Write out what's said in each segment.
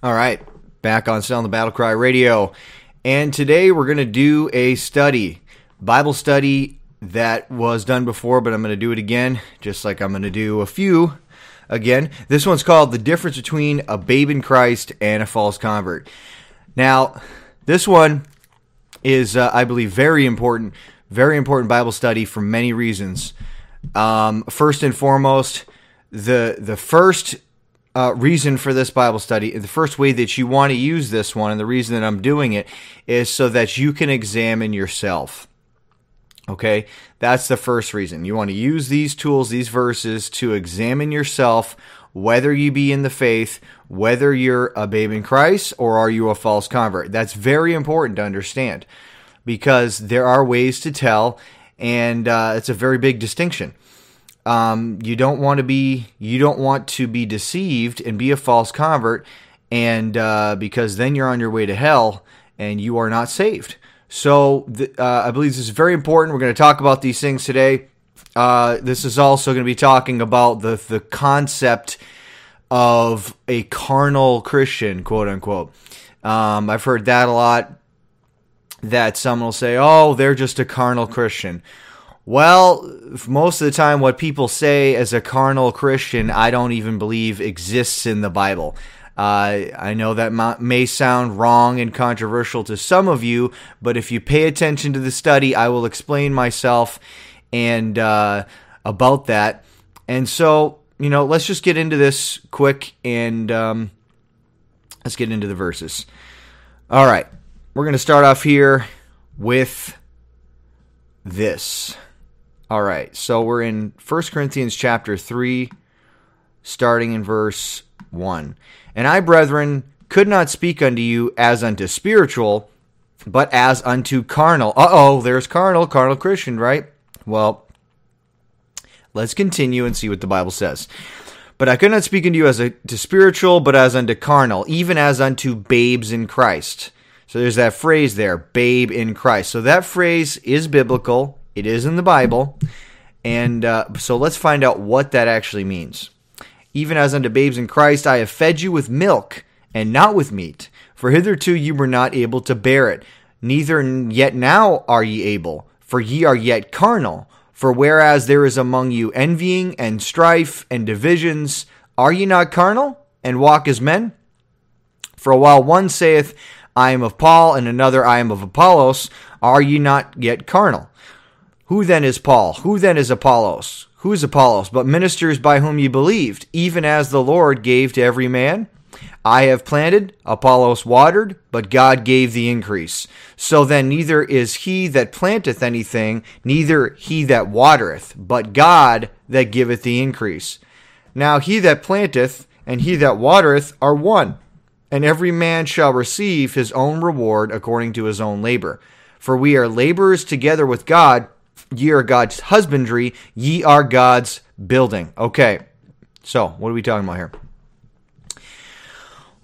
All right, back on Sound the Battle Cry Radio. And today we're going to do a study, Bible study that was done before, but I'm going to do it again, just like I'm going to do a few again. This one's called The Difference Between a Babe in Christ and a False Convert. Now, this one is, uh, I believe, very important, very important Bible study for many reasons. Um, first and foremost, the the first uh, reason for this Bible study, the first way that you want to use this one, and the reason that I'm doing it is so that you can examine yourself. Okay, that's the first reason. You want to use these tools, these verses, to examine yourself, whether you be in the faith, whether you're a babe in Christ, or are you a false convert. That's very important to understand because there are ways to tell, and uh, it's a very big distinction. Um, you don't want to be you don't want to be deceived and be a false convert, and uh, because then you're on your way to hell and you are not saved. So th- uh, I believe this is very important. We're going to talk about these things today. Uh, this is also going to be talking about the the concept of a carnal Christian, quote unquote. Um, I've heard that a lot. That someone will say, "Oh, they're just a carnal Christian." Well, most of the time, what people say as a carnal Christian, I don't even believe exists in the Bible. Uh, I know that may sound wrong and controversial to some of you, but if you pay attention to the study, I will explain myself and uh, about that. And so, you know, let's just get into this quick and um, let's get into the verses. All right, we're going to start off here with this. All right, so we're in 1 Corinthians chapter 3, starting in verse 1. And I, brethren, could not speak unto you as unto spiritual, but as unto carnal. Uh oh, there's carnal, carnal Christian, right? Well, let's continue and see what the Bible says. But I could not speak unto you as a, to spiritual, but as unto carnal, even as unto babes in Christ. So there's that phrase there, babe in Christ. So that phrase is biblical. It is in the Bible. And uh, so let's find out what that actually means. Even as unto babes in Christ, I have fed you with milk and not with meat, for hitherto you were not able to bear it, neither yet now are ye able, for ye are yet carnal. For whereas there is among you envying and strife and divisions, are ye not carnal and walk as men? For while one saith, I am of Paul, and another, I am of Apollos, are ye not yet carnal? Who then is Paul? Who then is Apollos? Who is Apollos? But ministers by whom you believed, even as the Lord gave to every man? I have planted, Apollos watered, but God gave the increase. So then neither is he that planteth anything, neither he that watereth, but God that giveth the increase. Now he that planteth and he that watereth are one, and every man shall receive his own reward according to his own labor. For we are laborers together with God. Ye are God's husbandry, ye are God's building. Okay, so what are we talking about here?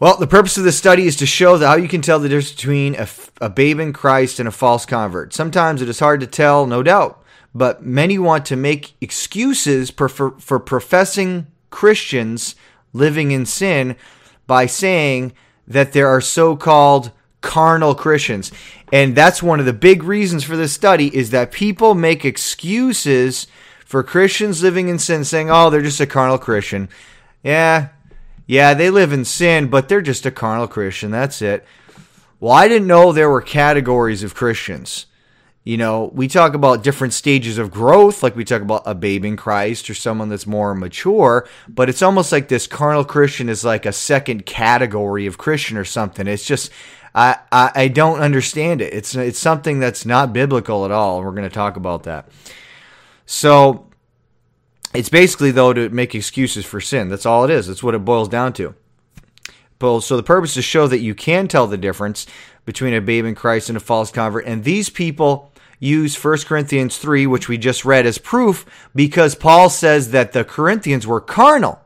Well, the purpose of this study is to show how you can tell the difference between a, a babe in Christ and a false convert. Sometimes it is hard to tell, no doubt, but many want to make excuses for, for, for professing Christians living in sin by saying that there are so called carnal Christians. And that's one of the big reasons for this study is that people make excuses for Christians living in sin, saying, oh, they're just a carnal Christian. Yeah, yeah, they live in sin, but they're just a carnal Christian. That's it. Well, I didn't know there were categories of Christians. You know, we talk about different stages of growth, like we talk about a babe in Christ or someone that's more mature, but it's almost like this carnal Christian is like a second category of Christian or something. It's just, I, I, I don't understand it. It's it's something that's not biblical at all. We're going to talk about that. So it's basically though to make excuses for sin. That's all it is. That's what it boils down to. So the purpose is to show that you can tell the difference between a babe in Christ and a false convert. And these people use 1 Corinthians 3, which we just read, as proof because Paul says that the Corinthians were carnal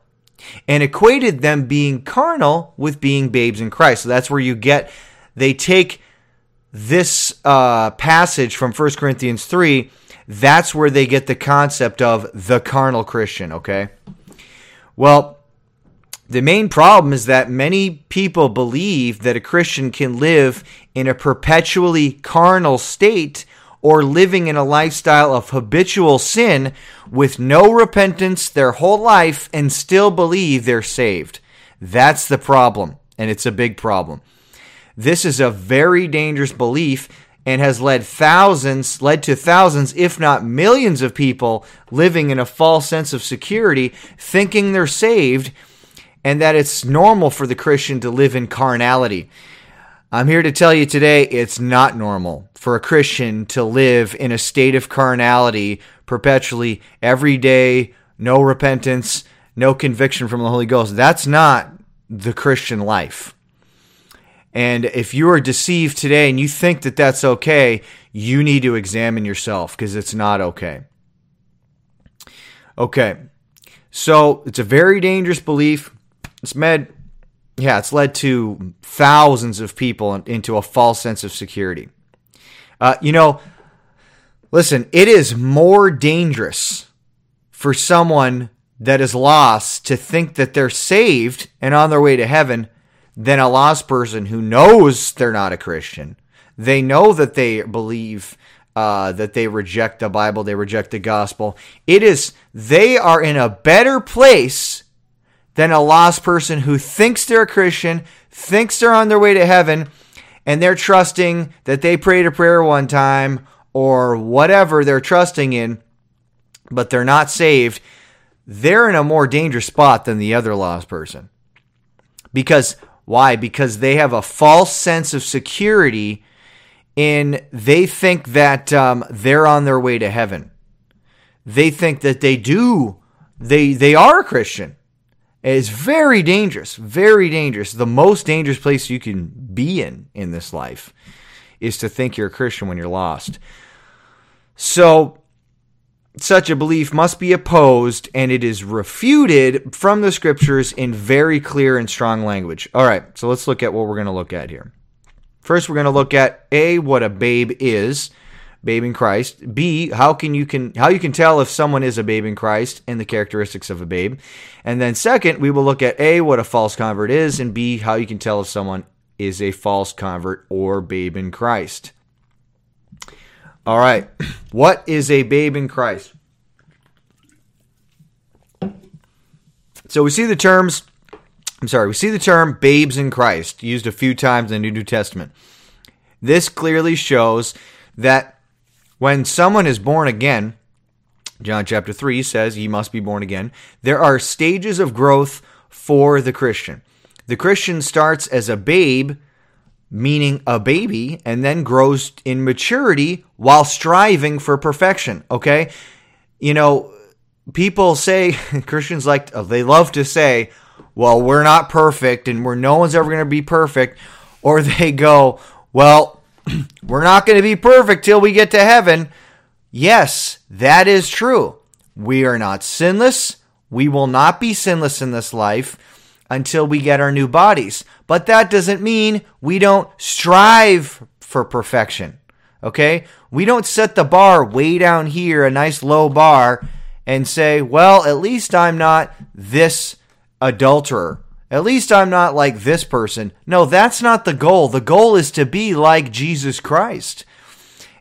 and equated them being carnal with being babes in Christ. So that's where you get they take this uh, passage from 1 Corinthians 3, that's where they get the concept of the carnal Christian, okay? Well, The main problem is that many people believe that a Christian can live in a perpetually carnal state or living in a lifestyle of habitual sin with no repentance their whole life and still believe they're saved. That's the problem, and it's a big problem. This is a very dangerous belief and has led thousands, led to thousands, if not millions of people living in a false sense of security, thinking they're saved and that it's normal for the Christian to live in carnality. I'm here to tell you today it's not normal for a Christian to live in a state of carnality perpetually every day, no repentance, no conviction from the Holy Ghost. That's not the Christian life. And if you are deceived today and you think that that's okay, you need to examine yourself because it's not okay. Okay. So it's a very dangerous belief. It's med yeah, it's led to thousands of people into a false sense of security. Uh, you know, listen, it is more dangerous for someone that is lost to think that they're saved and on their way to heaven than a lost person who knows they're not a Christian. They know that they believe uh, that they reject the Bible, they reject the gospel. It is, they are in a better place than a lost person who thinks they're a Christian, thinks they're on their way to heaven, and they're trusting that they prayed a prayer one time or whatever they're trusting in, but they're not saved. They're in a more dangerous spot than the other lost person. Because why? Because they have a false sense of security in they think that um, they're on their way to heaven. They think that they do. They they are a Christian. It's very dangerous, very dangerous. The most dangerous place you can be in in this life is to think you're a Christian when you're lost. So, such a belief must be opposed and it is refuted from the scriptures in very clear and strong language. All right, so let's look at what we're going to look at here. First, we're going to look at A, what a babe is babe in Christ. B, how can you can how you can tell if someone is a babe in Christ and the characteristics of a babe. And then second, we will look at A, what a false convert is, and B, how you can tell if someone is a false convert or babe in Christ. All right. What is a babe in Christ? So we see the terms I'm sorry, we see the term babes in Christ used a few times in the New Testament. This clearly shows that when someone is born again, John chapter 3 says he must be born again, there are stages of growth for the Christian. The Christian starts as a babe, meaning a baby, and then grows in maturity while striving for perfection. Okay? You know, people say, Christians like, they love to say, well, we're not perfect and we're no one's ever going to be perfect. Or they go, well, we're not going to be perfect till we get to heaven. Yes, that is true. We are not sinless. We will not be sinless in this life until we get our new bodies. But that doesn't mean we don't strive for perfection. Okay? We don't set the bar way down here, a nice low bar, and say, well, at least I'm not this adulterer at least I'm not like this person. No, that's not the goal. The goal is to be like Jesus Christ.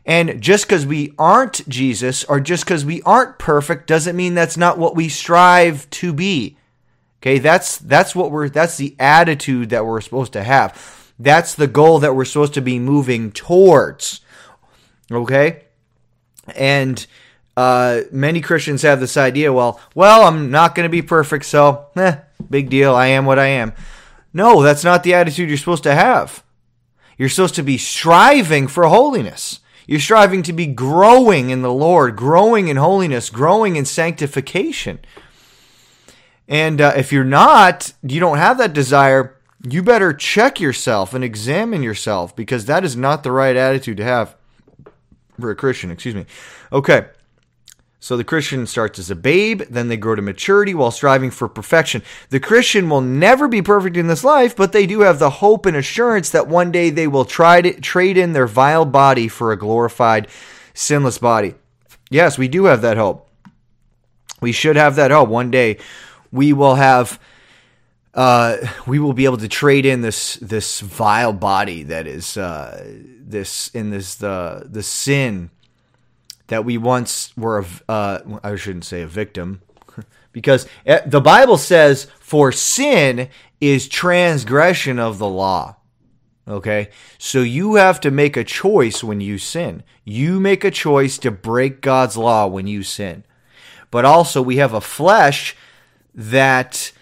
And just because we aren't Jesus or just because we aren't perfect doesn't mean that's not what we strive to be. Okay, that's that's what we're that's the attitude that we're supposed to have. That's the goal that we're supposed to be moving towards. Okay? And uh, many Christians have this idea, well, well, I'm not going to be perfect, so eh, big deal. I am what I am. No, that's not the attitude you're supposed to have. You're supposed to be striving for holiness. You're striving to be growing in the Lord, growing in holiness, growing in sanctification. And uh, if you're not, you don't have that desire, you better check yourself and examine yourself because that is not the right attitude to have for a Christian. Excuse me. Okay. So the Christian starts as a babe, then they grow to maturity while striving for perfection. The Christian will never be perfect in this life, but they do have the hope and assurance that one day they will try to trade in their vile body for a glorified, sinless body. Yes, we do have that hope. We should have that hope. One day we will have uh, we will be able to trade in this this vile body that is uh, this in this the the sin that we once were. Uh, I shouldn't say a victim, because eh, the Bible says for sin is transgression of the law. Okay, so you have to make a choice when you sin. You make a choice to break God's law when you sin. But also, we have a flesh that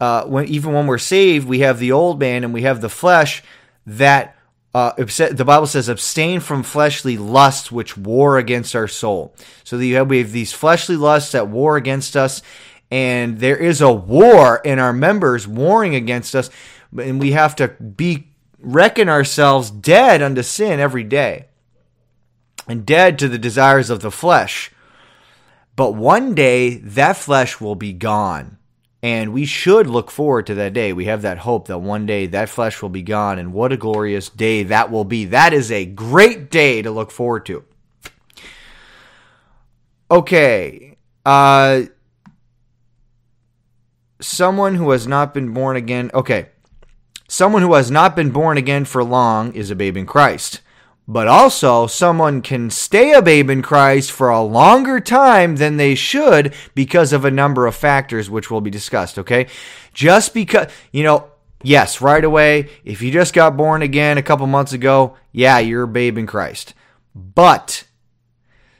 uh, when even when we're saved, we have the old man and we have the flesh that uh, the Bible says abstain from fleshly lusts which war against our soul. So you have, we have these fleshly lusts that war against us, and there is a war in our members warring against us, and we have to be reckon ourselves dead unto sin every day, and dead to the desires of the flesh. But one day that flesh will be gone and we should look forward to that day. We have that hope that one day that flesh will be gone, and what a glorious day that will be. That is a great day to look forward to. Okay. Uh, someone who has not been born again. Okay. Someone who has not been born again for long is a babe in Christ but also someone can stay a babe in Christ for a longer time than they should because of a number of factors which will be discussed, okay? Just because, you know, yes, right away, if you just got born again a couple months ago, yeah, you're a babe in Christ. But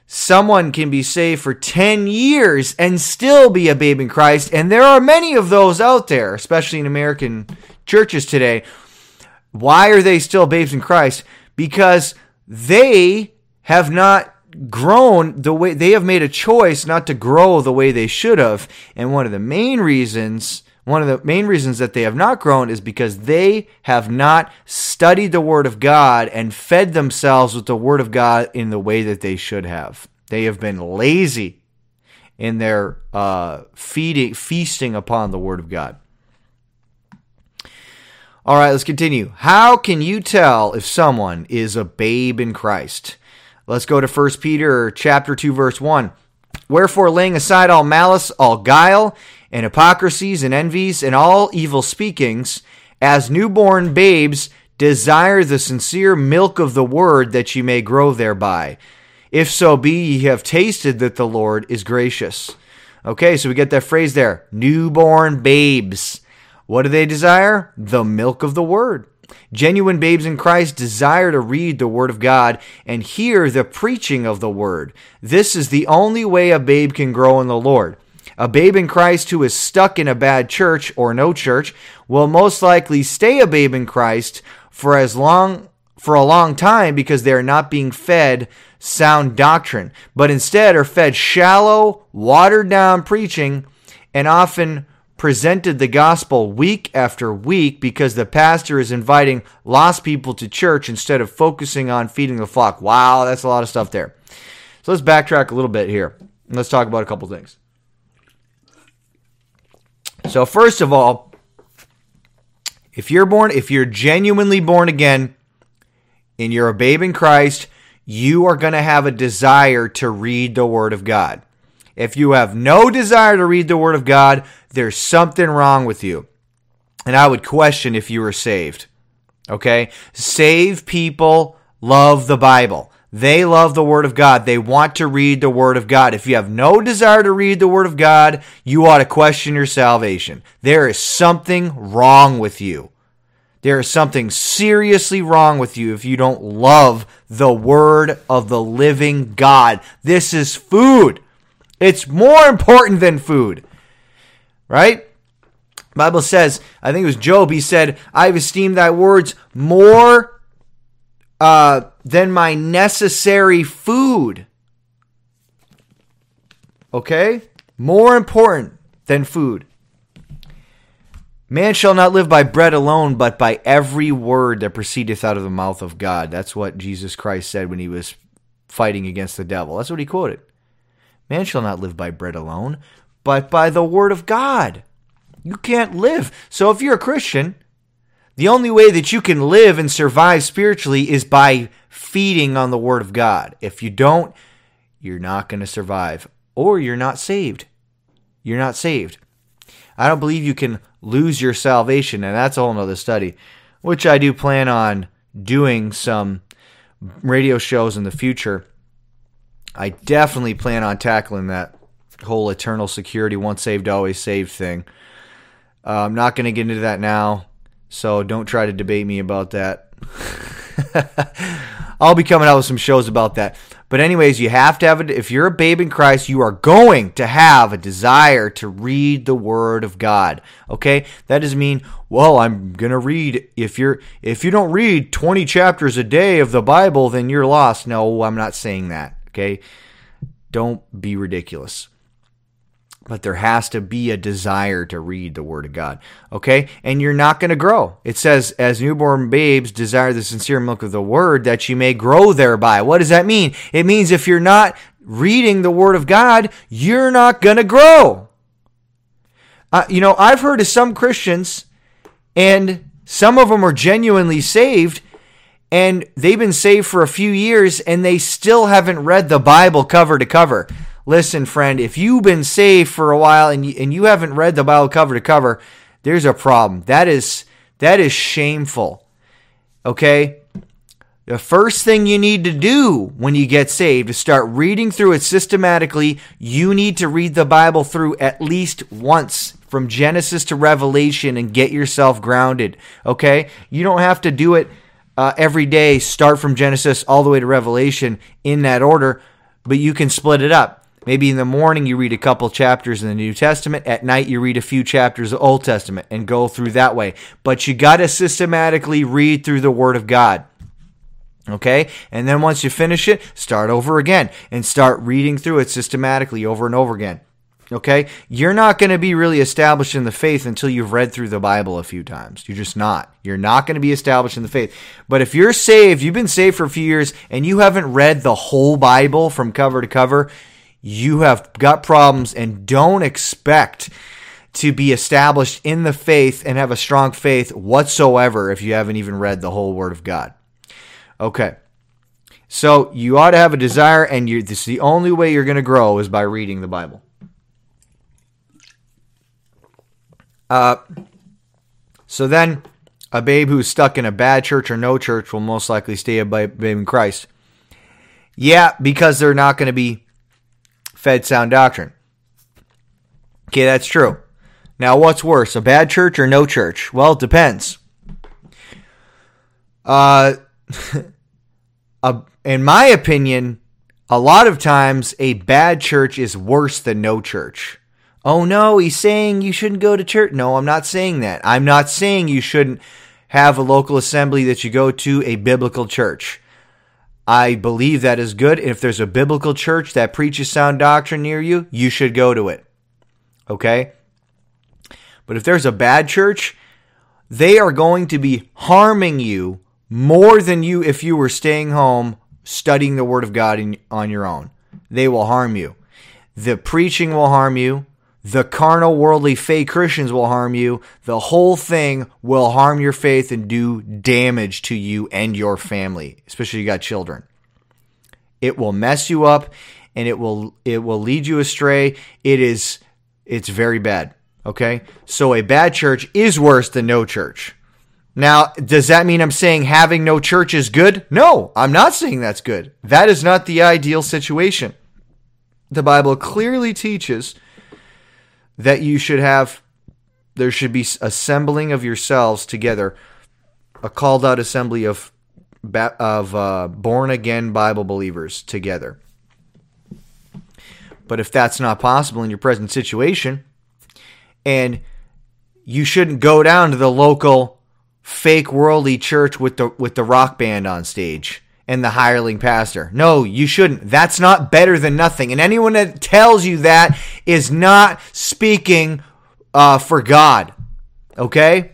someone can be saved for 10 years and still be a babe in Christ, and there are many of those out there, especially in American churches today. Why are they still babes in Christ? Because they have not grown the way they have made a choice not to grow the way they should have. And one of the main reasons, one of the main reasons that they have not grown is because they have not studied the Word of God and fed themselves with the Word of God in the way that they should have. They have been lazy in their uh, feeding, feasting upon the Word of God. All right, let's continue. How can you tell if someone is a babe in Christ? Let's go to 1 Peter chapter 2 verse 1. Wherefore laying aside all malice, all guile, and hypocrisies and envies and all evil speakings, as newborn babes desire the sincere milk of the word that ye may grow thereby. If so be ye have tasted that the Lord is gracious. Okay, so we get that phrase there, newborn babes. What do they desire? The milk of the word. Genuine babes in Christ desire to read the Word of God and hear the preaching of the Word. This is the only way a babe can grow in the Lord. A babe in Christ who is stuck in a bad church or no church will most likely stay a babe in Christ for as long for a long time because they are not being fed sound doctrine, but instead are fed shallow, watered down preaching and often presented the gospel week after week because the pastor is inviting lost people to church instead of focusing on feeding the flock. Wow, that's a lot of stuff there. So let's backtrack a little bit here. And let's talk about a couple things. So first of all, if you're born, if you're genuinely born again and you're a babe in Christ, you are going to have a desire to read the word of God. If you have no desire to read the Word of God, there's something wrong with you. And I would question if you were saved. Okay? Saved people love the Bible. They love the Word of God. They want to read the Word of God. If you have no desire to read the Word of God, you ought to question your salvation. There is something wrong with you. There is something seriously wrong with you if you don't love the Word of the living God. This is food. It's more important than food. Right? Bible says, I think it was Job, he said, I've esteemed thy words more uh, than my necessary food. Okay? More important than food. Man shall not live by bread alone, but by every word that proceedeth out of the mouth of God. That's what Jesus Christ said when he was fighting against the devil. That's what he quoted. Man shall not live by bread alone, but by the word of God. You can't live. So if you're a Christian, the only way that you can live and survive spiritually is by feeding on the word of God. If you don't, you're not going to survive or you're not saved. You're not saved. I don't believe you can lose your salvation. And that's a whole nother study, which I do plan on doing some radio shows in the future. I definitely plan on tackling that whole eternal security, once saved, always saved thing. Uh, I'm not going to get into that now, so don't try to debate me about that. I'll be coming out with some shows about that. But anyways, you have to have it. If you're a babe in Christ, you are going to have a desire to read the Word of God. Okay, that doesn't mean well I'm gonna read. If you're if you don't read 20 chapters a day of the Bible, then you're lost. No, I'm not saying that. Okay, don't be ridiculous but there has to be a desire to read the Word of God. Okay? And you're not going to grow. It says, as newborn babes desire the sincere milk of the Word, that you may grow thereby. What does that mean? It means if you're not reading the Word of God, you're not going to grow. Uh, you know, I've heard of some Christians, and some of them are genuinely saved, and they've been saved for a few years, and they still haven't read the Bible cover to cover listen, friend, if you've been saved for a while and you, and you haven't read the Bible cover to cover, there's a problem. That is that is shameful. Okay? The first thing you need to do when you get saved is start reading through it systematically. You need to read the Bible through at least once from Genesis to Revelation and get yourself grounded. Okay? You don't have to do it uh, every day, start from Genesis all the way to Revelation in that order, but you can split it up. Maybe in the morning you read a couple chapters in the New Testament. At night you read a few chapters of Old Testament and go through that way. But you got to systematically read through the Word of God. Okay? And then once you finish it, start over again and start reading through it systematically over and over again. Okay? You're not going to be really established in the faith until you've read through the Bible a few times. You're just not. You're not going to be established in the faith. But if you're saved, you've been saved for a few years, and you haven't read the whole Bible from cover to cover, you have got problems and don't expect to be established in the faith and have a strong faith whatsoever if you haven't even read the whole Word of God. Okay. So you ought to have a desire, and you, this is the only way you're going to grow is by reading the Bible. Uh, so then, a babe who's stuck in a bad church or no church will most likely stay a babe in Christ. Yeah, because they're not going to be fed sound doctrine. Okay, that's true. Now, what's worse, a bad church or no church? Well, it depends. Uh, a, in my opinion, a lot of times a bad church is worse than no church. Oh no, he's saying you shouldn't go to church. No, I'm not saying that. I'm not saying you shouldn't have a local assembly that you go to a biblical church. I believe that is good. If there's a biblical church that preaches sound doctrine near you, you should go to it. Okay? But if there's a bad church, they are going to be harming you more than you if you were staying home studying the Word of God in, on your own. They will harm you. The preaching will harm you. The carnal, worldly, fake Christians will harm you. The whole thing will harm your faith and do damage to you and your family, especially if you got children. It will mess you up and it will it will lead you astray. It is it's very bad. Okay? So a bad church is worse than no church. Now, does that mean I'm saying having no church is good? No, I'm not saying that's good. That is not the ideal situation. The Bible clearly teaches that you should have there should be assembling of yourselves together a called out assembly of of uh, born again bible believers together. But if that's not possible in your present situation and you shouldn't go down to the local fake worldly church with the with the rock band on stage and the hireling pastor. No, you shouldn't. That's not better than nothing. And anyone that tells you that is not speaking uh, for God. Okay?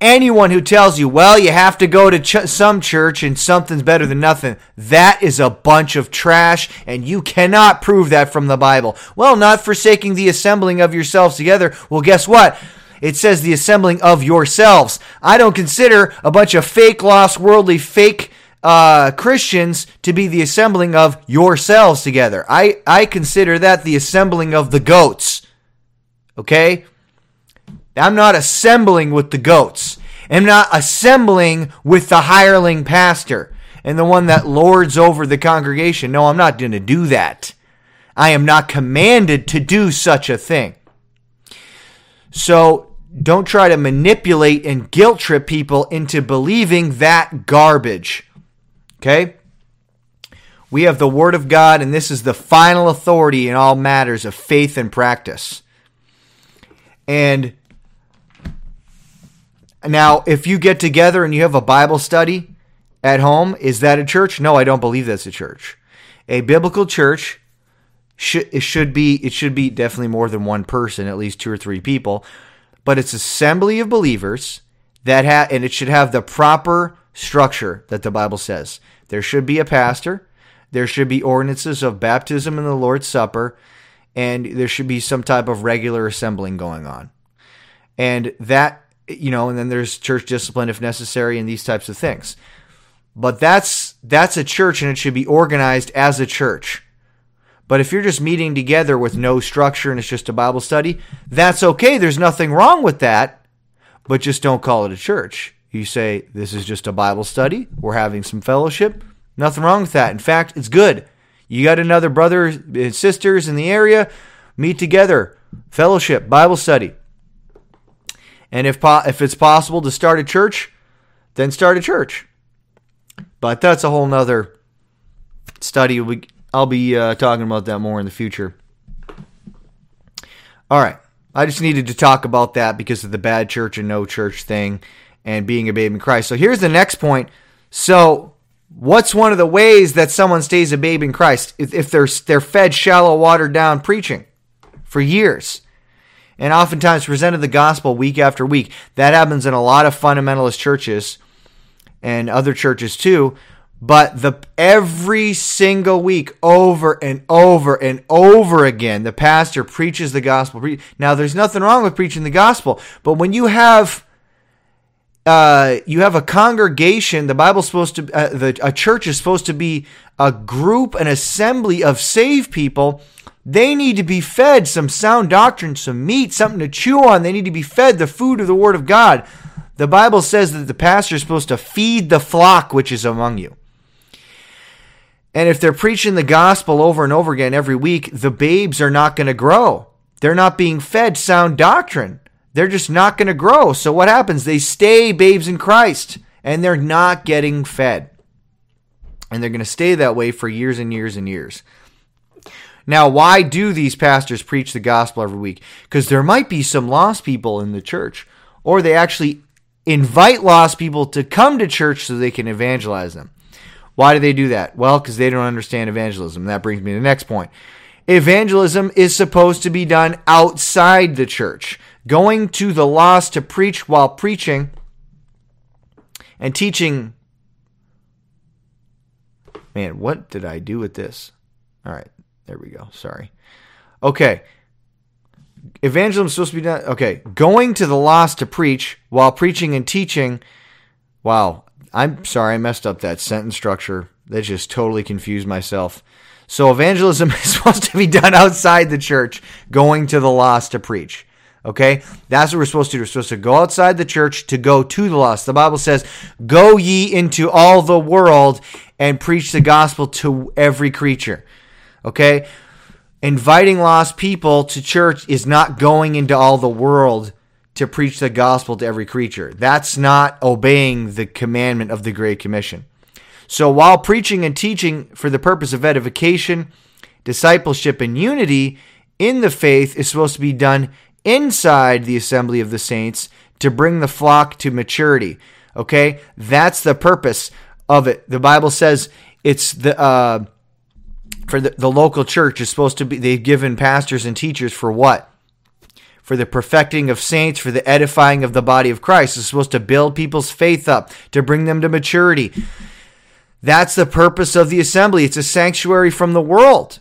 Anyone who tells you, well, you have to go to ch- some church and something's better than nothing, that is a bunch of trash, and you cannot prove that from the Bible. Well, not forsaking the assembling of yourselves together. Well, guess what? It says the assembling of yourselves. I don't consider a bunch of fake, lost, worldly, fake uh, Christians to be the assembling of yourselves together. I, I consider that the assembling of the goats. Okay? I'm not assembling with the goats. I'm not assembling with the hireling pastor and the one that lords over the congregation. No, I'm not going to do that. I am not commanded to do such a thing. So don't try to manipulate and guilt trip people into believing that garbage. Okay? We have the Word of God, and this is the final authority in all matters of faith and practice. And now, if you get together and you have a Bible study at home, is that a church? No, I don't believe that's a church. A biblical church should it should be it should be definitely more than one person, at least two or three people, but it's assembly of believers that ha- and it should have the proper structure that the Bible says. There should be a pastor, there should be ordinances of baptism and the Lord's Supper, and there should be some type of regular assembling going on. And that, you know, and then there's church discipline if necessary and these types of things. But that's that's a church and it should be organized as a church. But if you're just meeting together with no structure and it's just a Bible study, that's okay. There's nothing wrong with that. But just don't call it a church. You say, this is just a Bible study. We're having some fellowship. Nothing wrong with that. In fact, it's good. You got another brother and sisters in the area, meet together, fellowship, Bible study. And if po- if it's possible to start a church, then start a church. But that's a whole nother study. We, I'll be uh, talking about that more in the future. All right. I just needed to talk about that because of the bad church and no church thing and being a babe in Christ. So here's the next point. So What's one of the ways that someone stays a babe in Christ? If they're they're fed shallow, watered down preaching for years, and oftentimes presented the gospel week after week. That happens in a lot of fundamentalist churches and other churches too. But the every single week, over and over and over again, the pastor preaches the gospel. Now, there's nothing wrong with preaching the gospel, but when you have uh, you have a congregation. The Bible's supposed to, uh, the, a church is supposed to be a group, an assembly of saved people. They need to be fed some sound doctrine, some meat, something to chew on. They need to be fed the food of the Word of God. The Bible says that the pastor is supposed to feed the flock which is among you. And if they're preaching the gospel over and over again every week, the babes are not going to grow. They're not being fed sound doctrine they're just not going to grow. So what happens? They stay babes in Christ and they're not getting fed. And they're going to stay that way for years and years and years. Now, why do these pastors preach the gospel every week? Because there might be some lost people in the church, or they actually invite lost people to come to church so they can evangelize them. Why do they do that? Well, because they don't understand evangelism. That brings me to the next point. Evangelism is supposed to be done outside the church going to the lost to preach while preaching and teaching. Man, what did I do with this? All right, there we go. Sorry. Okay. Evangelism is supposed to be done. Okay. Going to the lost to preach while preaching and teaching. Wow. I'm sorry, I messed up that sentence structure. That just totally confused myself. So, evangelism is supposed to be done outside the church, going to the lost to preach. Okay? That's what we're supposed to do. We're supposed to go outside the church to go to the lost. The Bible says, Go ye into all the world and preach the gospel to every creature. Okay? Inviting lost people to church is not going into all the world to preach the gospel to every creature. That's not obeying the commandment of the Great Commission. So while preaching and teaching for the purpose of edification, discipleship, and unity in the faith is supposed to be done inside the assembly of the saints to bring the flock to maturity. Okay? That's the purpose of it. The Bible says it's the uh, for the, the local church is supposed to be they've given pastors and teachers for what? For the perfecting of saints, for the edifying of the body of Christ. It's supposed to build people's faith up, to bring them to maturity. That's the purpose of the assembly. It's a sanctuary from the world.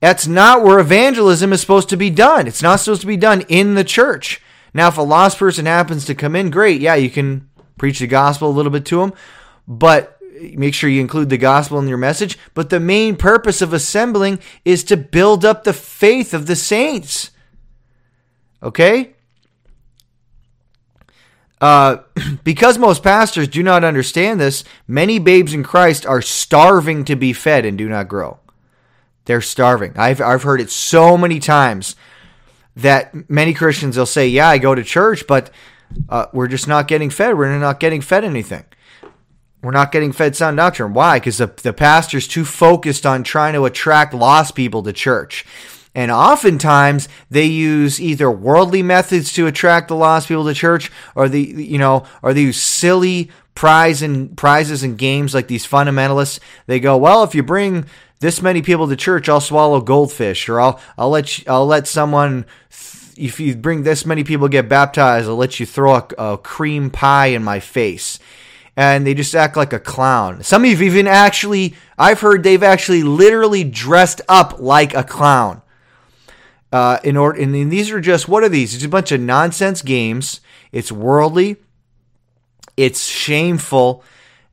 That's not where evangelism is supposed to be done. It's not supposed to be done in the church. Now, if a lost person happens to come in, great. Yeah, you can preach the gospel a little bit to them, but make sure you include the gospel in your message. But the main purpose of assembling is to build up the faith of the saints. Okay? uh, because most pastors do not understand this, many babes in Christ are starving to be fed and do not grow. They're starving. I've, I've heard it so many times that many Christians will say, Yeah, I go to church, but uh, we're just not getting fed. We're not getting fed anything. We're not getting fed sound doctrine. Why? Because the, the pastor's too focused on trying to attract lost people to church. And oftentimes they use either worldly methods to attract the lost people to church, or the you know, or they use silly prize and prizes and games like these fundamentalists. They go, well, if you bring this many people to church, I'll swallow goldfish, or I'll I'll let you, I'll let someone. If you bring this many people get baptized, I'll let you throw a, a cream pie in my face and they just act like a clown. Some of you even actually, I've heard they've actually literally dressed up like a clown. Uh, in order, and these are just what are these? It's a bunch of nonsense games. It's worldly, it's shameful,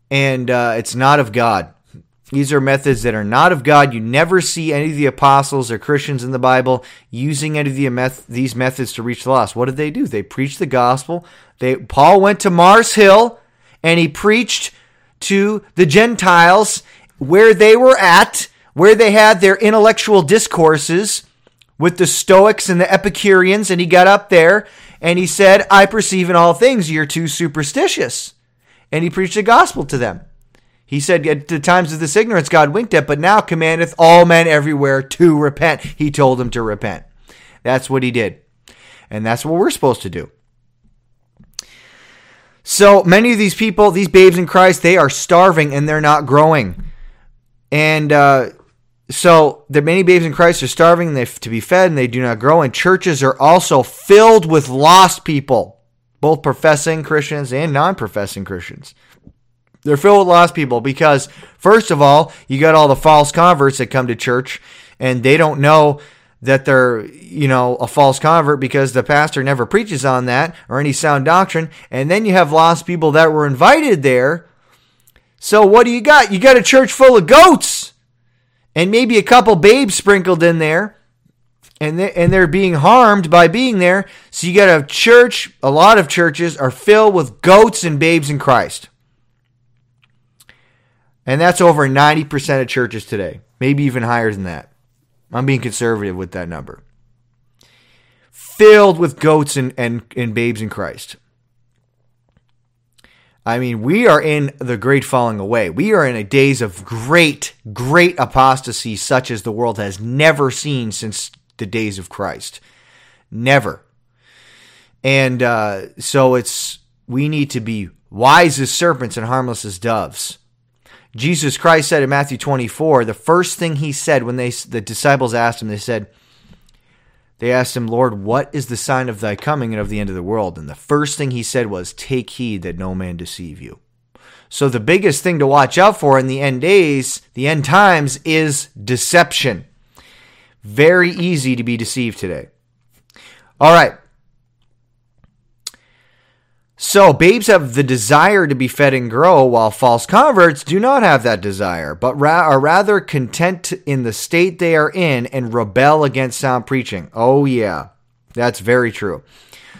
and uh, it's not of God. These are methods that are not of God. You never see any of the apostles or Christians in the Bible using any of the meth- these methods to reach the lost. What did they do? They preached the gospel. They Paul went to Mars Hill and he preached to the Gentiles where they were at, where they had their intellectual discourses with the Stoics and the Epicureans, and he got up there and he said, I perceive in all things you're too superstitious. And he preached the gospel to them. He said, At the times of this ignorance God winked at, but now commandeth all men everywhere to repent. He told them to repent. That's what he did. And that's what we're supposed to do. So many of these people, these babes in Christ, they are starving and they're not growing. And uh, so the many babes in Christ are starving they, to be fed and they do not grow. And churches are also filled with lost people, both professing Christians and non professing Christians. They're filled with lost people because, first of all, you got all the false converts that come to church and they don't know that they're, you know, a false convert because the pastor never preaches on that or any sound doctrine. And then you have lost people that were invited there. So what do you got? You got a church full of goats and maybe a couple babes sprinkled in there. And they, and they're being harmed by being there. So you got a church, a lot of churches are filled with goats and babes in Christ. And that's over 90% of churches today, maybe even higher than that. I'm being conservative with that number. Filled with goats and, and, and babes in Christ. I mean, we are in the great falling away. We are in a days of great, great apostasy, such as the world has never seen since the days of Christ. Never. And uh, so it's we need to be wise as serpents and harmless as doves. Jesus Christ said in Matthew 24, the first thing he said when they the disciples asked him, they said, they asked him, Lord, what is the sign of thy coming and of the end of the world? And the first thing he said was, Take heed that no man deceive you. So the biggest thing to watch out for in the end days, the end times, is deception. Very easy to be deceived today. All right. So, babes have the desire to be fed and grow, while false converts do not have that desire, but ra- are rather content in the state they are in and rebel against sound preaching. Oh, yeah, that's very true.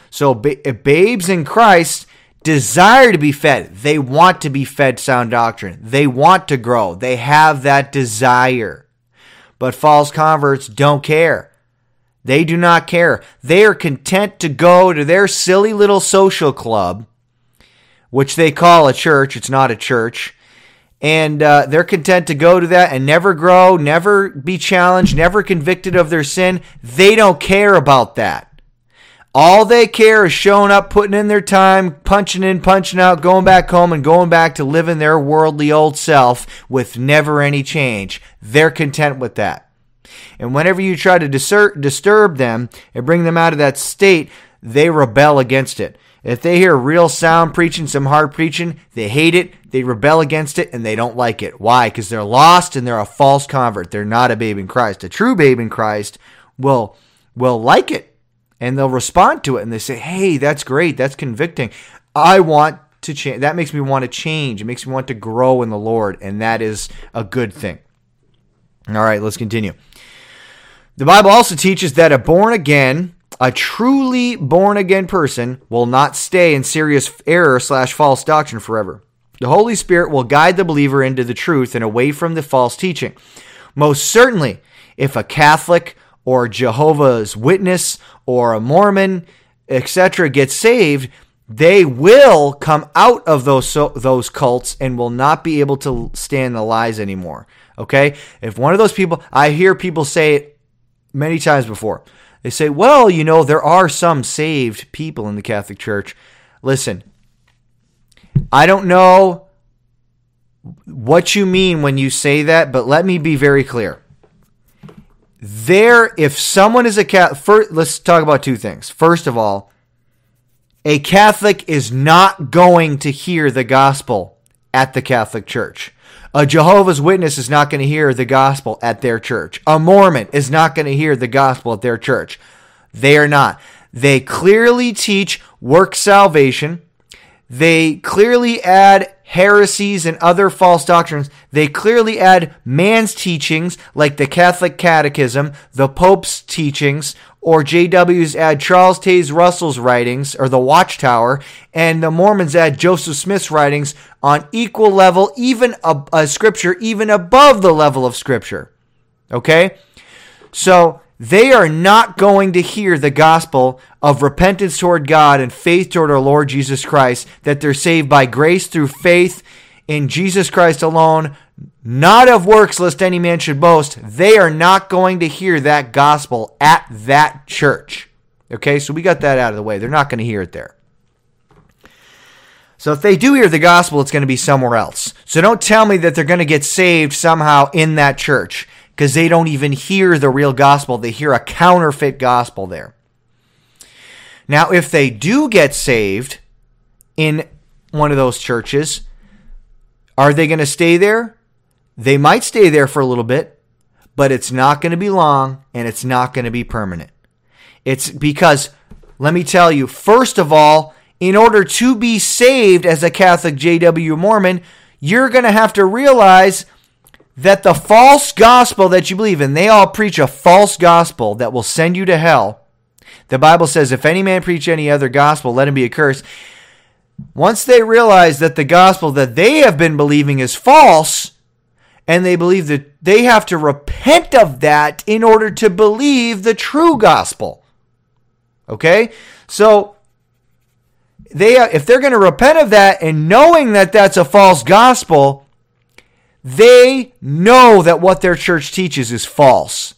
So, ba- babes in Christ desire to be fed. They want to be fed sound doctrine. They want to grow. They have that desire. But false converts don't care. They do not care. They are content to go to their silly little social club, which they call a church. It's not a church. And uh, they're content to go to that and never grow, never be challenged, never convicted of their sin. They don't care about that. All they care is showing up, putting in their time, punching in, punching out, going back home, and going back to living their worldly old self with never any change. They're content with that. And whenever you try to disturb them and bring them out of that state, they rebel against it. If they hear real sound preaching, some hard preaching, they hate it, they rebel against it, and they don't like it. Why? Because they're lost and they're a false convert. They're not a babe in Christ. A true babe in Christ will will like it and they'll respond to it and they say, "Hey, that's great. That's convicting. I want to change. That makes me want to change. It makes me want to grow in the Lord, and that is a good thing." All right, let's continue. The Bible also teaches that a born again A truly born again person will not stay in serious error slash false doctrine forever. The Holy Spirit will guide the believer into the truth and away from the false teaching. Most certainly, if a Catholic or Jehovah's Witness or a Mormon, etc., gets saved, they will come out of those so, those cults and will not be able to stand the lies anymore. Okay? If one of those people, I hear people say it many times before. They say, well, you know, there are some saved people in the Catholic Church. Listen, I don't know what you mean when you say that, but let me be very clear. There, if someone is a Catholic, first, let's talk about two things. First of all, a Catholic is not going to hear the gospel at the Catholic Church. A Jehovah's Witness is not going to hear the gospel at their church. A Mormon is not going to hear the gospel at their church. They are not. They clearly teach work salvation. They clearly add heresies and other false doctrines. They clearly add man's teachings like the Catholic Catechism, the Pope's teachings, or JWs add Charles Taze Russell's writings, or the Watchtower, and the Mormons add Joseph Smith's writings on equal level, even a, a scripture, even above the level of scripture. Okay? So they are not going to hear the gospel of repentance toward God and faith toward our Lord Jesus Christ, that they're saved by grace through faith in Jesus Christ alone, not of works, lest any man should boast, they are not going to hear that gospel at that church. Okay, so we got that out of the way. They're not going to hear it there. So if they do hear the gospel, it's going to be somewhere else. So don't tell me that they're going to get saved somehow in that church because they don't even hear the real gospel. They hear a counterfeit gospel there. Now, if they do get saved in one of those churches, are they going to stay there? They might stay there for a little bit, but it's not going to be long and it's not going to be permanent. It's because, let me tell you, first of all, in order to be saved as a Catholic JW Mormon, you're going to have to realize that the false gospel that you believe in, they all preach a false gospel that will send you to hell. The Bible says, if any man preach any other gospel, let him be accursed. Once they realize that the gospel that they have been believing is false, and they believe that they have to repent of that in order to believe the true gospel. Okay? So they if they're going to repent of that and knowing that that's a false gospel, they know that what their church teaches is false.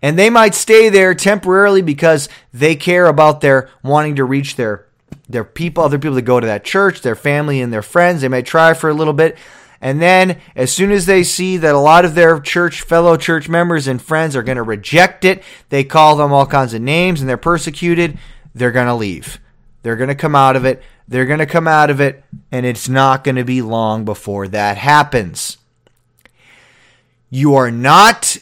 And they might stay there temporarily because they care about their wanting to reach their their people, other people that go to that church, their family and their friends. They may try for a little bit. And then, as soon as they see that a lot of their church, fellow church members and friends are going to reject it, they call them all kinds of names and they're persecuted, they're going to leave. They're going to come out of it. They're going to come out of it, and it's not going to be long before that happens. You are not,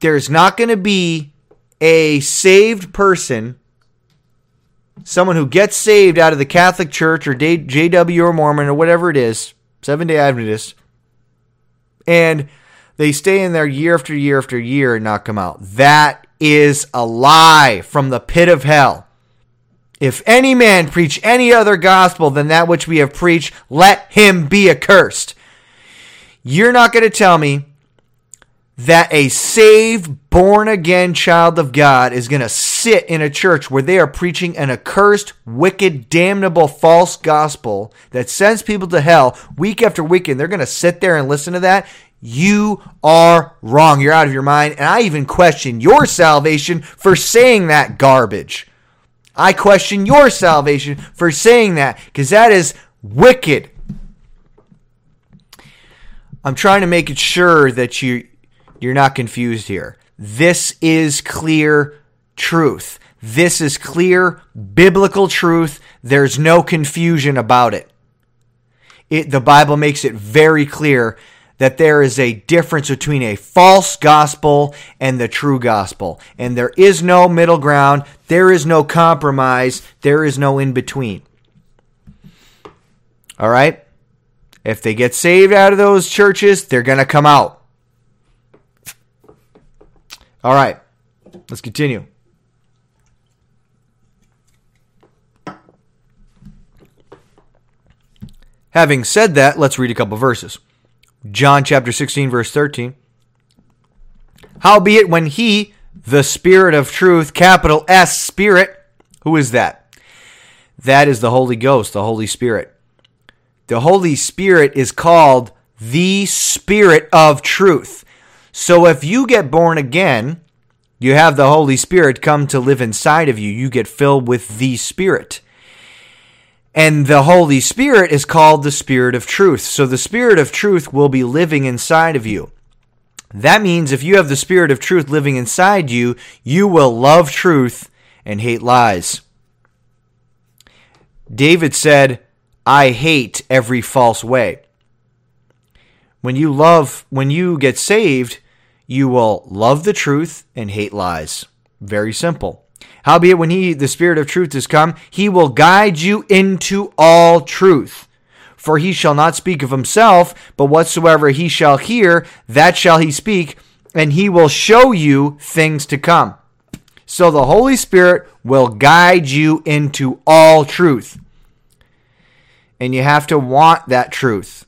there's not going to be a saved person, someone who gets saved out of the Catholic Church or JW or Mormon or whatever it is, Seven day Adventist, and they stay in there year after year after year and not come out. That is a lie from the pit of hell. If any man preach any other gospel than that which we have preached, let him be accursed. You're not going to tell me that a saved, born again child of God is going to sit in a church where they are preaching an accursed, wicked, damnable, false gospel that sends people to hell week after week, and they're going to sit there and listen to that. You are wrong. You're out of your mind. And I even question your salvation for saying that garbage. I question your salvation for saying that because that is wicked. I'm trying to make it sure that you you're not confused here. This is clear truth. This is clear biblical truth. There's no confusion about it. it. The Bible makes it very clear that there is a difference between a false gospel and the true gospel. And there is no middle ground. There is no compromise. There is no in between. All right? If they get saved out of those churches, they're going to come out. All right, let's continue. Having said that, let's read a couple verses. John chapter 16, verse 13. Howbeit, when he, the Spirit of truth, capital S, Spirit, who is that? That is the Holy Ghost, the Holy Spirit. The Holy Spirit is called the Spirit of truth. So if you get born again, you have the Holy Spirit come to live inside of you. You get filled with the Spirit. And the Holy Spirit is called the Spirit of truth. So the Spirit of truth will be living inside of you. That means if you have the Spirit of truth living inside you, you will love truth and hate lies. David said, I hate every false way. When you love, when you get saved, you will love the truth and hate lies. Very simple. Howbeit, when he, the Spirit of truth, is come, he will guide you into all truth. For he shall not speak of himself, but whatsoever he shall hear, that shall he speak, and he will show you things to come. So the Holy Spirit will guide you into all truth. And you have to want that truth.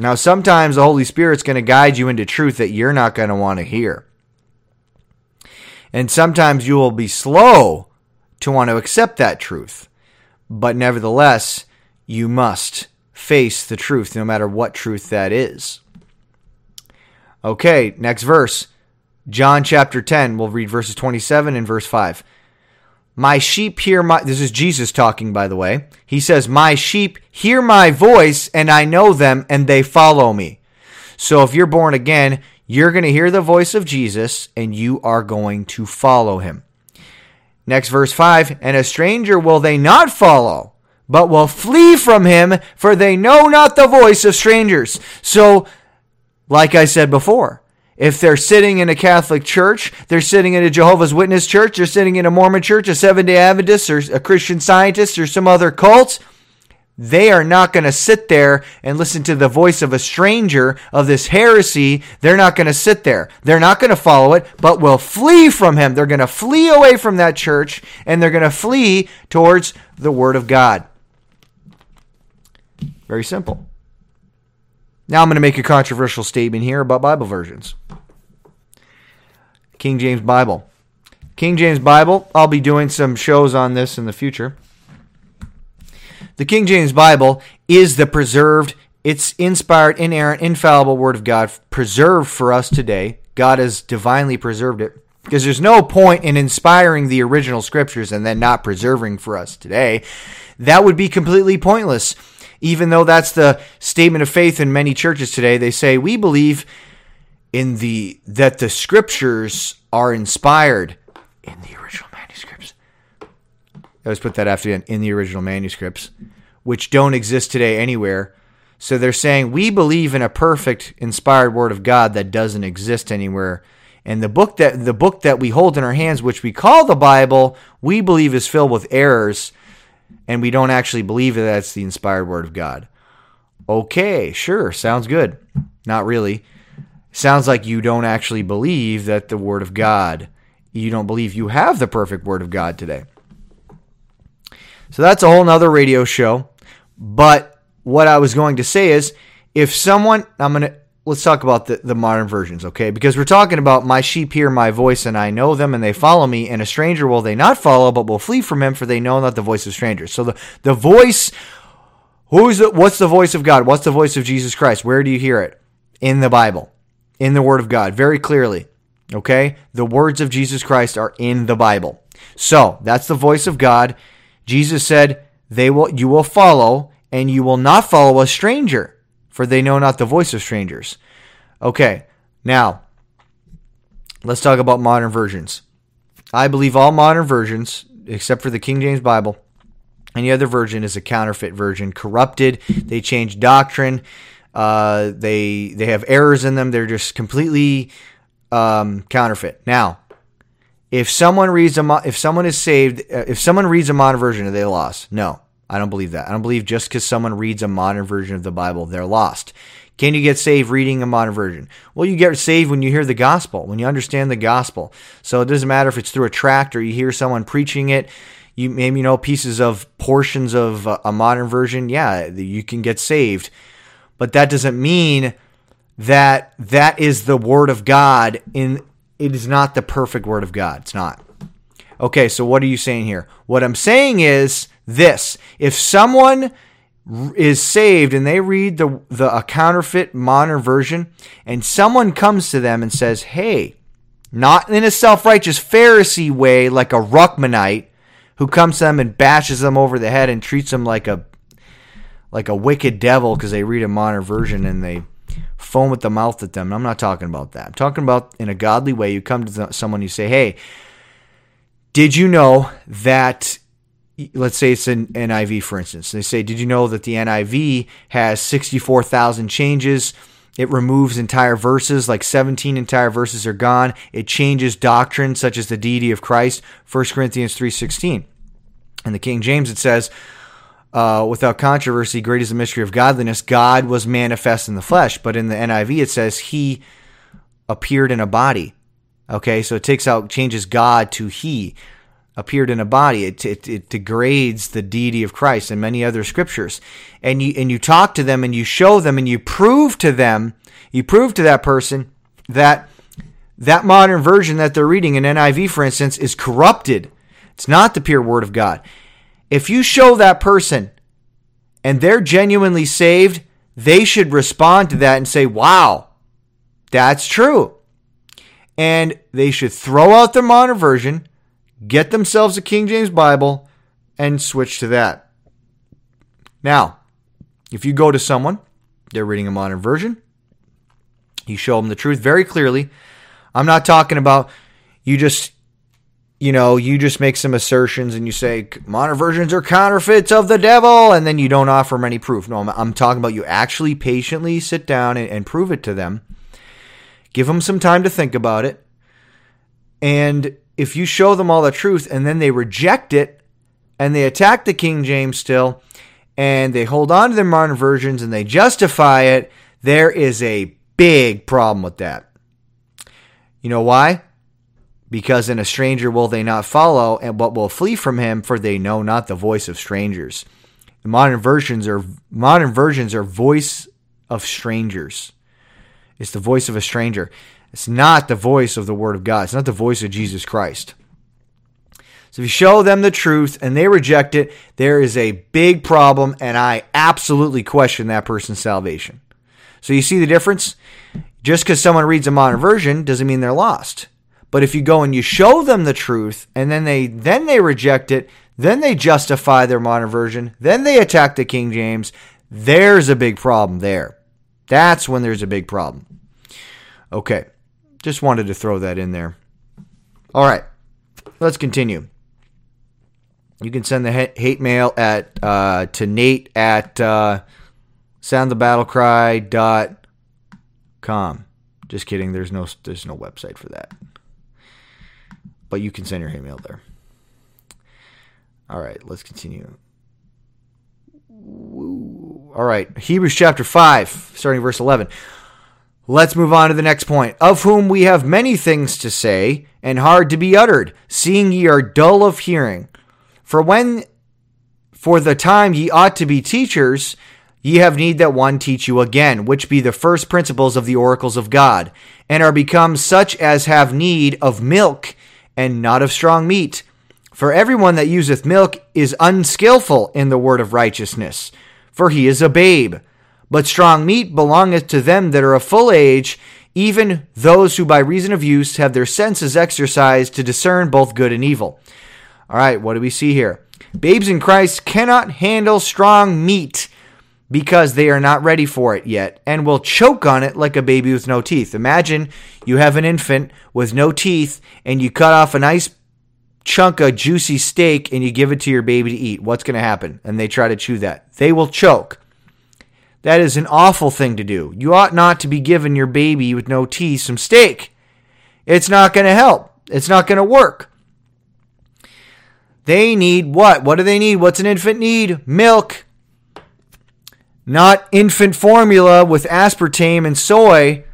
Now, sometimes the Holy Spirit's going to guide you into truth that you're not going to want to hear. And sometimes you will be slow to want to accept that truth. But nevertheless, you must face the truth, no matter what truth that is. Okay, next verse. John chapter 10. We'll read verses 27 and verse 5. My sheep hear my. This is Jesus talking, by the way. He says, My sheep hear my voice, and I know them, and they follow me. So if you're born again, you're going to hear the voice of Jesus, and you are going to follow him. Next, verse 5 And a stranger will they not follow, but will flee from him, for they know not the voice of strangers. So, like I said before, if they're sitting in a Catholic church, they're sitting in a Jehovah's Witness church, they're sitting in a Mormon church, a Seventh day Adventist, or a Christian scientist, or some other cult, they are not going to sit there and listen to the voice of a stranger of this heresy. They're not going to sit there. They're not going to follow it, but will flee from him. They're going to flee away from that church and they're going to flee towards the Word of God. Very simple. Now I'm going to make a controversial statement here about Bible versions. King James Bible. King James Bible, I'll be doing some shows on this in the future. The King James Bible is the preserved, it's inspired, inerrant, infallible Word of God, preserved for us today. God has divinely preserved it. Because there's no point in inspiring the original scriptures and then not preserving for us today. That would be completely pointless even though that's the statement of faith in many churches today, they say we believe in the that the scriptures are inspired in the original manuscripts. Let's put that after the in the original manuscripts, which don't exist today anywhere. So they're saying we believe in a perfect inspired word of God that doesn't exist anywhere. And the book that the book that we hold in our hands, which we call the Bible, we believe is filled with errors and we don't actually believe that that's the inspired word of God. Okay, sure, sounds good. Not really. Sounds like you don't actually believe that the word of God, you don't believe you have the perfect word of God today. So that's a whole nother radio show. But what I was going to say is if someone, I'm going to, let's talk about the, the modern versions, okay? Because we're talking about my sheep hear my voice and I know them and they follow me, and a stranger will they not follow, but will flee from him, for they know not the voice of strangers. So the, the voice, who's the, what's the voice of God? What's the voice of Jesus Christ? Where do you hear it? In the Bible, in the Word of God, very clearly. Okay? The words of Jesus Christ are in the Bible. So that's the voice of God. Jesus said, They will you will follow, and you will not follow a stranger for they know not the voice of strangers. Okay, now let's talk about modern versions. I believe all modern versions, except for the King James Bible, any other version is a counterfeit version, corrupted. They change doctrine. Uh, they they have errors in them. They're just completely um, counterfeit. Now, if someone reads a if someone is saved, uh, if someone reads a modern version, are they lost? No. I don't believe that. I don't believe just because someone reads a modern version of the Bible, they're lost. Can you get saved reading a modern version? Well, you get saved when you hear the gospel, when you understand the gospel. So it doesn't matter if it's through a tract or you hear someone preaching it. you maybe know pieces of portions of a modern version. Yeah, you can get saved, but that doesn't mean that that is the word of God. In it is not the perfect word of God. It's not. Okay, so what are you saying here? What I'm saying is this: if someone is saved and they read the the a counterfeit modern version, and someone comes to them and says, "Hey," not in a self-righteous Pharisee way, like a Ruckmanite who comes to them and bashes them over the head and treats them like a like a wicked devil because they read a modern version and they foam at the mouth at them. I'm not talking about that. I'm talking about in a godly way. You come to someone, you say, "Hey, did you know that let's say it's an NIV, for instance. They say, Did you know that the NIV has 64,000 changes? It removes entire verses, like 17 entire verses are gone. It changes doctrine, such as the deity of Christ, 1 Corinthians 3.16. In the King James, it says, uh, without controversy, great is the mystery of godliness. God was manifest in the flesh. But in the NIV, it says he appeared in a body. Okay, so it takes out, changes God to he appeared in a body. It, it, it, degrades the deity of Christ and many other scriptures. And you, and you talk to them and you show them and you prove to them, you prove to that person that that modern version that they're reading in NIV, for instance, is corrupted. It's not the pure word of God. If you show that person and they're genuinely saved, they should respond to that and say, wow, that's true. And they should throw out their modern version get themselves a King James Bible, and switch to that. Now, if you go to someone, they're reading a modern version, you show them the truth very clearly. I'm not talking about you just, you know, you just make some assertions and you say modern versions are counterfeits of the devil, and then you don't offer them any proof. No, I'm, I'm talking about you actually patiently sit down and, and prove it to them. Give them some time to think about it. And if you show them all the truth and then they reject it and they attack the King James still and they hold on to their modern versions and they justify it, there is a big problem with that. You know why? Because in a stranger will they not follow, and but will flee from him, for they know not the voice of strangers. The modern versions are modern versions are voice of strangers. It's the voice of a stranger. It's not the voice of the Word of God. It's not the voice of Jesus Christ. So if you show them the truth and they reject it, there is a big problem, and I absolutely question that person's salvation. So you see the difference? Just because someone reads a modern version doesn't mean they're lost. But if you go and you show them the truth and then they then they reject it, then they justify their modern version, then they attack the King James, there's a big problem there. That's when there's a big problem. Okay. Just wanted to throw that in there. All right, let's continue. You can send the hate mail at uh, to Nate at uh, soundthebattlecry.com. Just kidding. There's no there's no website for that, but you can send your hate mail there. All right, let's continue. All right, Hebrews chapter five, starting verse eleven. Let's move on to the next point. Of whom we have many things to say, and hard to be uttered, seeing ye are dull of hearing. For when for the time ye ought to be teachers, ye have need that one teach you again, which be the first principles of the oracles of God, and are become such as have need of milk, and not of strong meat. For everyone that useth milk is unskilful in the word of righteousness, for he is a babe. But strong meat belongeth to them that are of full age, even those who by reason of use have their senses exercised to discern both good and evil. All right, what do we see here? Babes in Christ cannot handle strong meat because they are not ready for it yet and will choke on it like a baby with no teeth. Imagine you have an infant with no teeth and you cut off a nice chunk of juicy steak and you give it to your baby to eat. What's going to happen? And they try to chew that. They will choke. That is an awful thing to do. You ought not to be giving your baby with no teeth some steak. It's not going to help. It's not going to work. They need what? What do they need? What's an infant need? Milk. Not infant formula with aspartame and soy.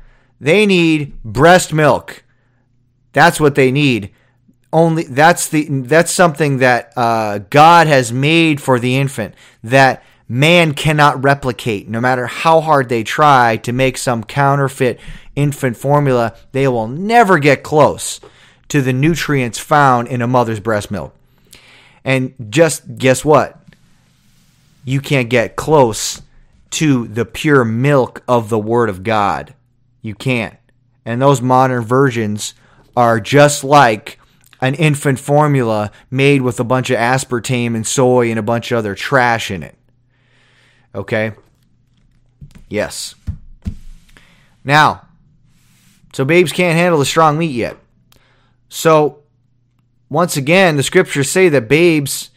They need breast milk. That's what they need. only that's the that's something that uh, God has made for the infant that man cannot replicate. No matter how hard they try to make some counterfeit infant formula, they will never get close to the nutrients found in a mother's breast milk. And just guess what? You can't get close to the pure milk of the Word of God. You can't. And those modern versions are just like an infant formula made with a bunch of aspartame and soy and a bunch of other trash in it. Okay? Yes. Now, so babes can't handle the strong meat yet. So, once again, the scriptures say that babes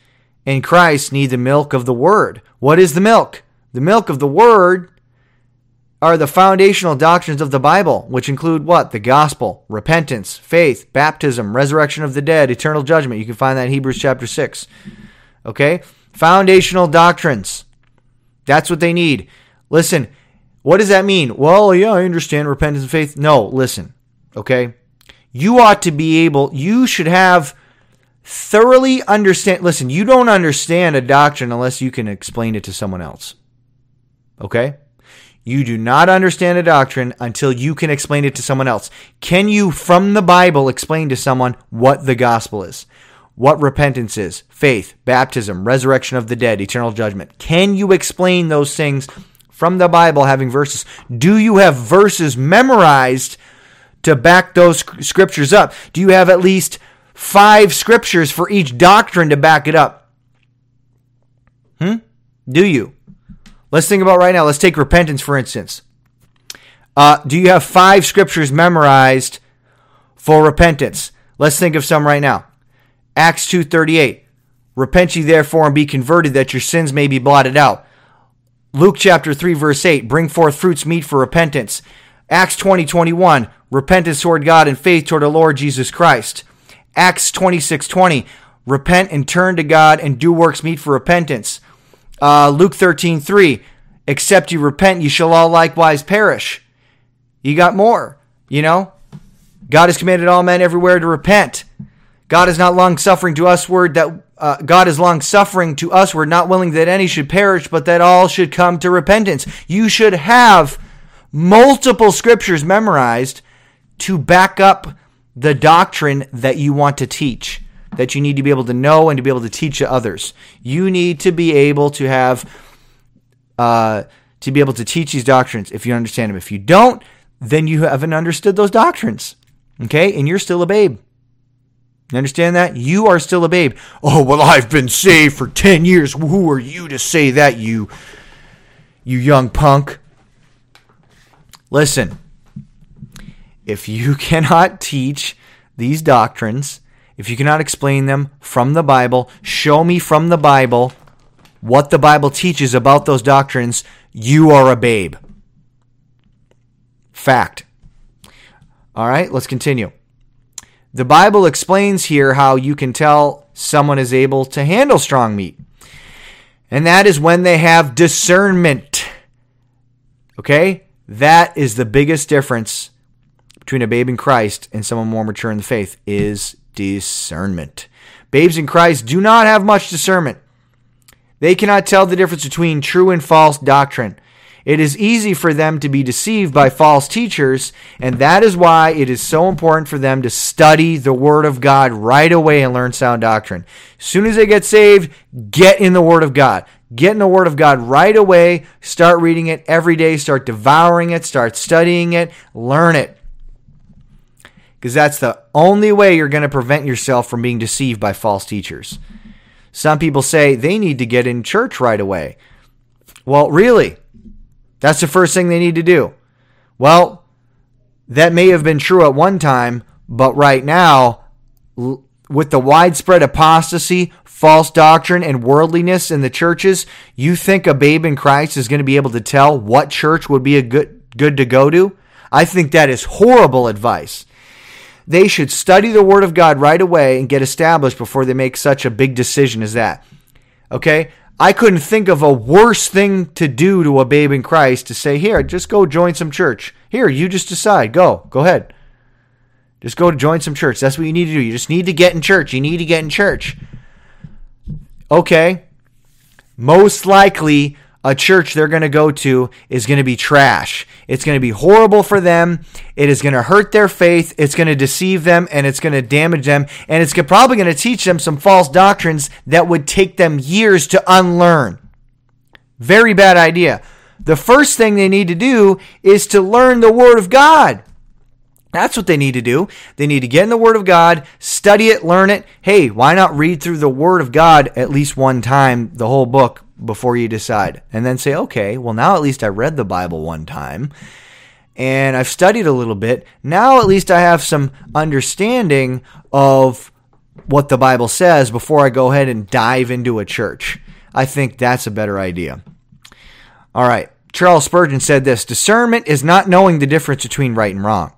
in Christ need the milk of the word. What is the milk? The milk of the word are the foundational doctrines of the Bible, which include what? The gospel, repentance, faith, baptism, resurrection of the dead, eternal judgment. You can find that in Hebrews chapter 6. Okay? Foundational doctrines. That's what they need. Listen, what does that mean? Well, yeah, I understand repentance and faith. No, listen. Okay? You ought to be able, you should have thoroughly understand. Listen, you don't understand a doctrine unless you can explain it to someone else. Okay? You do not understand a doctrine until you can explain it to someone else. Can you, from the Bible, explain to someone what the gospel is? What repentance is? Faith, baptism, resurrection of the dead, eternal judgment. Can you explain those things from the Bible having verses? Do you have verses memorized to back those scriptures up? Do you have at least five scriptures for each doctrine to back it up? Hmm? Do you? Let's think about right now. Let's take repentance, for instance. Uh, do you have five scriptures memorized for repentance? Let's think of some right now. Acts 2.38. Repent ye therefore and be converted that your sins may be blotted out. Luke chapter 3 verse 8. Bring forth fruits meet for repentance. Acts 20, 21. Repentance toward God and faith toward the Lord Jesus Christ. Acts 26, 20. Repent and turn to God and do works meet for repentance. Uh, Luke 13, 3. Except you repent, you shall all likewise perish. You got more, you know? God has commanded all men everywhere to repent. God is not long suffering to usward that uh, God is long suffering to usward, not willing that any should perish, but that all should come to repentance. You should have multiple scriptures memorized to back up the doctrine that you want to teach that you need to be able to know and to be able to teach to others. You need to be able to have, uh, to be able to teach these doctrines if you understand them. If you don't, then you haven't understood those doctrines. Okay? And you're still a babe. You understand that? You are still a babe. Oh, well, I've been saved for 10 years. Who are you to say that, you, you young punk? Listen, if you cannot teach these doctrines, if you cannot explain them from the Bible, show me from the Bible what the Bible teaches about those doctrines, you are a babe. Fact. All right, let's continue. The Bible explains here how you can tell someone is able to handle strong meat. And that is when they have discernment. Okay? That is the biggest difference between a babe in Christ and someone more mature in the faith is discernment. Babes in Christ do not have much discernment. They cannot tell the difference between true and false doctrine. It is easy for them to be deceived by false teachers, and that is why it is so important for them to study the Word of God right away and learn sound doctrine. As soon as they get saved, get in the Word of God. Get in the Word of God right away. Start reading it every day. Start devouring it. Start studying it. Learn it because that's the only way you're going to prevent yourself from being deceived by false teachers. Some people say they need to get in church right away. Well, really? That's the first thing they need to do. Well, that may have been true at one time, but right now, with the widespread apostasy, false doctrine, and worldliness in the churches, you think a babe in Christ is going to be able to tell what church would be a good good to go to? I think that is horrible advice. They should study the Word of God right away and get established before they make such a big decision as that. Okay? I couldn't think of a worse thing to do to a babe in Christ to say, here, just go join some church. Here, you just decide. Go. Go ahead. Just go to join some church. That's what you need to do. You just need to get in church. You need to get in church. Okay. Most likely, a church they're going to go to is going to be trash. It's going to be horrible for them. It is going to hurt their faith. It's going to deceive them and it's going to damage them. And it's probably going to teach them some false doctrines that would take them years to unlearn. Very bad idea. The first thing they need to do is to learn the Word of God. That's what they need to do. They need to get in the Word of God, study it, learn it. Hey, why not read through the Word of God at least one time, the whole book, before you decide? And then say, okay, well, now at least I read the Bible one time and I've studied a little bit. Now at least I have some understanding of what the Bible says before I go ahead and dive into a church. I think that's a better idea. All right. Charles Spurgeon said this discernment is not knowing the difference between right and wrong.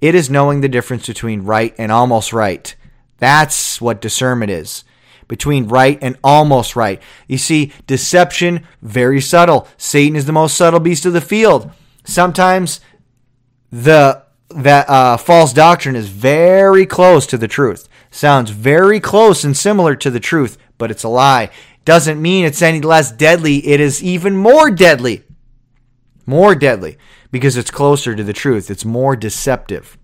It is knowing the difference between right and almost right. That's what discernment is. Between right and almost right. You see, deception, very subtle. Satan is the most subtle beast of the field. Sometimes the that uh, false doctrine is very close to the truth. Sounds very close and similar to the truth, but it's a lie. Doesn't mean it's any less deadly. It is even more deadly. More deadly because it's closer to the truth. It's more deceptive.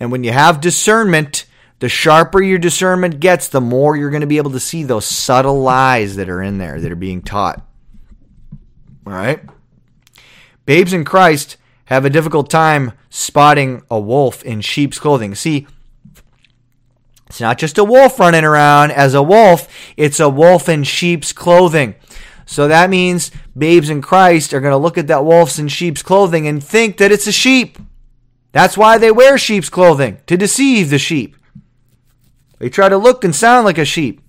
And when you have discernment, the sharper your discernment gets, the more you're going to be able to see those subtle lies that are in there that are being taught. All right? Babes in Christ have a difficult time spotting a wolf in sheep's clothing. See, it's not just a wolf running around as a wolf, it's a wolf in sheep's clothing. So that means babes in Christ are going to look at that wolf's in sheep's clothing and think that it's a sheep. That's why they wear sheep's clothing, to deceive the sheep. They try to look and sound like a sheep.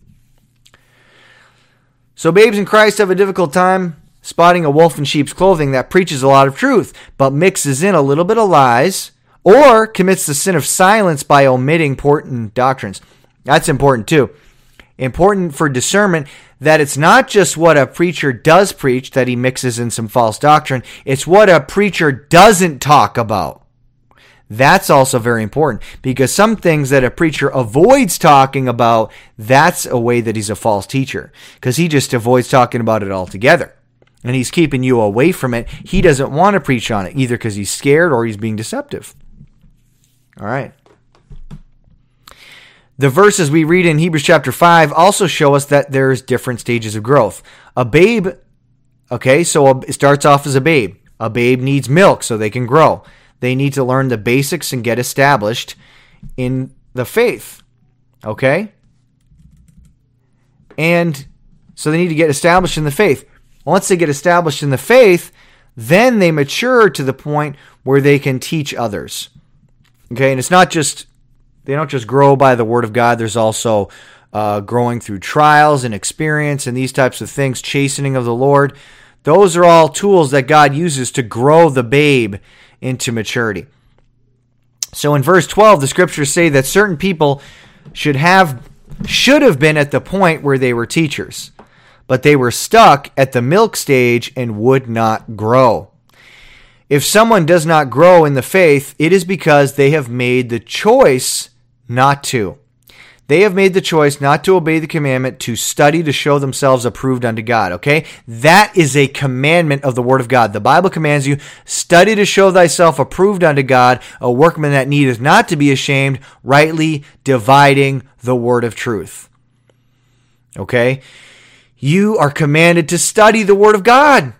So babes in Christ have a difficult time spotting a wolf in sheep's clothing that preaches a lot of truth, but mixes in a little bit of lies, or commits the sin of silence by omitting important doctrines. That's important too important for discernment that it's not just what a preacher does preach that he mixes in some false doctrine, it's what a preacher doesn't talk about. That's also very important because some things that a preacher avoids talking about, that's a way that he's a false teacher because he just avoids talking about it altogether. And he's keeping you away from it. He doesn't want to preach on it either because he's scared or he's being deceptive. All right. The verses we read in Hebrews chapter 5 also show us that there's different stages of growth. A babe, okay, so it starts off as a babe. A babe needs milk so they can grow. They need to learn the basics and get established in the faith, okay? And so they need to get established in the faith. Once they get established in the faith, then they mature to the point where they can teach others. Okay, and it's not just they don't just grow by the word of God. There's also uh, growing through trials and experience and these types of things, chastening of the Lord. Those are all tools that God uses to grow the babe into maturity. So in verse 12, the scriptures say that certain people should have should have been at the point where they were teachers, but they were stuck at the milk stage and would not grow. If someone does not grow in the faith, it is because they have made the choice not to. They have made the choice not to obey the commandment to study to show themselves approved unto God. Okay? That is a commandment of the Word of God. The Bible commands you, study to show thyself approved unto God, a workman that needeth not to be ashamed, rightly dividing the Word of truth. Okay? You are commanded to study the Word of God.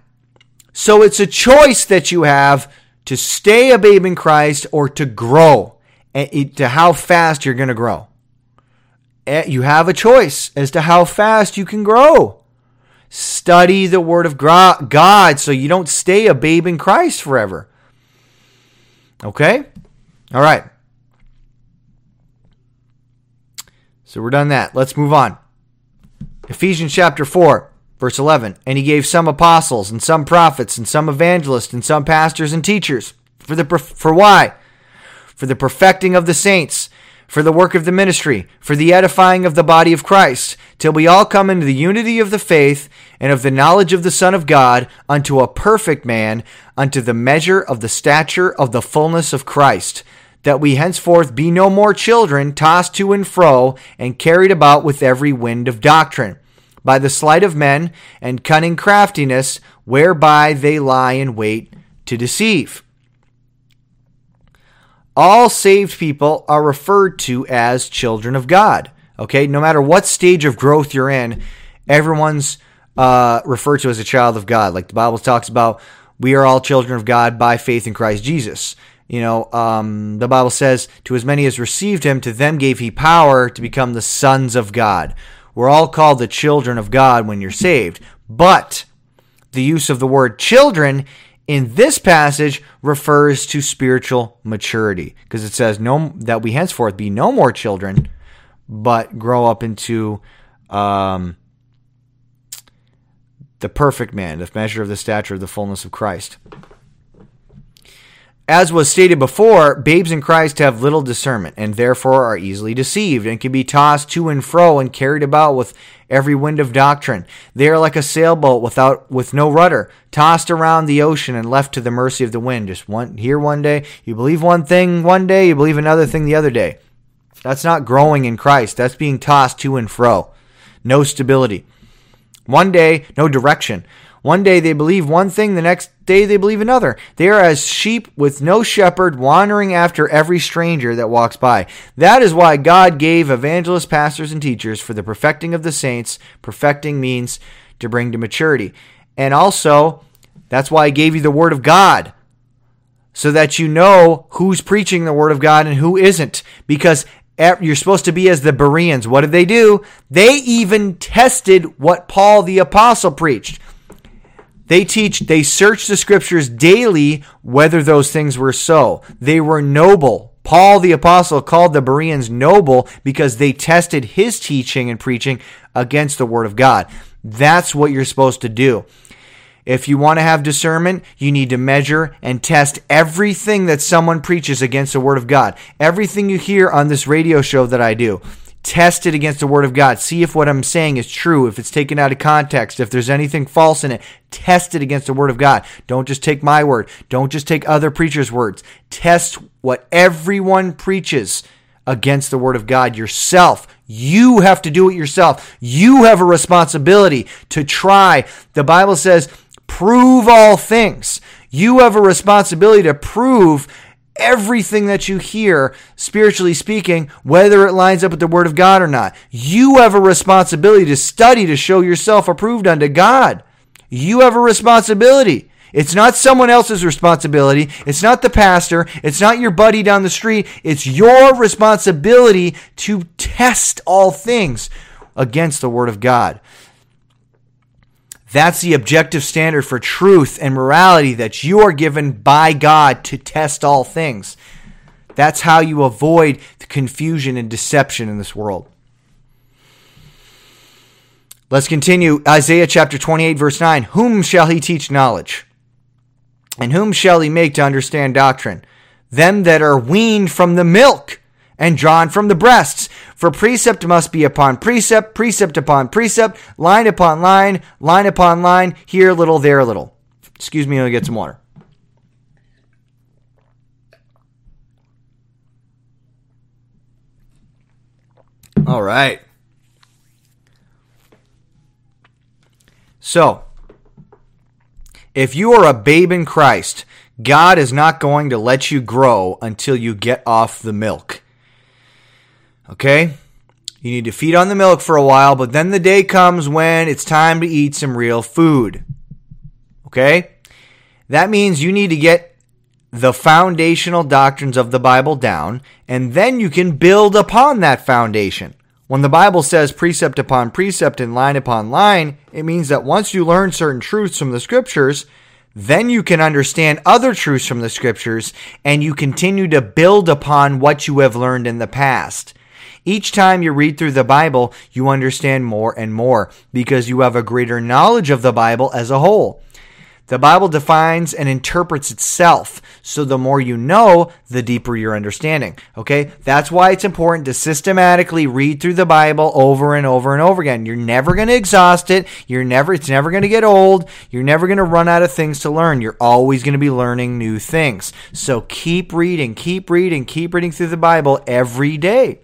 So it's a choice that you have to stay a babe in Christ or to grow eh, and to how fast you're going to grow. Eh, you have a choice as to how fast you can grow. Study the Word of God so you don't stay a babe in Christ forever. Okay? All right. So we're done that. Let's move on. Ephesians chapter 4, verse 11. And he gave some apostles, and some prophets, and some evangelists, and some pastors and teachers. For the for why? for the perfecting of the saints, for the work of the ministry, for the edifying of the body of Christ, till we all come into the unity of the faith and of the knowledge of the Son of God, unto a perfect man, unto the measure of the stature of the fullness of Christ, that we henceforth be no more children, tossed to and fro, and carried about with every wind of doctrine, by the sleight of men and cunning craftiness, whereby they lie in wait to deceive. All saved people are referred to as children of God. Okay, no matter what stage of growth you're in, everyone's uh, referred to as a child of God. Like the Bible talks about, we are all children of God by faith in Christ Jesus. You know, um, the Bible says, To as many as received him, to them gave he power to become the sons of God. We're all called the children of God when you're saved. But the use of the word children in this passage refers to spiritual maturity because it says no that we henceforth be no more children but grow up into um, the perfect man the measure of the stature of the fullness of christ as was stated before, babes in Christ have little discernment and therefore are easily deceived and can be tossed to and fro and carried about with every wind of doctrine. They are like a sailboat without with no rudder, tossed around the ocean and left to the mercy of the wind. Just one here one day, you believe one thing one day, you believe another thing the other day. That's not growing in Christ. That's being tossed to and fro. No stability. One day, no direction. One day they believe one thing, the next day they believe another. They are as sheep with no shepherd, wandering after every stranger that walks by. That is why God gave evangelists, pastors, and teachers for the perfecting of the saints. Perfecting means to bring to maturity. And also, that's why I gave you the Word of God so that you know who's preaching the Word of God and who isn't. Because you're supposed to be as the Bereans. What did they do? They even tested what Paul the Apostle preached. They teach, they search the scriptures daily whether those things were so. They were noble. Paul the apostle called the Bereans noble because they tested his teaching and preaching against the word of God. That's what you're supposed to do. If you want to have discernment, you need to measure and test everything that someone preaches against the Word of God. Everything you hear on this radio show that I do. Test it against the Word of God. See if what I'm saying is true, if it's taken out of context, if there's anything false in it. Test it against the Word of God. Don't just take my word. Don't just take other preachers' words. Test what everyone preaches against the Word of God yourself. You have to do it yourself. You have a responsibility to try. The Bible says, prove all things. You have a responsibility to prove everything that you hear, spiritually speaking, whether it lines up with the Word of God or not. You have a responsibility to study to show yourself approved unto God. You have a responsibility. It's not someone else's responsibility. It's not the pastor. It's not your buddy down the street. It's your responsibility to test all things against the Word of God. That's the objective standard for truth and morality that you are given by God to test all things. That's how you avoid the confusion and deception in this world. Let's continue. Isaiah chapter 28, verse 9. Whom shall he teach knowledge? And whom shall he make to understand doctrine? Them that are weaned from the milk and drawn from the breasts. For precept must be upon precept, precept upon precept, line upon line, line upon line, here a little, there a little. Excuse me, I'll get some water. All right. So, if you are a babe in Christ, God is not going to let you grow until you get off the milk. Okay? You need to feed on the milk for a while, but then the day comes when it's time to eat some real food. Okay? That means you need to get the foundational doctrines of the Bible down, and then you can build upon that foundation. When the Bible says precept upon precept and line upon line, it means that once you learn certain truths from the scriptures, then you can understand other truths from the scriptures and you continue to build upon what you have learned in the past. Each time you read through the Bible, you understand more and more because you have a greater knowledge of the Bible as a whole. The Bible defines and interprets itself. So the more you know, the deeper your understanding. Okay? That's why it's important to systematically read through the Bible over and over and over again. You're never going to exhaust it. You're never it's never going to get old. You're never going to run out of things to learn. You're always going to be learning new things. So keep reading, keep reading, keep reading through the Bible every day.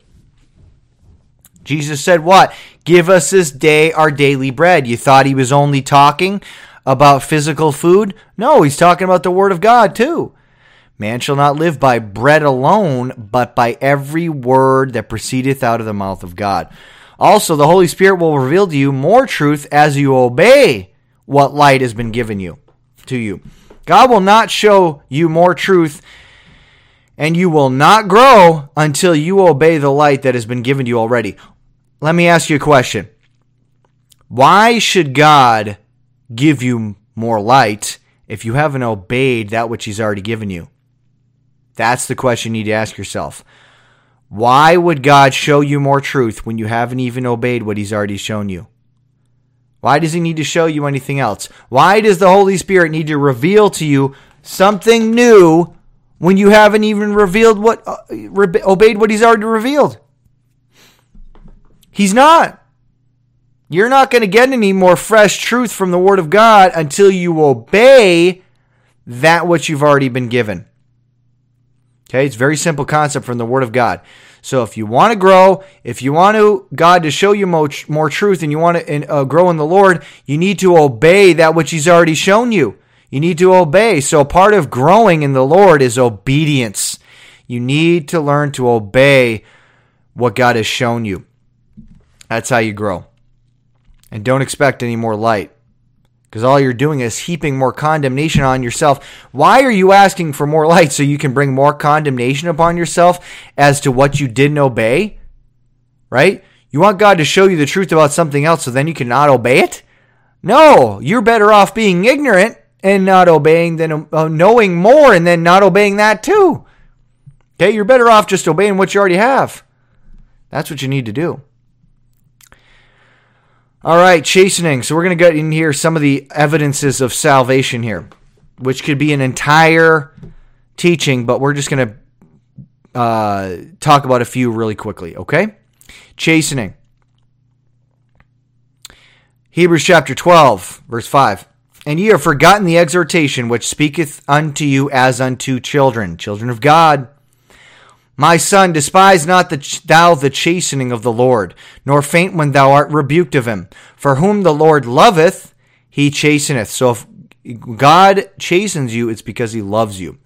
Jesus said, What? Give us this day our daily bread. You thought he was only talking about physical food? No, he's talking about the Word of God too. Man shall not live by bread alone, but by every word that proceedeth out of the mouth of God. Also, the Holy Spirit will reveal to you more truth as you obey what light has been given you to you. God will not show you more truth and you will not grow until you obey the light that has been given to you already. Let me ask you a question. Why should God give you more light if you haven't obeyed that which He's already given you? That's the question you need to ask yourself. Why would God show you more truth when you haven't even obeyed what He's already shown you? Why does He need to show you anything else? Why does the Holy Spirit need to reveal to you something new when you haven't even revealed what uh, re- obeyed what He's already revealed? He's not. You're not going to get any more fresh truth from the Word of God until you obey that which you've already been given. Okay, it's very simple concept from the Word of God. So if you want to grow, if you want to God to show you more, more truth, and you want to uh, grow in the Lord, you need to obey that which He's already shown you. You need to obey. So part of growing in the Lord is obedience. You need to learn to obey what God has shown you. That's how you grow. And don't expect any more light because all you're doing is heaping more condemnation on yourself. Why are you asking for more light so you can bring more condemnation upon yourself as to what you didn't obey? Right? You want God to show you the truth about something else so then you cannot obey it? No, you're better off being ignorant and not obeying than uh, knowing more and then not obeying that too. Okay, you're better off just obeying what you already have. That's what you need to do. All right, chastening. So we're going to get in here some of the evidences of salvation here, which could be an entire teaching, but we're just going to uh, talk about a few really quickly, okay? Chastening. Hebrews chapter 12, verse 5. And ye have forgotten the exhortation which speaketh unto you as unto children, children of God my son, despise not the, thou the chastening of the Lord, nor faint when thou art rebuked of him. For whom the Lord loveth, he chasteneth. So if God chastens you, it's because he loves you.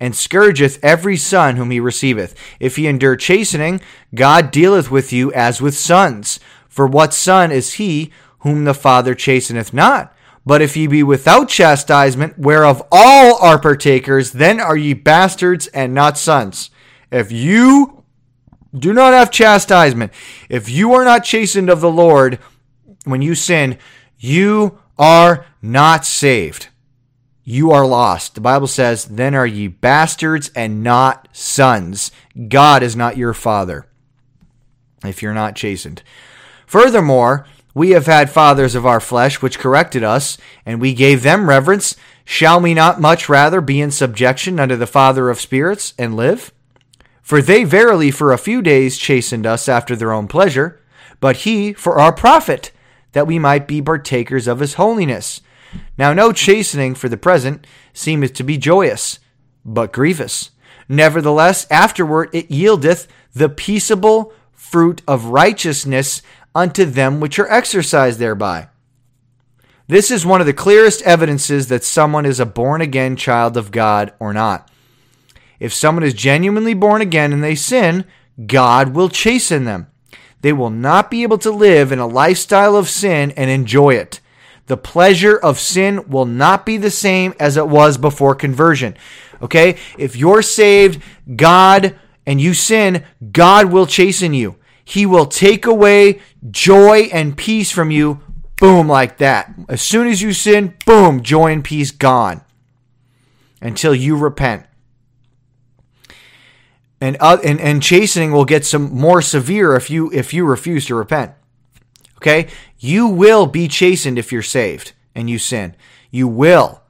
And scourgeth every son whom he receiveth. If ye endure chastening, God dealeth with you as with sons. For what son is he whom the Father chasteneth not? But if ye be without chastisement, whereof all are partakers, then are ye bastards and not sons. If you do not have chastisement, if you are not chastened of the Lord when you sin, you are not saved. You are lost. The Bible says, Then are ye bastards and not sons. God is not your father if you're not chastened. Furthermore, we have had fathers of our flesh which corrected us, and we gave them reverence. Shall we not much rather be in subjection unto the Father of spirits and live? For they verily for a few days chastened us after their own pleasure, but he for our profit, that we might be partakers of his holiness. Now no chastening for the present seemeth to be joyous, but grievous. Nevertheless, afterward it yieldeth the peaceable fruit of righteousness unto them which are exercised thereby. This is one of the clearest evidences that someone is a born again child of God or not. If someone is genuinely born again and they sin, God will chasten them. They will not be able to live in a lifestyle of sin and enjoy it. The pleasure of sin will not be the same as it was before conversion. Okay? If you're saved, God, and you sin, God will chasten you. He will take away joy and peace from you, boom, like that. As soon as you sin, boom, joy and peace gone until you repent and, uh, and and chastening will get some more severe if you if you refuse to repent. Okay, you will be chastened if you're saved and you sin. You will.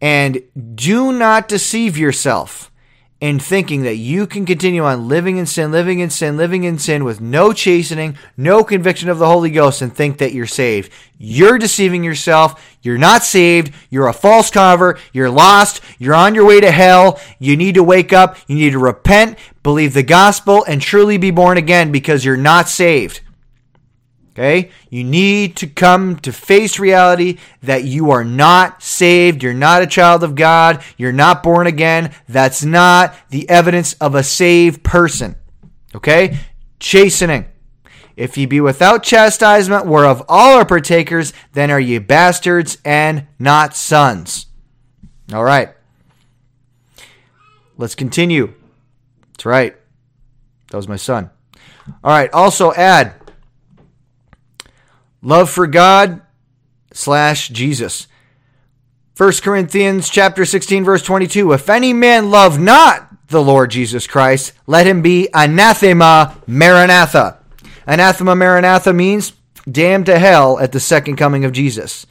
And do not deceive yourself in thinking that you can continue on living in sin, living in sin, living in sin with no chastening, no conviction of the Holy Ghost, and think that you're saved. You're deceiving yourself. You're not saved. You're a false convert. You're lost. You're on your way to hell. You need to wake up. You need to repent, believe the gospel, and truly be born again because you're not saved. Okay? You need to come to face reality that you are not saved. You're not a child of God. You're not born again. That's not the evidence of a saved person. Okay? Chastening. If ye be without chastisement, whereof all are partakers, then are ye bastards and not sons. All right. Let's continue. That's right. That was my son. All right. Also add love for God slash Jesus. 1 Corinthians chapter 16 verse 22 If any man love not the Lord Jesus Christ let him be anathema maranatha. Anathema maranatha means damned to hell at the second coming of Jesus.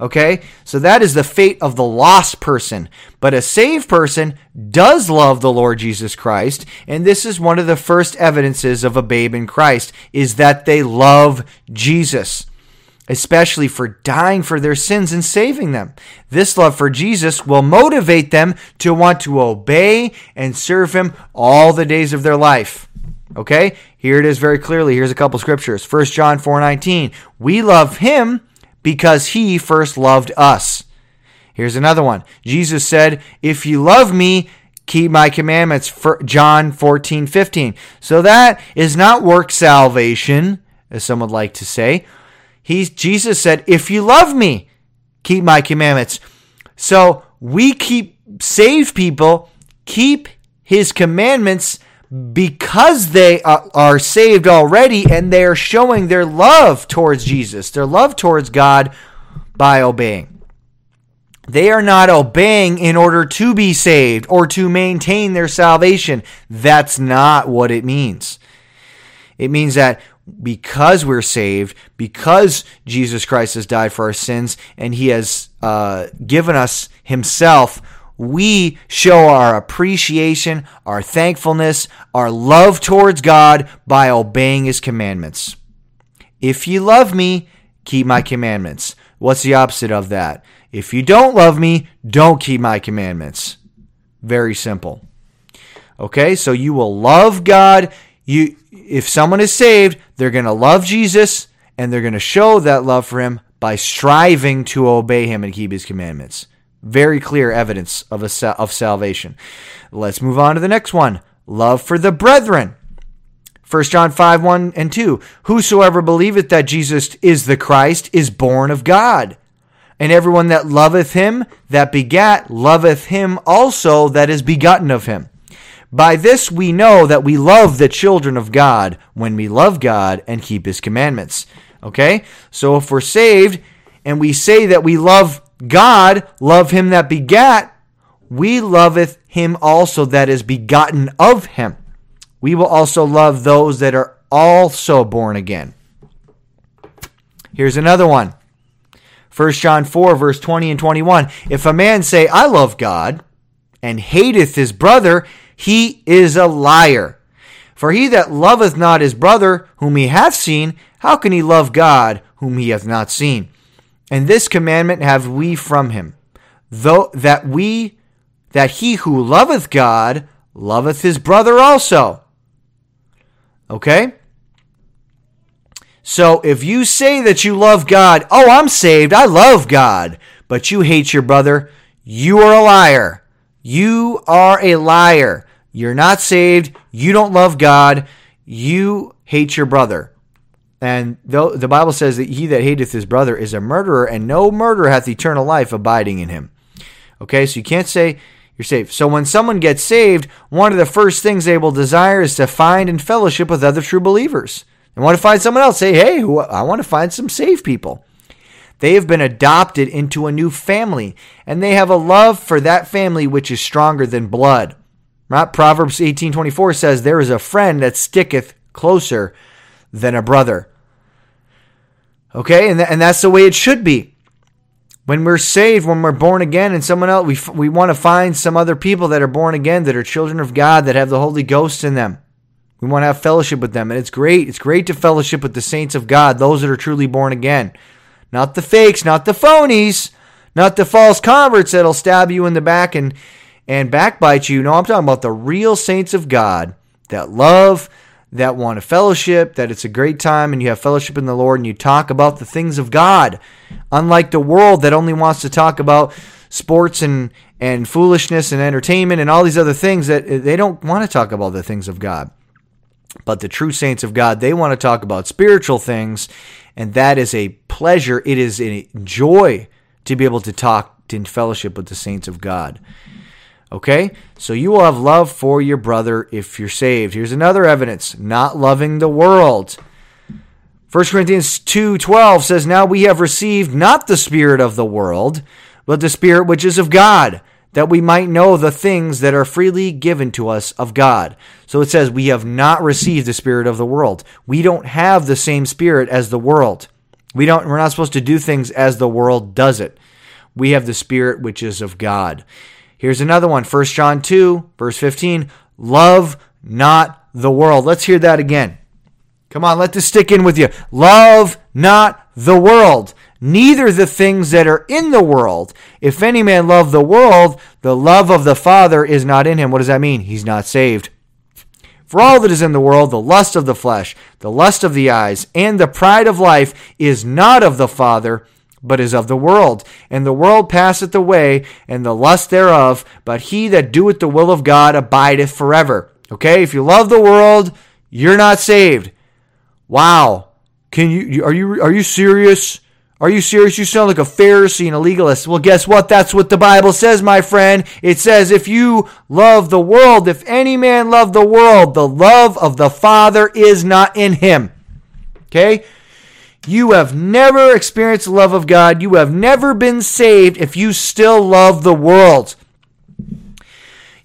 Okay? So that is the fate of the lost person. But a saved person does love the Lord Jesus Christ, and this is one of the first evidences of a babe in Christ is that they love Jesus. Especially for dying for their sins and saving them. This love for Jesus will motivate them to want to obey and serve Him all the days of their life. Okay? Here it is very clearly. Here's a couple scriptures. 1 John 4:19. We love him because he first loved us. Here's another one. Jesus said, If you love me, keep my commandments. John 14, 15. So that is not work salvation, as some would like to say. He, Jesus said, If you love me, keep my commandments. So we keep save people, keep his commandments because they are saved already and they are showing their love towards Jesus, their love towards God by obeying. They are not obeying in order to be saved or to maintain their salvation. That's not what it means. It means that because we're saved, because Jesus Christ has died for our sins and he has uh, given us himself, we show our appreciation, our thankfulness, our love towards God by obeying His commandments. If you love me, keep my commandments. What's the opposite of that? If you don't love me, don't keep my commandments. Very simple. Okay, so you will love God. You if someone is saved, they're going to love Jesus and they're going to show that love for him by striving to obey him and keep his commandments. Very clear evidence of, a, of salvation. Let's move on to the next one love for the brethren. 1 John 5 1 and 2. Whosoever believeth that Jesus is the Christ is born of God. And everyone that loveth him that begat loveth him also that is begotten of him. By this we know that we love the children of God when we love God and keep his commandments. Okay? So if we're saved and we say that we love God love him that begat, we loveth him also that is begotten of him. We will also love those that are also born again. Here's another one. 1 John 4, verse 20 and 21. If a man say, I love God, and hateth his brother, he is a liar. For he that loveth not his brother, whom he hath seen, how can he love God, whom he hath not seen? And this commandment have we from him, though that we that he who loveth God loveth his brother also. Okay? So if you say that you love God, oh, I'm saved, I love God, but you hate your brother, you are a liar. You are a liar. You're not saved. You don't love God. You hate your brother. And though the Bible says that he that hateth his brother is a murderer, and no murderer hath eternal life abiding in him. Okay, so you can't say you're saved. So when someone gets saved, one of the first things they will desire is to find and fellowship with other true believers. They want to find someone else. Say, hey, I want to find some saved people. They have been adopted into a new family, and they have a love for that family which is stronger than blood. Right? Proverbs 18:24 says, "There is a friend that sticketh closer than a brother." Okay, and, th- and that's the way it should be. when we're saved, when we're born again, and someone else, we, we want to find some other people that are born again, that are children of God, that have the Holy Ghost in them. We want to have fellowship with them. And it's great. It's great to fellowship with the saints of God, those that are truly born again. Not the fakes, not the phonies, not the false converts that'll stab you in the back and, and backbite you. No, I'm talking about the real saints of God that love, that want a fellowship, that it's a great time and you have fellowship in the Lord and you talk about the things of God. Unlike the world that only wants to talk about sports and, and foolishness and entertainment and all these other things that eh, they don't want to talk about the things of God. But the true saints of God, they want to talk about spiritual things, and that is a pleasure. It is a joy to be able to talk in fellowship with the saints of God. Okay? So you will have love for your brother if you're saved. Here's another evidence not loving the world. 1 Corinthians 2:12 says now we have received not the spirit of the world but the spirit which is of God that we might know the things that are freely given to us of God. So it says we have not received the spirit of the world. We don't have the same spirit as the world. We don't we're not supposed to do things as the world does it. We have the spirit which is of God. Here's another one 1 John 2, verse 15. Love not the world. Let's hear that again. Come on, let this stick in with you. Love not the world, neither the things that are in the world. If any man love the world, the love of the Father is not in him. What does that mean? He's not saved. For all that is in the world, the lust of the flesh, the lust of the eyes, and the pride of life is not of the Father, but is of the world. And the world passeth away, and the lust thereof, but he that doeth the will of God abideth forever. Okay, if you love the world, you're not saved. Wow. Can you are you are you serious? Are you serious? You sound like a Pharisee and a legalist. Well, guess what? That's what the Bible says, my friend. It says, if you love the world, if any man love the world, the love of the Father is not in him. Okay? You have never experienced the love of God. You have never been saved if you still love the world.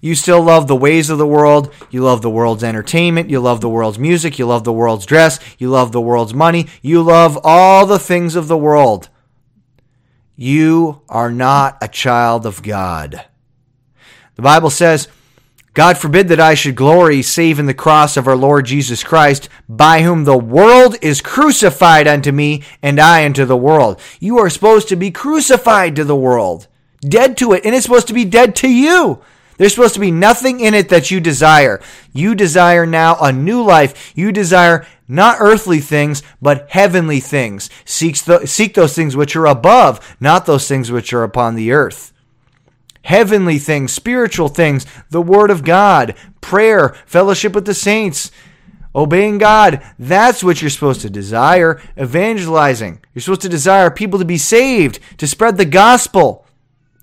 You still love the ways of the world. You love the world's entertainment. You love the world's music. You love the world's dress. You love the world's money. You love all the things of the world. You are not a child of God. The Bible says, God forbid that I should glory save in the cross of our Lord Jesus Christ, by whom the world is crucified unto me, and I unto the world. You are supposed to be crucified to the world, dead to it, and it's supposed to be dead to you. There's supposed to be nothing in it that you desire. You desire now a new life. You desire not earthly things, but heavenly things. Seek, those things which are above, not those things which are upon the earth heavenly things, spiritual things, the Word of God, prayer, fellowship with the saints, obeying God. That's what you're supposed to desire. Evangelizing. You're supposed to desire people to be saved, to spread the gospel.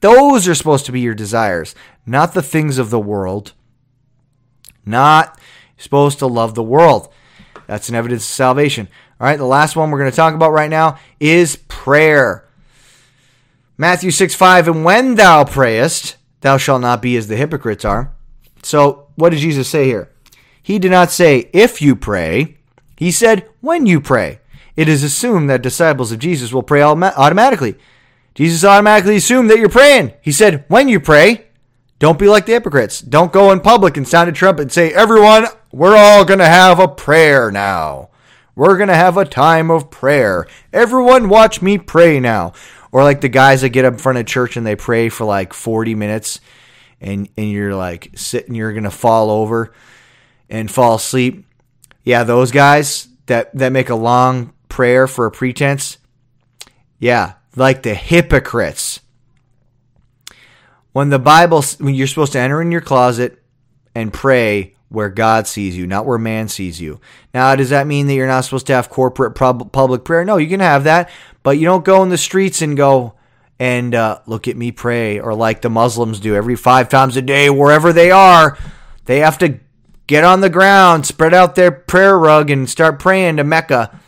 Those are supposed to be your desires, not the things of the world. Not supposed to love the world. That's an evidence of salvation. All right, the last one we're going to talk about right now is prayer. Matthew 6 5, and when thou prayest, thou shalt not be as the hypocrites are. So, what did Jesus say here? He did not say, if you pray. He said, when you pray. It is assumed that disciples of Jesus will pray automatically. Jesus automatically assumed that you're praying. He said, when you pray, don't be like the hypocrites. Don't go in public and sound a trumpet and say, everyone, we're all going to have a prayer now. We're going to have a time of prayer. Everyone, watch me pray now. Or like the guys that get up in front of church and they pray for like 40 minutes and, and you're like sitting, you're going to fall over and fall asleep. Yeah, those guys that, that make a long prayer for a pretense. Yeah, like the hypocrites. When the Bible, when you're supposed to enter in your closet and pray where God sees you, not where man sees you. Now, does that mean that you're not supposed to have corporate public prayer? No, you can have that, but you don't go in the streets and go and uh, look at me pray, or like the Muslims do every five times a day, wherever they are. They have to get on the ground, spread out their prayer rug, and start praying to Mecca.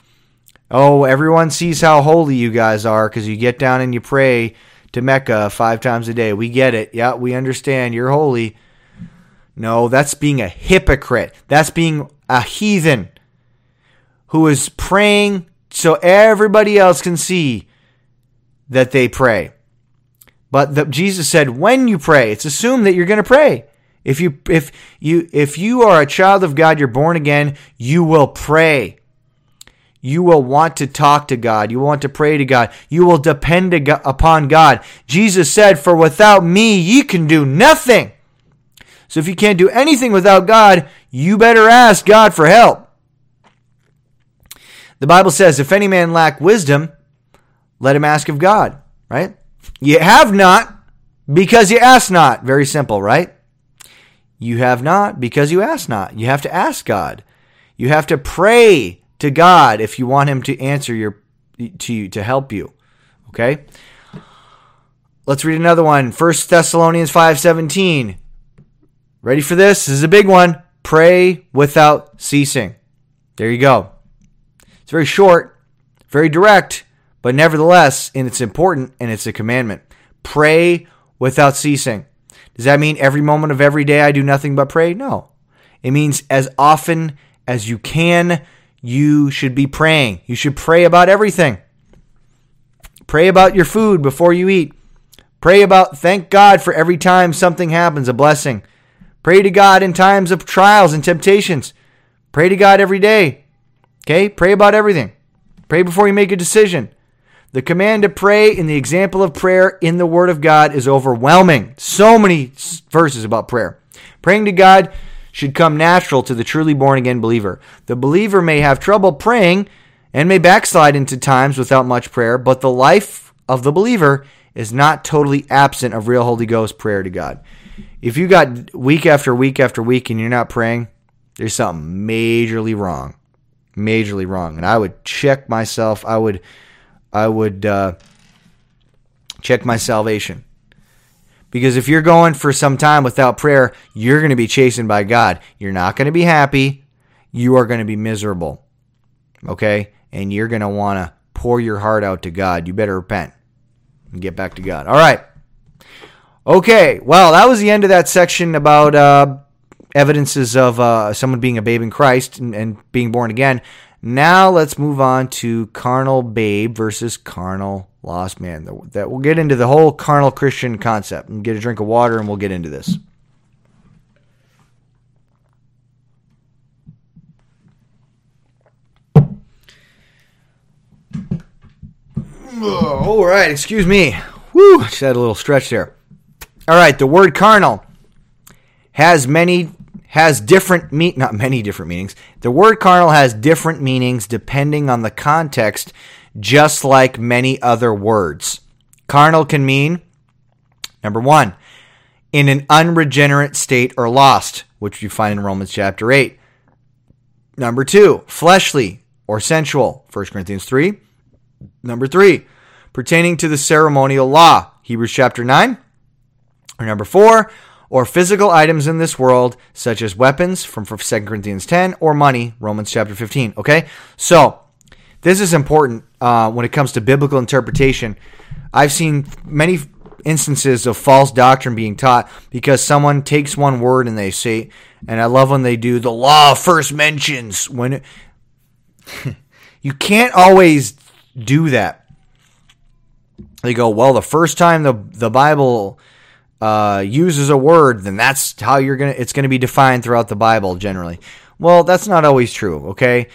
Oh, everyone sees how holy you guys are because you get down and you pray to Mecca five times a day. We get it. Yeah, we understand. You're holy. No, that's being a hypocrite. That's being a heathen who is praying so everybody else can see that they pray. But the, Jesus said, when you pray, it's assumed that you're going to pray. If you if you if you are a child of God, you're born again, you will pray. You will want to talk to God. You want to pray to God. You will depend upon God. Jesus said, "For without me, ye can do nothing." So if you can't do anything without God, you better ask God for help. The Bible says, "If any man lack wisdom, let him ask of God." Right? You have not because you ask not. Very simple, right? You have not because you ask not. You have to ask God. You have to pray to God if you want him to answer your to you to help you. Okay? Let's read another one. 1 Thessalonians 5:17. Ready for this? This is a big one. Pray without ceasing. There you go. It's very short, very direct, but nevertheless, and it's important and it's a commandment. Pray without ceasing. Does that mean every moment of every day I do nothing but pray? No. It means as often as you can, you should be praying. You should pray about everything. Pray about your food before you eat. Pray about, thank God for every time something happens, a blessing. Pray to God in times of trials and temptations. Pray to God every day. Okay? Pray about everything. Pray before you make a decision. The command to pray and the example of prayer in the Word of God is overwhelming. So many verses about prayer. Praying to God should come natural to the truly born again believer. The believer may have trouble praying and may backslide into times without much prayer, but the life of the believer is not totally absent of real Holy Ghost prayer to God. If you got week after week after week and you're not praying, there's something majorly wrong. Majorly wrong. And I would check myself. I would I would uh, check my salvation. Because if you're going for some time without prayer, you're going to be chastened by God. You're not going to be happy. You are going to be miserable. Okay? And you're going to want to pour your heart out to God. You better repent and get back to God. All right. Okay. Well, that was the end of that section about uh, evidences of uh, someone being a babe in Christ and, and being born again. Now let's move on to carnal babe versus carnal lost man. That we'll get into the whole carnal Christian concept and get a drink of water and we'll get into this. All right, excuse me. Woo, just had a little stretch there. All right, the word carnal has many has different mean not many different meanings. The word carnal has different meanings depending on the context, just like many other words. Carnal can mean number 1, in an unregenerate state or lost, which you find in Romans chapter 8. Number 2, fleshly or sensual, 1 Corinthians 3. Number 3, pertaining to the ceremonial law, Hebrews chapter 9. Or number 4, or physical items in this world, such as weapons from 2 Corinthians 10 or money, Romans chapter 15. Okay? So, this is important uh, when it comes to biblical interpretation. I've seen many instances of false doctrine being taught because someone takes one word and they say, and I love when they do the law first mentions when it, you can't always do that. They go, well, the first time the the Bible uh, uses a word, then that's how you're gonna. It's gonna be defined throughout the Bible generally. Well, that's not always true. Okay,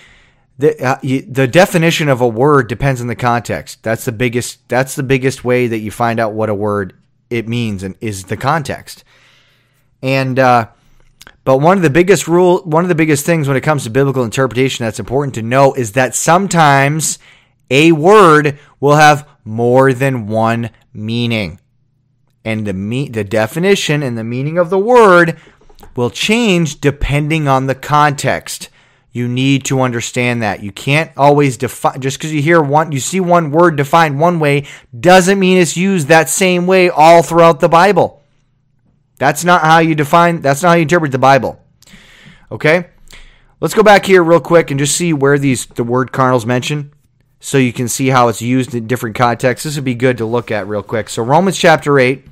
the uh, you, the definition of a word depends on the context. That's the biggest. That's the biggest way that you find out what a word it means and is the context. And uh, but one of the biggest rule, one of the biggest things when it comes to biblical interpretation that's important to know is that sometimes a word will have more than one meaning and the me- the definition and the meaning of the word will change depending on the context. You need to understand that. You can't always define just because you hear one you see one word defined one way doesn't mean it's used that same way all throughout the Bible. That's not how you define that's not how you interpret the Bible. Okay? Let's go back here real quick and just see where these the word carnals mentioned so you can see how it's used in different contexts. This would be good to look at real quick. So Romans chapter 8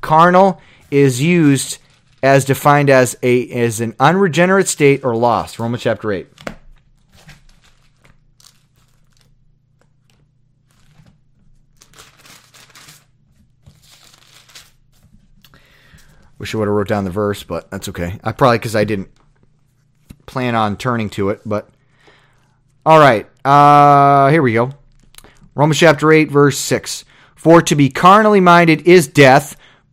Carnal is used as defined as a as an unregenerate state or lost. Romans chapter 8. Wish I would have wrote down the verse, but that's okay. I probably because I didn't plan on turning to it, but all right. Uh, here we go. Romans chapter 8, verse 6. For to be carnally minded is death,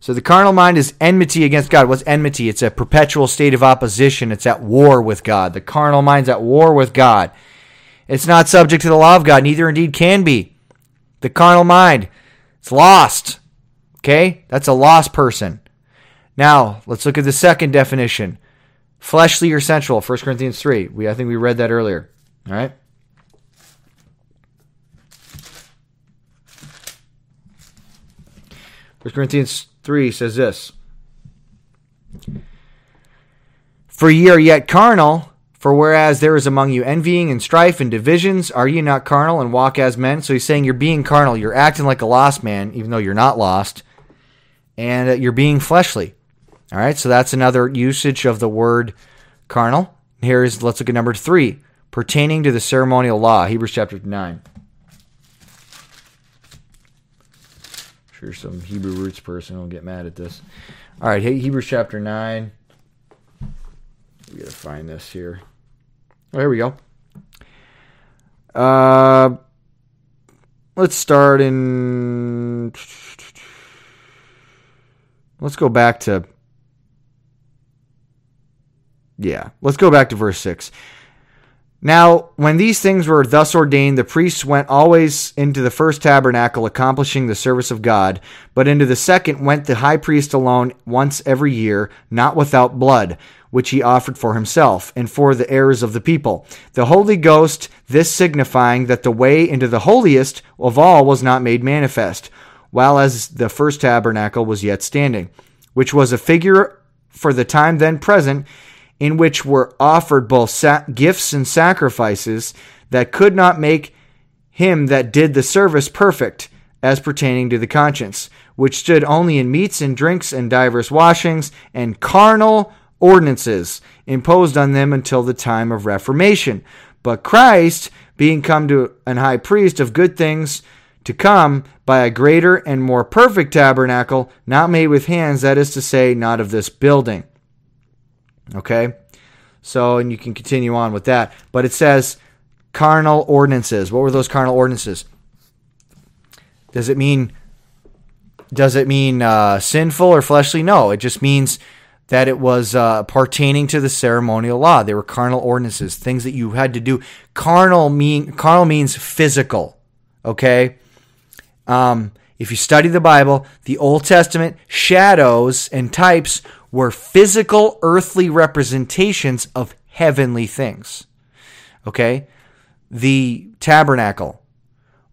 So the carnal mind is enmity against God. What's enmity? It's a perpetual state of opposition. It's at war with God. The carnal mind's at war with God. It's not subject to the law of God, neither indeed can be. The carnal mind, it's lost. Okay? That's a lost person. Now, let's look at the second definition fleshly or sensual 1 corinthians 3 we i think we read that earlier all right First Corinthians 3 says this For ye are yet carnal, for whereas there is among you envying and strife and divisions, are ye not carnal and walk as men? So he's saying you're being carnal. You're acting like a lost man, even though you're not lost. And you're being fleshly. All right, so that's another usage of the word carnal. Here is, let's look at number three, pertaining to the ceremonial law, Hebrews chapter 9. Sure some Hebrew roots person will get mad at this. All right, hey, Hebrews chapter 9. We gotta find this here. Oh, here we go. Uh, let's start in. Let's go back to yeah, let's go back to verse 6. Now, when these things were thus ordained, the priests went always into the first tabernacle, accomplishing the service of God, but into the second went the high priest alone once every year, not without blood, which he offered for himself, and for the errors of the people. The Holy Ghost, this signifying that the way into the holiest of all was not made manifest, while as the first tabernacle was yet standing, which was a figure for the time then present in which were offered both sa- gifts and sacrifices that could not make him that did the service perfect as pertaining to the conscience, which stood only in meats and drinks and divers washings and carnal ordinances imposed on them until the time of Reformation. But Christ, being come to an high priest of good things to come by a greater and more perfect tabernacle, not made with hands, that is to say, not of this building. Okay? So, and you can continue on with that. But it says carnal ordinances. What were those carnal ordinances? Does it mean does it mean uh, sinful or fleshly? No, it just means that it was uh, pertaining to the ceremonial law. They were carnal ordinances, things that you had to do. Carnal mean carnal means physical. Okay. Um, if you study the Bible, the Old Testament shadows and types were physical earthly representations of heavenly things. Okay? The tabernacle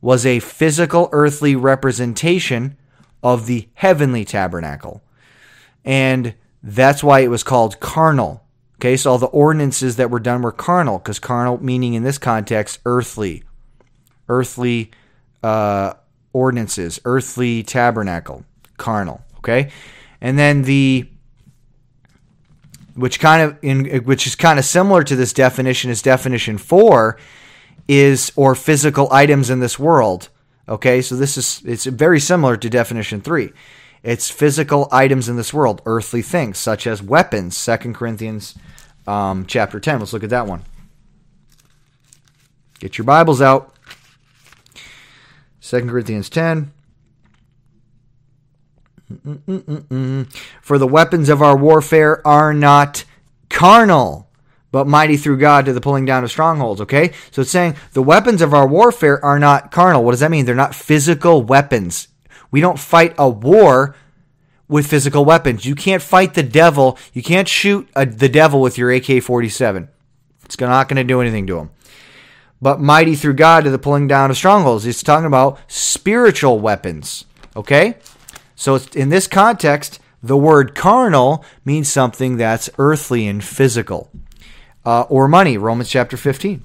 was a physical earthly representation of the heavenly tabernacle. And that's why it was called carnal. Okay, so all the ordinances that were done were carnal, because carnal meaning in this context, earthly. Earthly uh, ordinances, earthly tabernacle, carnal. Okay? And then the which kind of in which is kind of similar to this definition is definition 4 is or physical items in this world okay? So this is it's very similar to definition 3 it's physical items in this world earthly things such as weapons Second corinthians um, chapter 10 let's look at that one. Get your bibles out. Second corinthians 10 Mm-mm-mm-mm. For the weapons of our warfare are not carnal, but mighty through God to the pulling down of strongholds. Okay? So it's saying the weapons of our warfare are not carnal. What does that mean? They're not physical weapons. We don't fight a war with physical weapons. You can't fight the devil. You can't shoot a, the devil with your AK 47. It's not going to do anything to him. But mighty through God to the pulling down of strongholds. It's talking about spiritual weapons. Okay? So in this context, the word carnal means something that's earthly and physical. uh, or money. Romans chapter 15.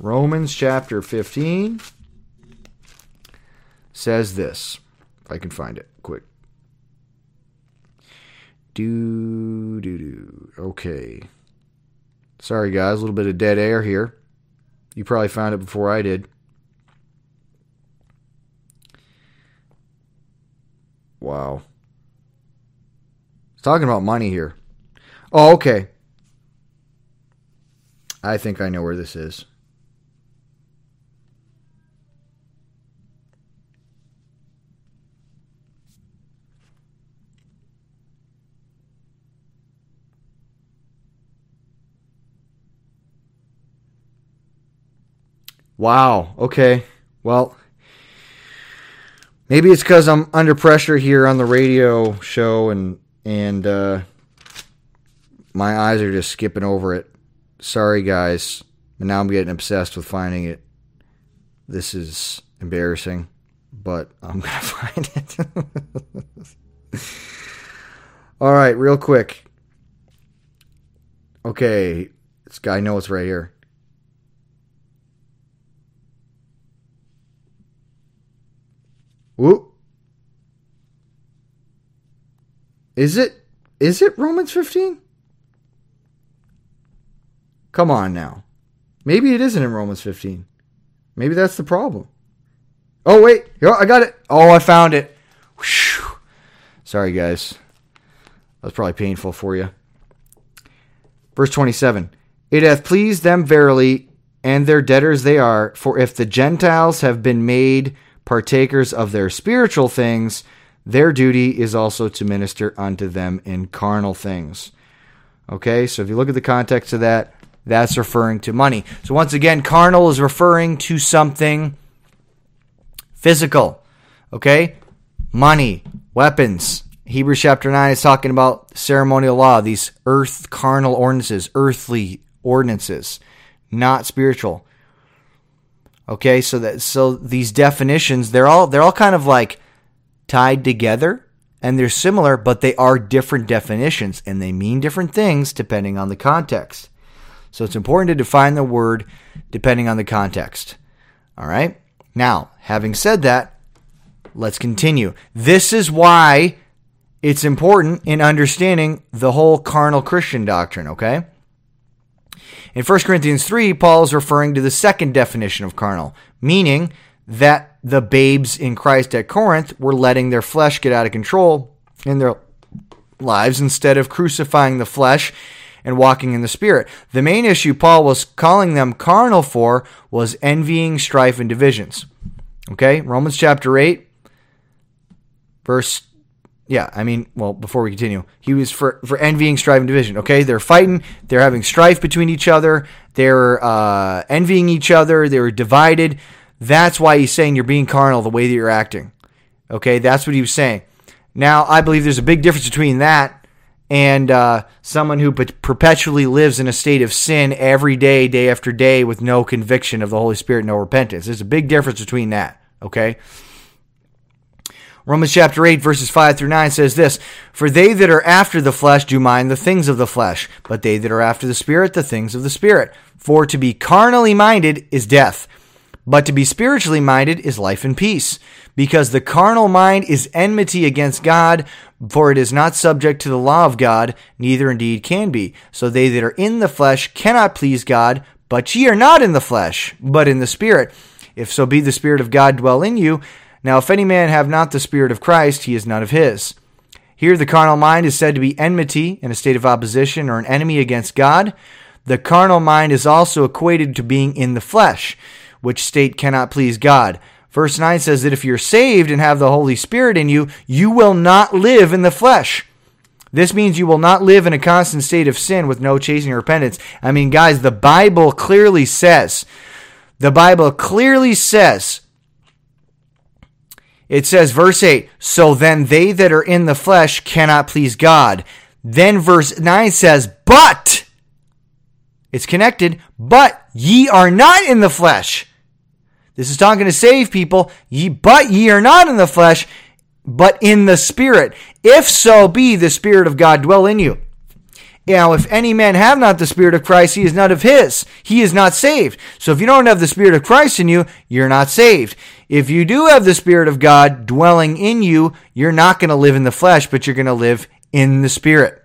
Romans chapter 15 says this. If I can find it quick. Do, do, do. Okay. Sorry, guys, a little bit of dead air here. You probably found it before I did. Wow. It's talking about money here. Oh, okay. I think I know where this is. Wow. Okay. Well, maybe it's because I'm under pressure here on the radio show, and and uh, my eyes are just skipping over it. Sorry, guys. And now I'm getting obsessed with finding it. This is embarrassing, but I'm gonna find it. All right, real quick. Okay, this guy knows right here. Whoop. Is it is it Romans 15? Come on now. Maybe it isn't in Romans 15. Maybe that's the problem. Oh wait, I got it. Oh, I found it. Whew. Sorry guys. That was probably painful for you. Verse 27. It hath pleased them verily, and their debtors they are, for if the Gentiles have been made partakers of their spiritual things, their duty is also to minister unto them in carnal things. Okay, so if you look at the context of that, that's referring to money. So once again, carnal is referring to something physical. Okay, money, weapons. Hebrews chapter 9 is talking about ceremonial law, these earth carnal ordinances, earthly ordinances, not spiritual. Okay, so that so these definitions they're all they're all kind of like tied together and they're similar, but they are different definitions and they mean different things depending on the context. So it's important to define the word depending on the context. All right? Now, having said that, let's continue. This is why it's important in understanding the whole carnal Christian doctrine, okay? In 1 Corinthians 3, Paul is referring to the second definition of carnal, meaning that the babes in Christ at Corinth were letting their flesh get out of control in their lives instead of crucifying the flesh and walking in the Spirit. The main issue Paul was calling them carnal for was envying, strife, and divisions. Okay, Romans chapter 8, verse yeah, I mean, well, before we continue, he was for for envying, striving, division. Okay, they're fighting, they're having strife between each other, they're uh, envying each other, they're divided. That's why he's saying you're being carnal the way that you're acting. Okay, that's what he was saying. Now, I believe there's a big difference between that and uh, someone who perpetually lives in a state of sin every day, day after day, with no conviction of the Holy Spirit, no repentance. There's a big difference between that. Okay. Romans chapter 8, verses 5 through 9 says this For they that are after the flesh do mind the things of the flesh, but they that are after the Spirit, the things of the Spirit. For to be carnally minded is death, but to be spiritually minded is life and peace. Because the carnal mind is enmity against God, for it is not subject to the law of God, neither indeed can be. So they that are in the flesh cannot please God, but ye are not in the flesh, but in the Spirit. If so be the Spirit of God dwell in you, now, if any man have not the Spirit of Christ, he is none of his. Here, the carnal mind is said to be enmity, in a state of opposition, or an enemy against God. The carnal mind is also equated to being in the flesh, which state cannot please God. Verse 9 says that if you're saved and have the Holy Spirit in you, you will not live in the flesh. This means you will not live in a constant state of sin with no chasing repentance. I mean, guys, the Bible clearly says, the Bible clearly says it says, verse 8, so then they that are in the flesh cannot please God. Then verse 9 says, but, it's connected, but ye are not in the flesh. This is talking to save people, ye, but ye are not in the flesh, but in the Spirit. If so be the Spirit of God dwell in you. Now, if any man have not the Spirit of Christ, he is not of his. He is not saved. So if you don't have the Spirit of Christ in you, you're not saved. If you do have the Spirit of God dwelling in you, you're not going to live in the flesh, but you're going to live in the Spirit.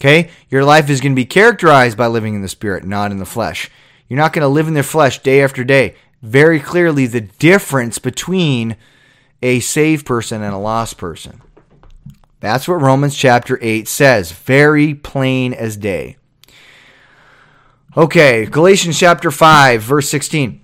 Okay? Your life is going to be characterized by living in the Spirit, not in the flesh. You're not going to live in the flesh day after day. Very clearly, the difference between a saved person and a lost person. That's what Romans chapter 8 says, very plain as day. Okay, Galatians chapter 5, verse 16.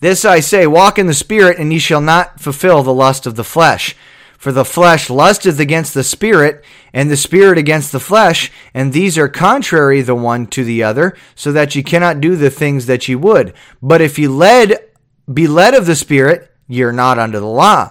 This I say, walk in the Spirit, and ye shall not fulfill the lust of the flesh. For the flesh lusteth against the Spirit, and the Spirit against the flesh, and these are contrary the one to the other, so that ye cannot do the things that ye would. But if ye led, be led of the Spirit, ye are not under the law.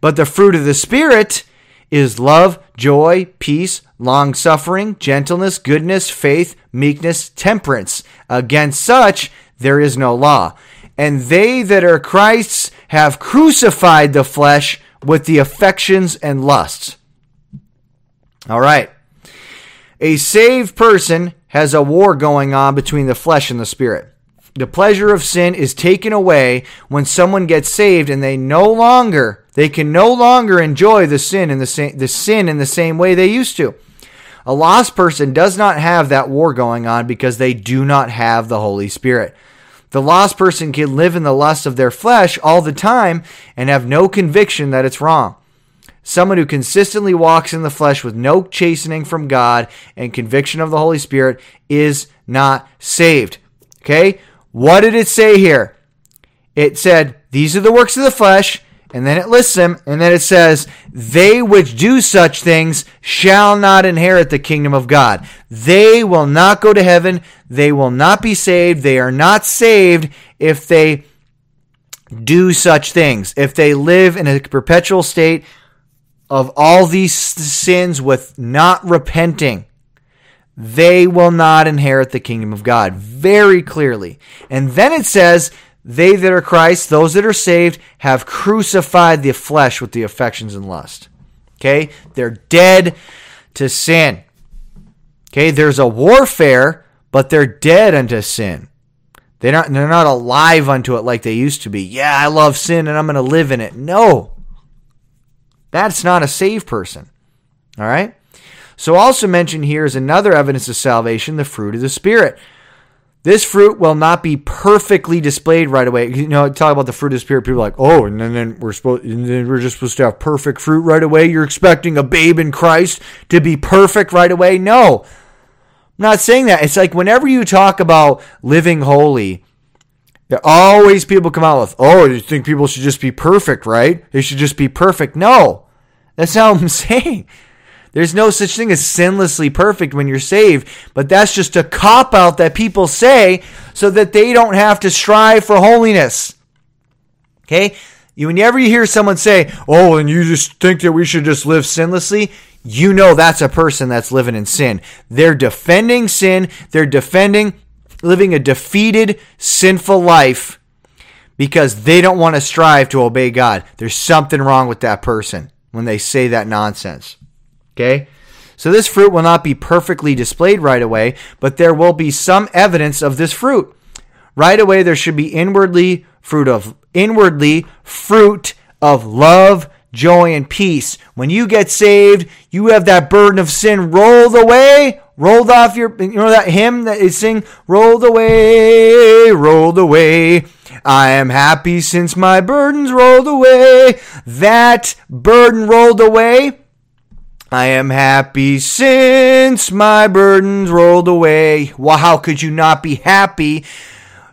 But the fruit of the Spirit is love, joy, peace, long suffering, gentleness, goodness, faith, meekness, temperance. Against such there is no law. And they that are Christ's have crucified the flesh with the affections and lusts. All right. A saved person has a war going on between the flesh and the spirit. The pleasure of sin is taken away when someone gets saved and they no longer they can no longer enjoy the sin in the same the sin in the same way they used to. A lost person does not have that war going on because they do not have the Holy Spirit. The lost person can live in the lust of their flesh all the time and have no conviction that it's wrong. Someone who consistently walks in the flesh with no chastening from God and conviction of the Holy Spirit is not saved. Okay? What did it say here? It said, These are the works of the flesh and then it lists them, and then it says, They which do such things shall not inherit the kingdom of God. They will not go to heaven. They will not be saved. They are not saved if they do such things. If they live in a perpetual state of all these sins with not repenting, they will not inherit the kingdom of God. Very clearly. And then it says, they that are Christ, those that are saved, have crucified the flesh with the affections and lust. Okay? They're dead to sin. Okay? There's a warfare, but they're dead unto sin. They're not, they're not alive unto it like they used to be. Yeah, I love sin and I'm going to live in it. No. That's not a saved person. All right? So, also mentioned here is another evidence of salvation the fruit of the Spirit. This fruit will not be perfectly displayed right away. You know, talk about the fruit of the spirit. People are like, oh, and then, then we're supposed, then we're just supposed to have perfect fruit right away. You're expecting a babe in Christ to be perfect right away? No, I'm not saying that. It's like whenever you talk about living holy, there always people come out with, oh, you think people should just be perfect, right? They should just be perfect. No, that's not what I'm saying. There's no such thing as sinlessly perfect when you're saved, but that's just a cop out that people say so that they don't have to strive for holiness. Okay? Whenever you hear someone say, oh, and you just think that we should just live sinlessly, you know that's a person that's living in sin. They're defending sin, they're defending living a defeated, sinful life because they don't want to strive to obey God. There's something wrong with that person when they say that nonsense. Okay? So this fruit will not be perfectly displayed right away, but there will be some evidence of this fruit. Right away there should be inwardly fruit of inwardly fruit of love, joy and peace. When you get saved, you have that burden of sin rolled away, rolled off your you know that hymn that they sing rolled away, rolled away. I am happy since my burden's rolled away. That burden rolled away I am happy since my burdens rolled away. Well, how could you not be happy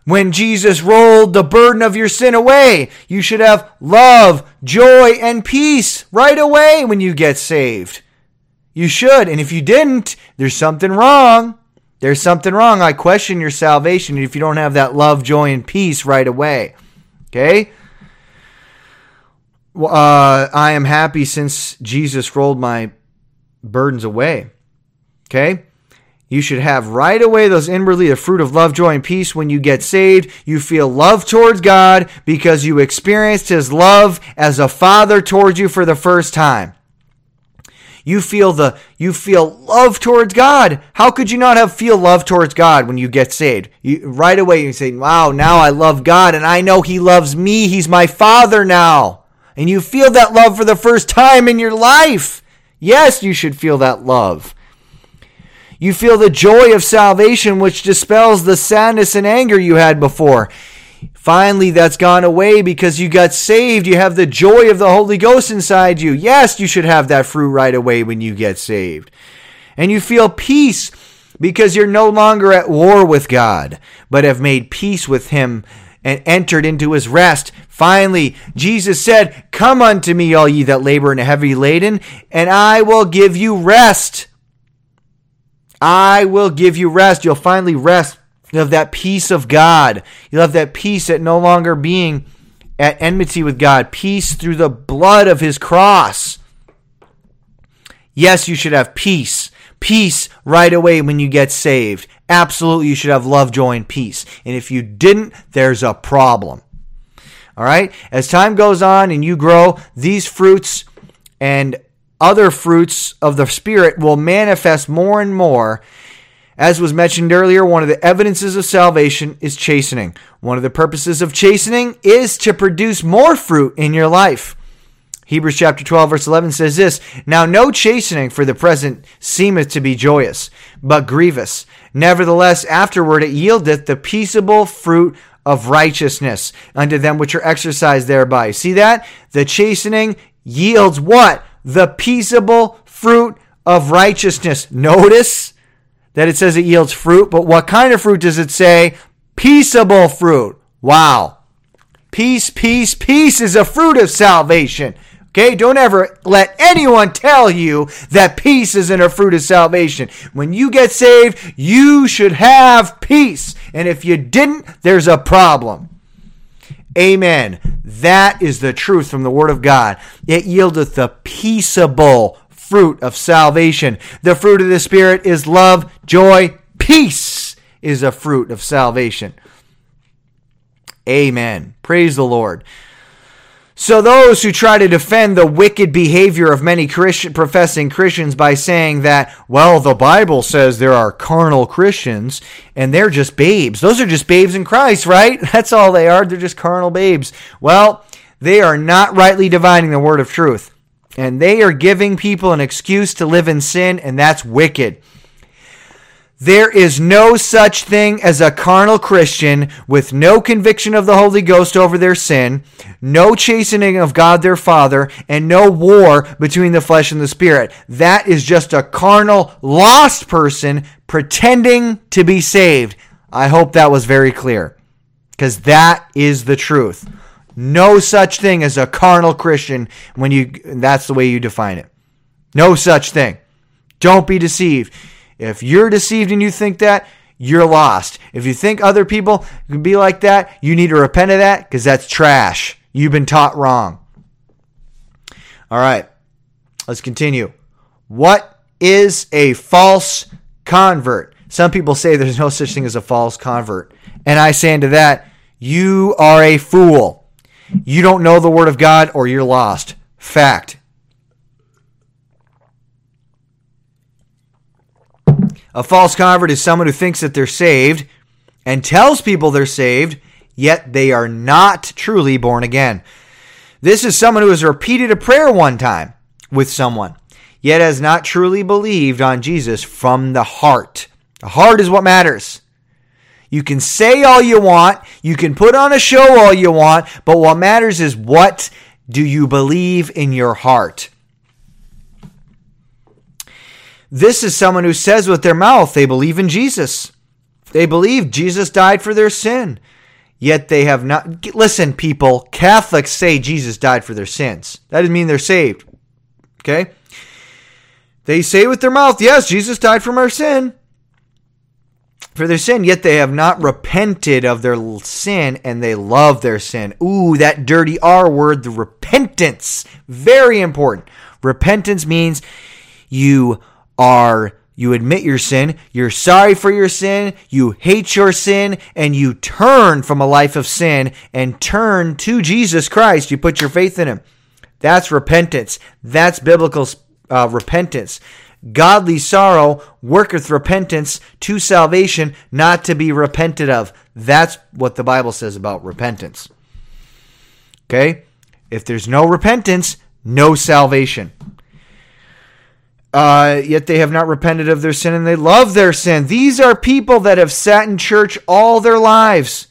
when Jesus rolled the burden of your sin away? You should have love, joy, and peace right away when you get saved. You should. And if you didn't, there's something wrong. There's something wrong. I question your salvation if you don't have that love, joy, and peace right away. Okay? Uh, I am happy since Jesus rolled my burdens away. Okay? You should have right away those inwardly the fruit of love, joy, and peace when you get saved. You feel love towards God because you experienced His love as a father towards you for the first time. You feel the you feel love towards God. How could you not have feel love towards God when you get saved? You, right away you say, "Wow, now I love God and I know he loves me. He's my father now." And you feel that love for the first time in your life. Yes, you should feel that love. You feel the joy of salvation, which dispels the sadness and anger you had before. Finally, that's gone away because you got saved. You have the joy of the Holy Ghost inside you. Yes, you should have that fruit right away when you get saved. And you feel peace because you're no longer at war with God, but have made peace with Him and entered into His rest. Finally, Jesus said, Come unto me, all ye that labor and are heavy laden, and I will give you rest. I will give you rest. You'll finally rest. You'll have that peace of God. You'll have that peace at no longer being at enmity with God. Peace through the blood of his cross. Yes, you should have peace. Peace right away when you get saved. Absolutely, you should have love, joy, and peace. And if you didn't, there's a problem. All right? As time goes on and you grow, these fruits and other fruits of the Spirit will manifest more and more. As was mentioned earlier, one of the evidences of salvation is chastening. One of the purposes of chastening is to produce more fruit in your life. Hebrews chapter 12, verse 11 says this Now no chastening for the present seemeth to be joyous, but grievous. Nevertheless, afterward it yieldeth the peaceable fruit of righteousness unto them which are exercised thereby. See that? The chastening yields what? the peaceable fruit of righteousness. Notice that it says it yields fruit, but what kind of fruit does it say? Peaceable fruit. Wow. Peace, peace, peace is a fruit of salvation. Okay, don't ever let anyone tell you that peace isn't a fruit of salvation. When you get saved, you should have peace. And if you didn't, there's a problem. Amen. That is the truth from the Word of God. It yieldeth the peaceable fruit of salvation. The fruit of the Spirit is love, joy, peace is a fruit of salvation. Amen. Praise the Lord. So those who try to defend the wicked behavior of many Christian, professing Christians by saying that, well, the Bible says there are carnal Christians and they're just babes. Those are just babes in Christ, right? That's all they are. They're just carnal babes. Well, they are not rightly dividing the word of truth. And they are giving people an excuse to live in sin, and that's wicked. There is no such thing as a carnal Christian with no conviction of the Holy Ghost over their sin, no chastening of God their Father, and no war between the flesh and the spirit. That is just a carnal, lost person pretending to be saved. I hope that was very clear because that is the truth. No such thing as a carnal Christian when you that's the way you define it. No such thing. Don't be deceived. If you're deceived and you think that, you're lost. If you think other people can be like that, you need to repent of that because that's trash. You've been taught wrong. All right, let's continue. What is a false convert? Some people say there's no such thing as a false convert. And I say unto that, you are a fool. You don't know the Word of God or you're lost. Fact. A false convert is someone who thinks that they're saved and tells people they're saved, yet they are not truly born again. This is someone who has repeated a prayer one time with someone, yet has not truly believed on Jesus from the heart. The heart is what matters. You can say all you want, you can put on a show all you want, but what matters is what do you believe in your heart? This is someone who says with their mouth they believe in Jesus. They believe Jesus died for their sin. Yet they have not. Listen, people, Catholics say Jesus died for their sins. That doesn't mean they're saved. Okay? They say with their mouth, Yes, Jesus died for our sin. For their sin, yet they have not repented of their sin and they love their sin. Ooh, that dirty R word, the repentance. Very important. Repentance means you are you admit your sin, you're sorry for your sin, you hate your sin, and you turn from a life of sin and turn to Jesus Christ. You put your faith in Him. That's repentance. That's biblical uh, repentance. Godly sorrow worketh repentance to salvation, not to be repented of. That's what the Bible says about repentance. Okay? If there's no repentance, no salvation. Uh, yet they have not repented of their sin and they love their sin. These are people that have sat in church all their lives.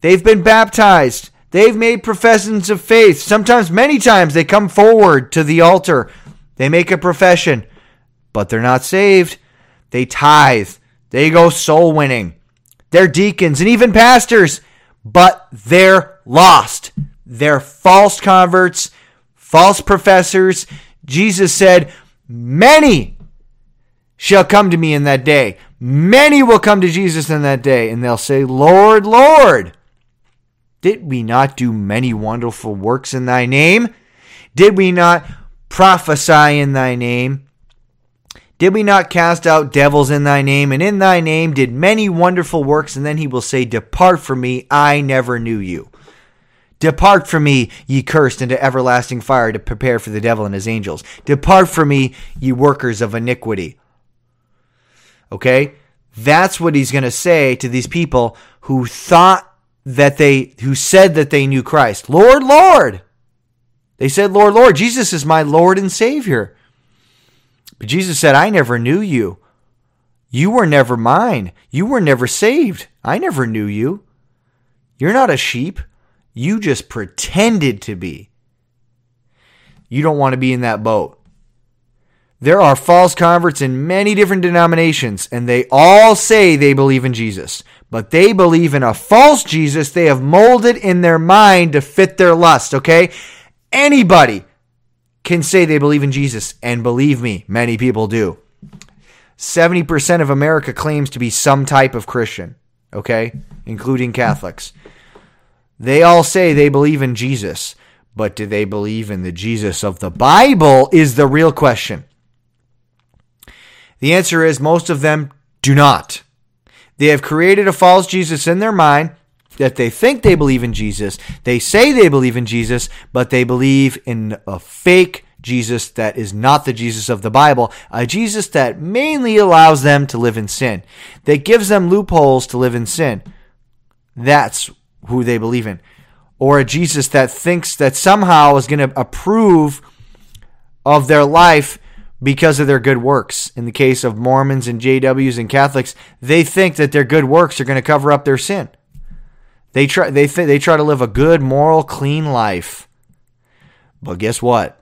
They've been baptized. They've made professions of faith. Sometimes, many times, they come forward to the altar. They make a profession, but they're not saved. They tithe. They go soul winning. They're deacons and even pastors, but they're lost. They're false converts, false professors. Jesus said, Many shall come to me in that day. Many will come to Jesus in that day, and they'll say, Lord, Lord, did we not do many wonderful works in thy name? Did we not prophesy in thy name? Did we not cast out devils in thy name? And in thy name did many wonderful works. And then he will say, Depart from me, I never knew you. Depart from me, ye cursed, into everlasting fire to prepare for the devil and his angels. Depart from me, ye workers of iniquity. Okay? That's what he's going to say to these people who thought that they, who said that they knew Christ. Lord, Lord. They said, Lord, Lord. Jesus is my Lord and Savior. But Jesus said, I never knew you. You were never mine. You were never saved. I never knew you. You're not a sheep. You just pretended to be. You don't want to be in that boat. There are false converts in many different denominations, and they all say they believe in Jesus, but they believe in a false Jesus they have molded in their mind to fit their lust, okay? Anybody can say they believe in Jesus, and believe me, many people do. 70% of America claims to be some type of Christian, okay? Including Catholics. They all say they believe in Jesus, but do they believe in the Jesus of the Bible is the real question. The answer is most of them do not. They have created a false Jesus in their mind that they think they believe in Jesus. They say they believe in Jesus, but they believe in a fake Jesus that is not the Jesus of the Bible, a Jesus that mainly allows them to live in sin, that gives them loopholes to live in sin. That's who they believe in, or a Jesus that thinks that somehow is going to approve of their life because of their good works. In the case of Mormons and JWs and Catholics, they think that their good works are going to cover up their sin. They try they th- they try to live a good, moral, clean life. But guess what?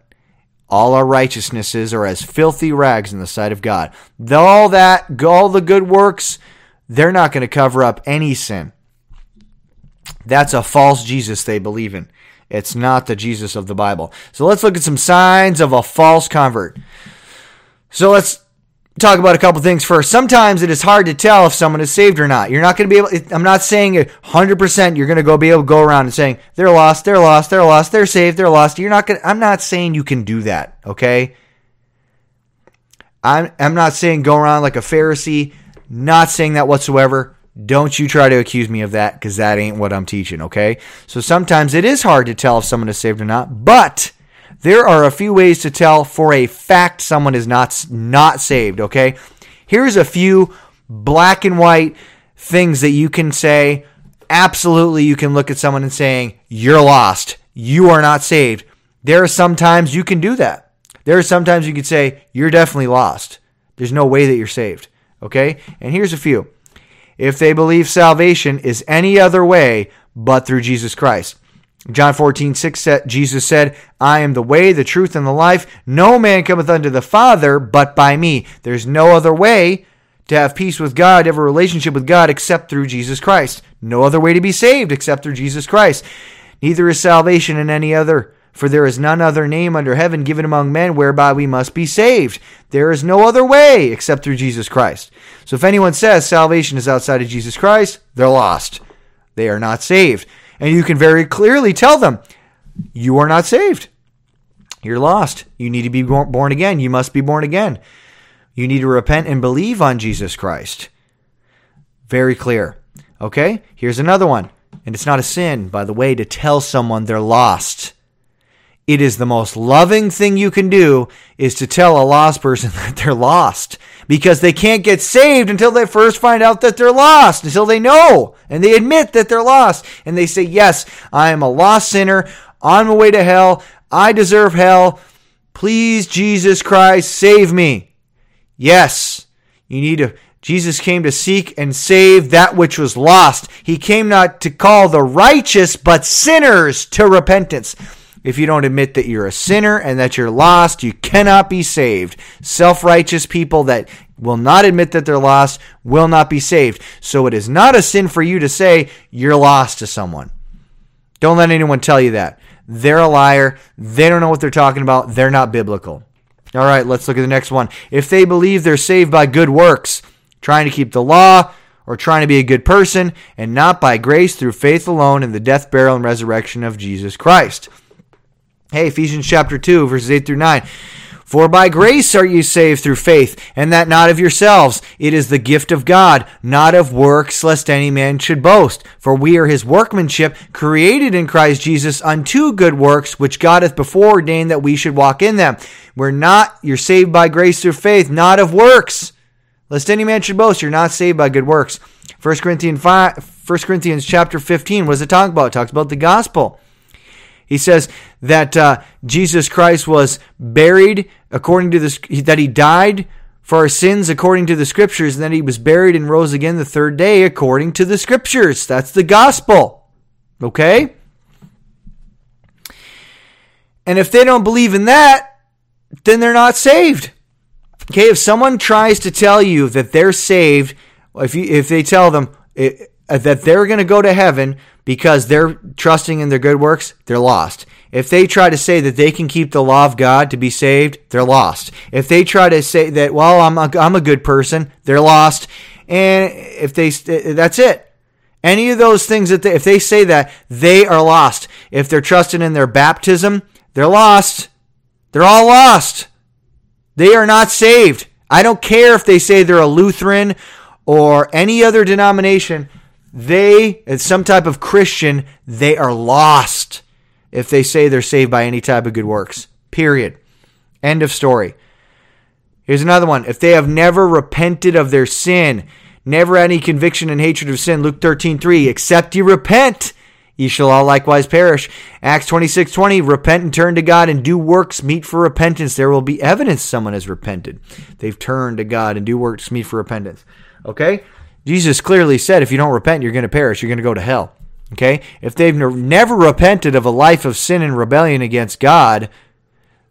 All our righteousnesses are as filthy rags in the sight of God. All that, all the good works, they're not going to cover up any sin. That's a false Jesus they believe in. It's not the Jesus of the Bible. So let's look at some signs of a false convert. So let's talk about a couple things first. Sometimes it is hard to tell if someone is saved or not. You're not going to be able, I'm not saying 100% you're going to go be able to go around and saying, they're lost, they're lost, they're lost, they're saved, they're lost. You're not going to, I'm not saying you can do that, okay? I'm, I'm not saying go around like a Pharisee, not saying that whatsoever. Don't you try to accuse me of that because that ain't what I'm teaching, okay? So sometimes it is hard to tell if someone is saved or not, but there are a few ways to tell for a fact someone is not not saved, okay? Here's a few black and white things that you can say. Absolutely, you can look at someone and saying, "You're lost. You are not saved." There are sometimes you can do that. There are sometimes you could say, "You're definitely lost. There's no way that you're saved." Okay? And here's a few if they believe salvation is any other way but through Jesus Christ. John 14, 6, Jesus said, I am the way, the truth, and the life. No man cometh unto the Father but by me. There's no other way to have peace with God, have a relationship with God, except through Jesus Christ. No other way to be saved except through Jesus Christ. Neither is salvation in any other, For there is none other name under heaven given among men whereby we must be saved. There is no other way except through Jesus Christ. So if anyone says salvation is outside of Jesus Christ, they're lost. They are not saved. And you can very clearly tell them, you are not saved. You're lost. You need to be born again. You must be born again. You need to repent and believe on Jesus Christ. Very clear. Okay? Here's another one. And it's not a sin, by the way, to tell someone they're lost. It is the most loving thing you can do is to tell a lost person that they're lost because they can't get saved until they first find out that they're lost, until they know and they admit that they're lost and they say, Yes, I am a lost sinner on my way to hell. I deserve hell. Please, Jesus Christ, save me. Yes, you need to. Jesus came to seek and save that which was lost. He came not to call the righteous, but sinners to repentance. If you don't admit that you're a sinner and that you're lost, you cannot be saved. Self righteous people that will not admit that they're lost will not be saved. So it is not a sin for you to say you're lost to someone. Don't let anyone tell you that. They're a liar. They don't know what they're talking about. They're not biblical. All right, let's look at the next one. If they believe they're saved by good works, trying to keep the law, or trying to be a good person, and not by grace through faith alone in the death, burial, and resurrection of Jesus Christ. Hey, Ephesians chapter 2, verses 8 through 9. For by grace are you saved through faith, and that not of yourselves. It is the gift of God, not of works, lest any man should boast. For we are his workmanship, created in Christ Jesus unto good works, which God hath before ordained that we should walk in them. We're not, you're saved by grace through faith, not of works. Lest any man should boast, you're not saved by good works. 1 Corinthians 5, 1 Corinthians chapter 15, what does it talk about? It talks about the gospel. He says that uh, Jesus Christ was buried according to this, that he died for our sins according to the scriptures, and that he was buried and rose again the third day according to the scriptures. That's the gospel. Okay? And if they don't believe in that, then they're not saved. Okay, if someone tries to tell you that they're saved, if you if they tell them Uh, that they're going to go to heaven because they're trusting in their good works, they're lost. If they try to say that they can keep the law of God to be saved, they're lost. If they try to say that, well, I'm a, I'm a good person, they're lost. And if they, that's it. Any of those things that they, if they say that, they are lost. If they're trusting in their baptism, they're lost. They're all lost. They are not saved. I don't care if they say they're a Lutheran or any other denomination they, as some type of Christian, they are lost if they say they're saved by any type of good works. Period. End of story. Here's another one. If they have never repented of their sin, never any conviction and hatred of sin, Luke 13, 3, except you repent, ye shall all likewise perish. Acts 26, 20, repent and turn to God and do works meet for repentance. There will be evidence someone has repented. They've turned to God and do works meet for repentance. Okay? Jesus clearly said if you don't repent, you're going to perish. You're going to go to hell. Okay? If they've never repented of a life of sin and rebellion against God,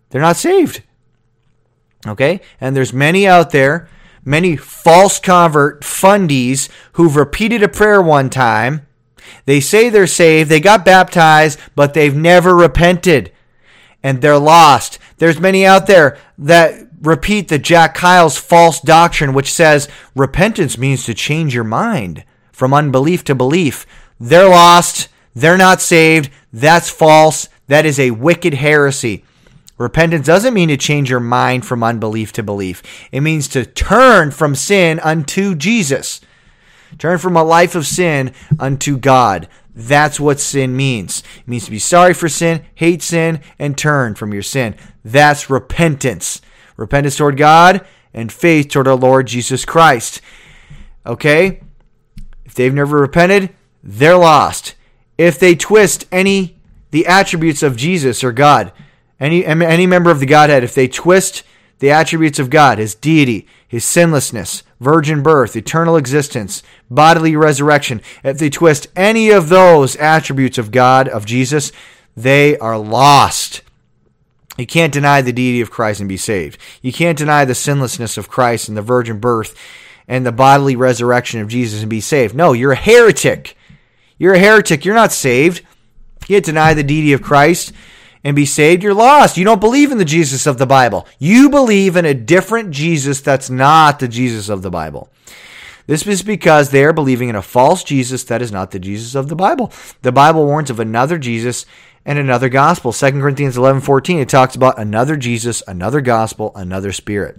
they're not saved. Okay? And there's many out there, many false convert fundies who've repeated a prayer one time. They say they're saved, they got baptized, but they've never repented. And they're lost. There's many out there that repeat the Jack Hyles false doctrine, which says repentance means to change your mind from unbelief to belief. They're lost. They're not saved. That's false. That is a wicked heresy. Repentance doesn't mean to change your mind from unbelief to belief. It means to turn from sin unto Jesus. Turn from a life of sin unto God. That's what sin means. It means to be sorry for sin, hate sin, and turn from your sin. That's repentance repentance toward God, and faith toward our Lord Jesus Christ. Okay? If they've never repented, they're lost. If they twist any the attributes of Jesus or God, any any member of the Godhead, if they twist the attributes of God, his deity, his sinlessness, virgin birth, eternal existence, bodily resurrection, if they twist any of those attributes of God, of Jesus, they are lost. You can't deny the deity of Christ and be saved. You can't deny the sinlessness of Christ and the virgin birth and the bodily resurrection of Jesus and be saved. No, you're a heretic. You're a heretic. You're not saved. You can't deny the deity of Christ and be saved, you're lost. You don't believe in the Jesus of the Bible. You believe in a different Jesus that's not the Jesus of the Bible. This is because they are believing in a false Jesus that is not the Jesus of the Bible. The Bible warns of another Jesus and another gospel. 2 Corinthians 11 14, it talks about another Jesus, another gospel, another spirit.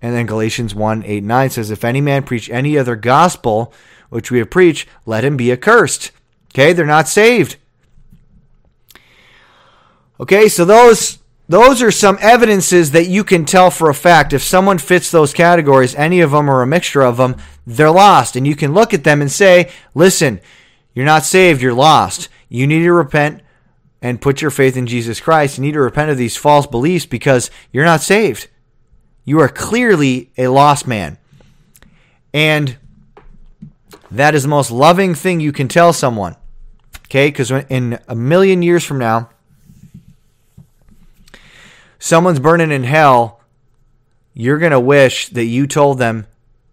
And then Galatians 1 8 9 says, If any man preach any other gospel which we have preached, let him be accursed. Okay, they're not saved. Okay, so those those are some evidences that you can tell for a fact if someone fits those categories, any of them or a mixture of them, they're lost. And you can look at them and say, listen, you're not saved, you're lost. You need to repent and put your faith in Jesus Christ. You need to repent of these false beliefs because you're not saved. You are clearly a lost man. And that is the most loving thing you can tell someone. Okay? Because in a million years from now, someone's burning in hell, you're going to wish that you told them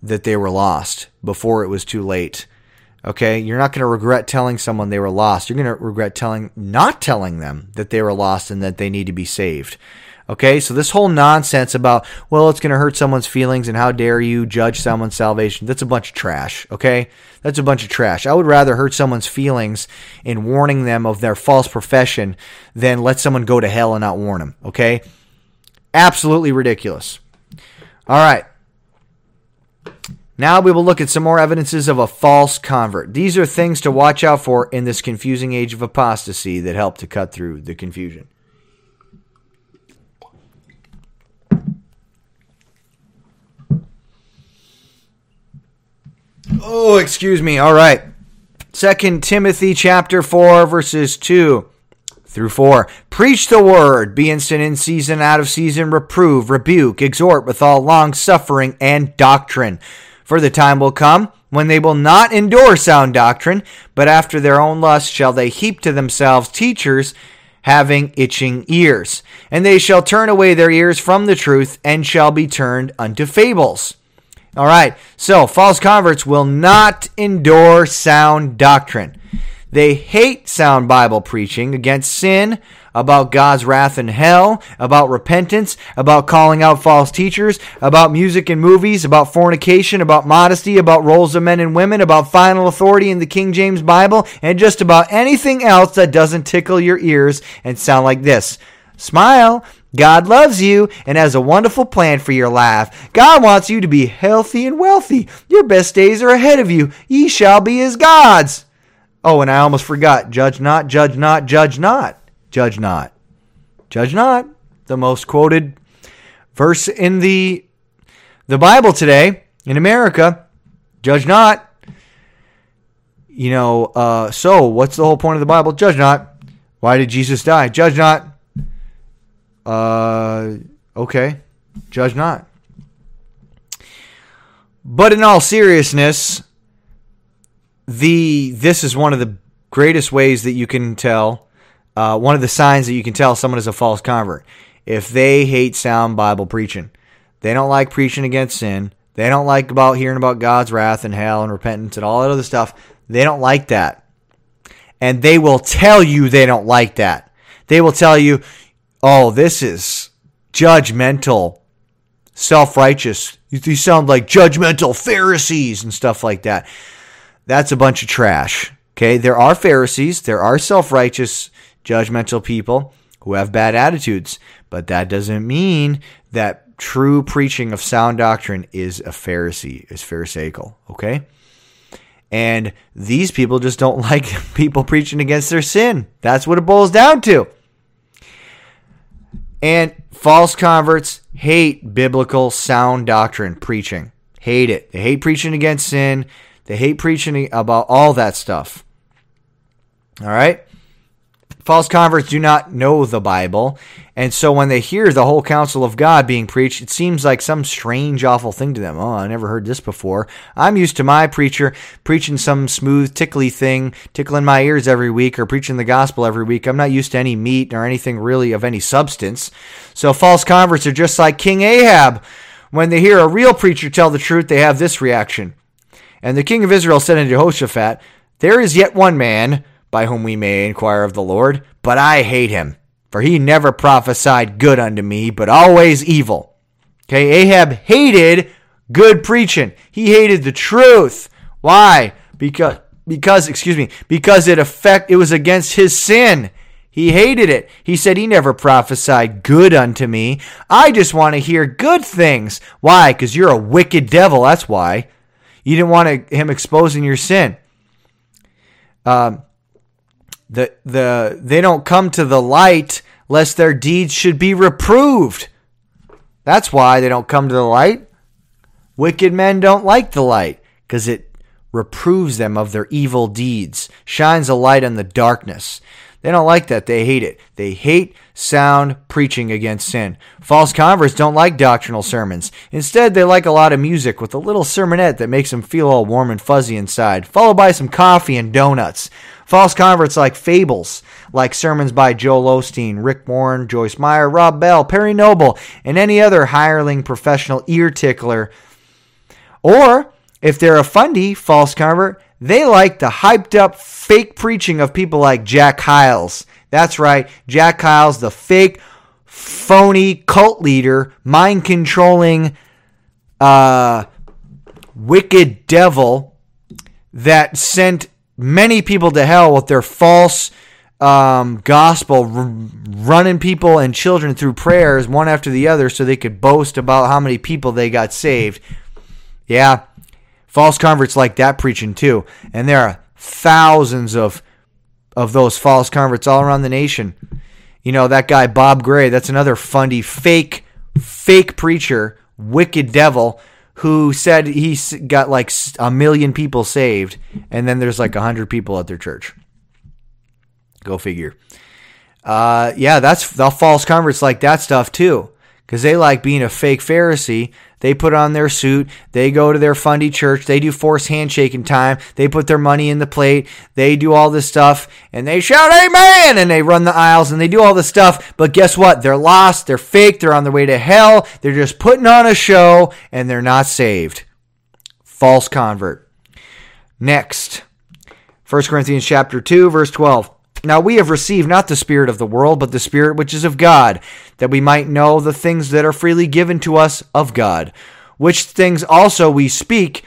that they were lost before it was too late. Okay? You're not going to regret telling someone they were lost. You're going to regret telling not telling them that they were lost and that they need to be saved. Okay, so this whole nonsense about, well, it's going to hurt someone's feelings and how dare you judge someone's salvation, that's a bunch of trash. Okay, that's a bunch of trash. I would rather hurt someone's feelings in warning them of their false profession than let someone go to hell and not warn them. Okay, absolutely ridiculous. All right. Now we will look at some more evidences of a false convert. These are things to watch out for in this confusing age of apostasy that help to cut through the confusion. Oh, excuse me. All right. Second Timothy chapter 4 verses 2 through 4. Preach the word, be instant in season, out of season, reprove, rebuke, exhort with all long suffering and doctrine. For the time will come when they will not endure sound doctrine, but after their own lust shall they heap to themselves teachers having itching ears. And they shall turn away their ears from the truth and shall be turned unto fables. All right. So false converts will not endure sound doctrine. They hate sound Bible preaching against sin, about God's wrath and hell, about repentance, about calling out false teachers, about music and movies, about fornication, about modesty, about roles of men and women, about final authority in the King James Bible, and just about anything else that doesn't tickle your ears and sound like this. Smile. God loves you and has a wonderful plan for your life. God wants you to be healthy and wealthy. Your best days are ahead of you. Ye shall be as gods. Oh, and I almost forgot. Judge not, judge not, judge not. Judge not. Judge not. The most quoted verse in the the Bible today in America. Judge not. You know, uh, so what's the whole point of the Bible? Judge not. Why did Jesus die? Judge not. Uh, okay, judge not. But in all seriousness, the this is one of the greatest ways that you can tell. Uh, one of the signs that you can tell someone is a false convert if they hate sound Bible preaching. They don't like preaching against sin. They don't like about hearing about God's wrath and hell and repentance and all that other stuff. They don't like that. And they will tell you they don't like that. They will tell you, oh, this is judgmental, self righteous. You sound like judgmental Pharisees and stuff like that. That's a bunch of trash. Okay, there are Pharisees, there are self righteous, judgmental people who have bad attitudes, but that doesn't mean that true preaching of sound doctrine is a Pharisee, is Pharisaical. Okay? And these people just don't like people preaching against their sin. That's what it boils down to. And false converts hate biblical sound doctrine preaching. Hate it. They hate preaching against sin. They hate preaching about all that stuff. All right? False converts do not know the Bible. And so when they hear the whole counsel of God being preached, it seems like some strange, awful thing to them. Oh, I never heard this before. I'm used to my preacher preaching some smooth, tickly thing, tickling my ears every week, or preaching the gospel every week. I'm not used to any meat or anything really of any substance. So false converts are just like King Ahab. When they hear a real preacher tell the truth, they have this reaction. And the king of Israel said unto Jehoshaphat, There is yet one man by whom we may inquire of the Lord, but I hate him. for he never prophesied good unto me, but always evil. Okay, Ahab hated good preaching. He hated the truth. Why? Because because excuse me, because it affect it was against his sin. He hated it. He said he never prophesied good unto me. I just want to hear good things. Why? Because you're a wicked devil. That's why. You didn't want him exposing your sin. Um, the the they don't come to the light lest their deeds should be reproved. That's why they don't come to the light. Wicked men don't like the light because it reproves them of their evil deeds, shines a light on the darkness. They don't like that. They hate it. They hate sound preaching against sin. False converts don't like doctrinal sermons. Instead, they like a lot of music with a little sermonette that makes them feel all warm and fuzzy inside, followed by some coffee and donuts. False converts like fables, like sermons by Joel Osteen, Rick Warren, Joyce Meyer, Rob Bell, Perry Noble, and any other hireling professional ear tickler. Or, if they're a fundy false convert, they like the hyped up fake preaching of people like Jack Hyles. That's right, Jack Hyles the fake, phony cult leader, mind controlling, uh, wicked devil that sent many people to hell with their false um, gospel, r- running people and children through prayers one after the other so they could boast about how many people they got saved. Yeah, false converts like that preaching too. And there are thousands of of those false converts all around the nation. You know, that guy Bob Gray, that's another fundy fake fake preacher, wicked devil who said he got like a million people saved, and then there's like a hundred people at their church. Go figure. Uh, yeah, that's the false converts like that stuff too, because they like being a fake Pharisee they put on their suit. They go to their fundy church. They do forced handshaking time. They put their money in the plate. They do all this stuff and they shout amen and they run the aisles and they do all this stuff. But guess what? They're lost. They're fake. They're on their way to hell. They're just putting on a show and they're not saved. False convert. Next. 1 Corinthians chapter 2 verse 12. Now we have received not the Spirit of the world, but the Spirit which is of God, that we might know the things that are freely given to us of God, which things also we speak,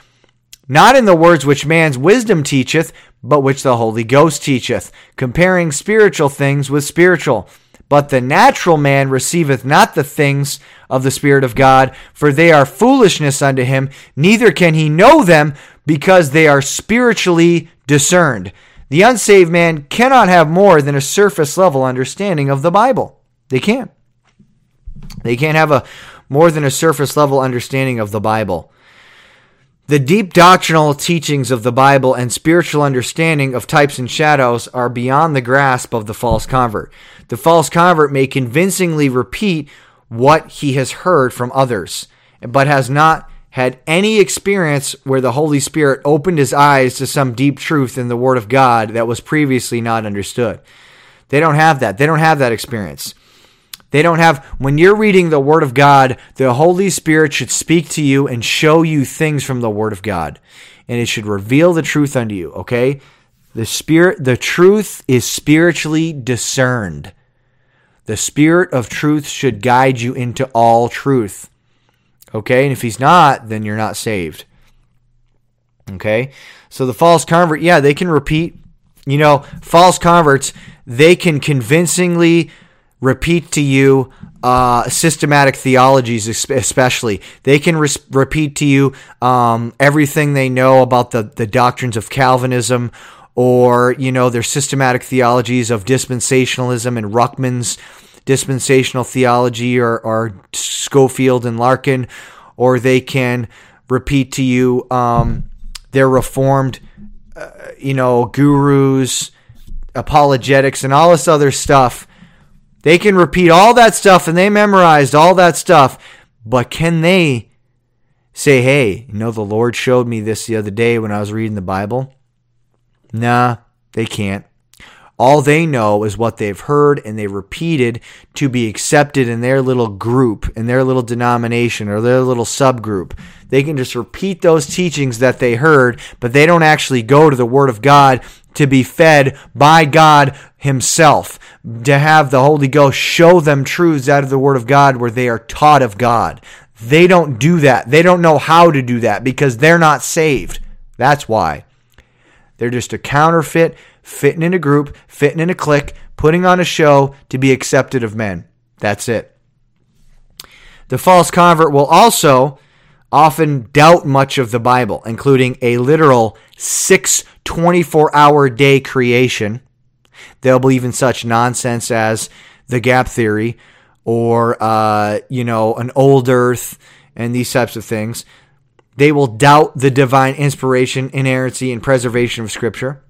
not in the words which man's wisdom teacheth, but which the Holy Ghost teacheth, comparing spiritual things with spiritual. But the natural man receiveth not the things of the Spirit of God, for they are foolishness unto him, neither can he know them, because they are spiritually discerned. The unsaved man cannot have more than a surface level understanding of the Bible. They can't. They can't have a more than a surface level understanding of the Bible. The deep doctrinal teachings of the Bible and spiritual understanding of types and shadows are beyond the grasp of the false convert. The false convert may convincingly repeat what he has heard from others, but has not had any experience where the Holy Spirit opened his eyes to some deep truth in the Word of God that was previously not understood. They don't have that. They don't have that experience. They don't have, when you're reading the Word of God, the Holy Spirit should speak to you and show you things from the Word of God. And it should reveal the truth unto you, okay? The Spirit, the truth is spiritually discerned. The Spirit of truth should guide you into all truth. Okay? And if he's not, then you're not saved. Okay? So the false convert, yeah, they can repeat. You know, false converts, they can convincingly repeat to you uh, systematic theologies, especially. They can re- repeat to you um, everything they know about the, the doctrines of Calvinism or, you know, their systematic theologies of dispensationalism and Ruckman's dispensational theology or, or Scofield and Larkin, or they can repeat to you um, their reformed, uh, you know, gurus, apologetics, and all this other stuff. They can repeat all that stuff and they memorized all that stuff, but can they say, hey, you know, the Lord showed me this the other day when I was reading the Bible? Nah, they can't. All they know is what they've heard and they repeated to be accepted in their little group, in their little denomination or their little subgroup. They can just repeat those teachings that they heard, but they don't actually go to the Word of God to be fed by God Himself, to have the Holy Ghost show them truths out of the Word of God where they are taught of God. They don't do that. They don't know how to do that because they're not saved. That's why. They're just a counterfeit, fitting in a group, fitting in a clique, putting on a show to be accepted of men. That's it. The false convert will also often doubt much of the Bible, including a literal six 24 hour day creation. They'll believe in such nonsense as the gap theory or, uh, you know, an old earth and these types of things. They will doubt the divine inspiration, inerrancy, and preservation of Scripture.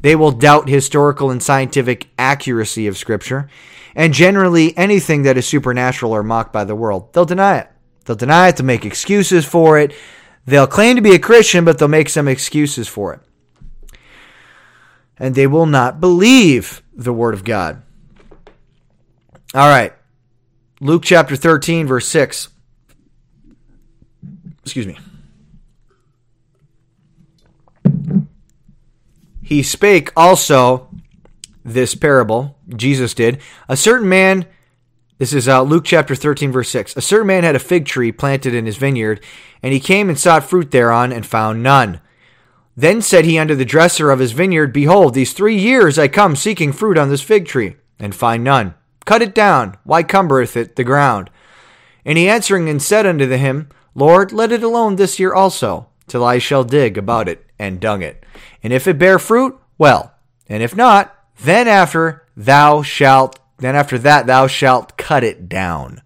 They will doubt historical and scientific accuracy of Scripture. And generally, anything that is supernatural or mocked by the world, they'll deny it. They'll deny it, they'll make excuses for it. They'll claim to be a Christian, but they'll make some excuses for it. And they will not believe the Word of God. All right. Luke chapter 13, verse 6. Excuse me. He spake also this parable, Jesus did. A certain man, this is uh, Luke chapter 13, verse 6. A certain man had a fig tree planted in his vineyard, and he came and sought fruit thereon, and found none. Then said he unto the dresser of his vineyard, Behold, these three years I come seeking fruit on this fig tree, and find none. Cut it down. Why cumbereth it the ground? And he answering and said unto him, Lord, let it alone this year also, till I shall dig about it and dung it. And if it bear fruit, well, and if not, then after thou shalt, then after that thou shalt cut it down.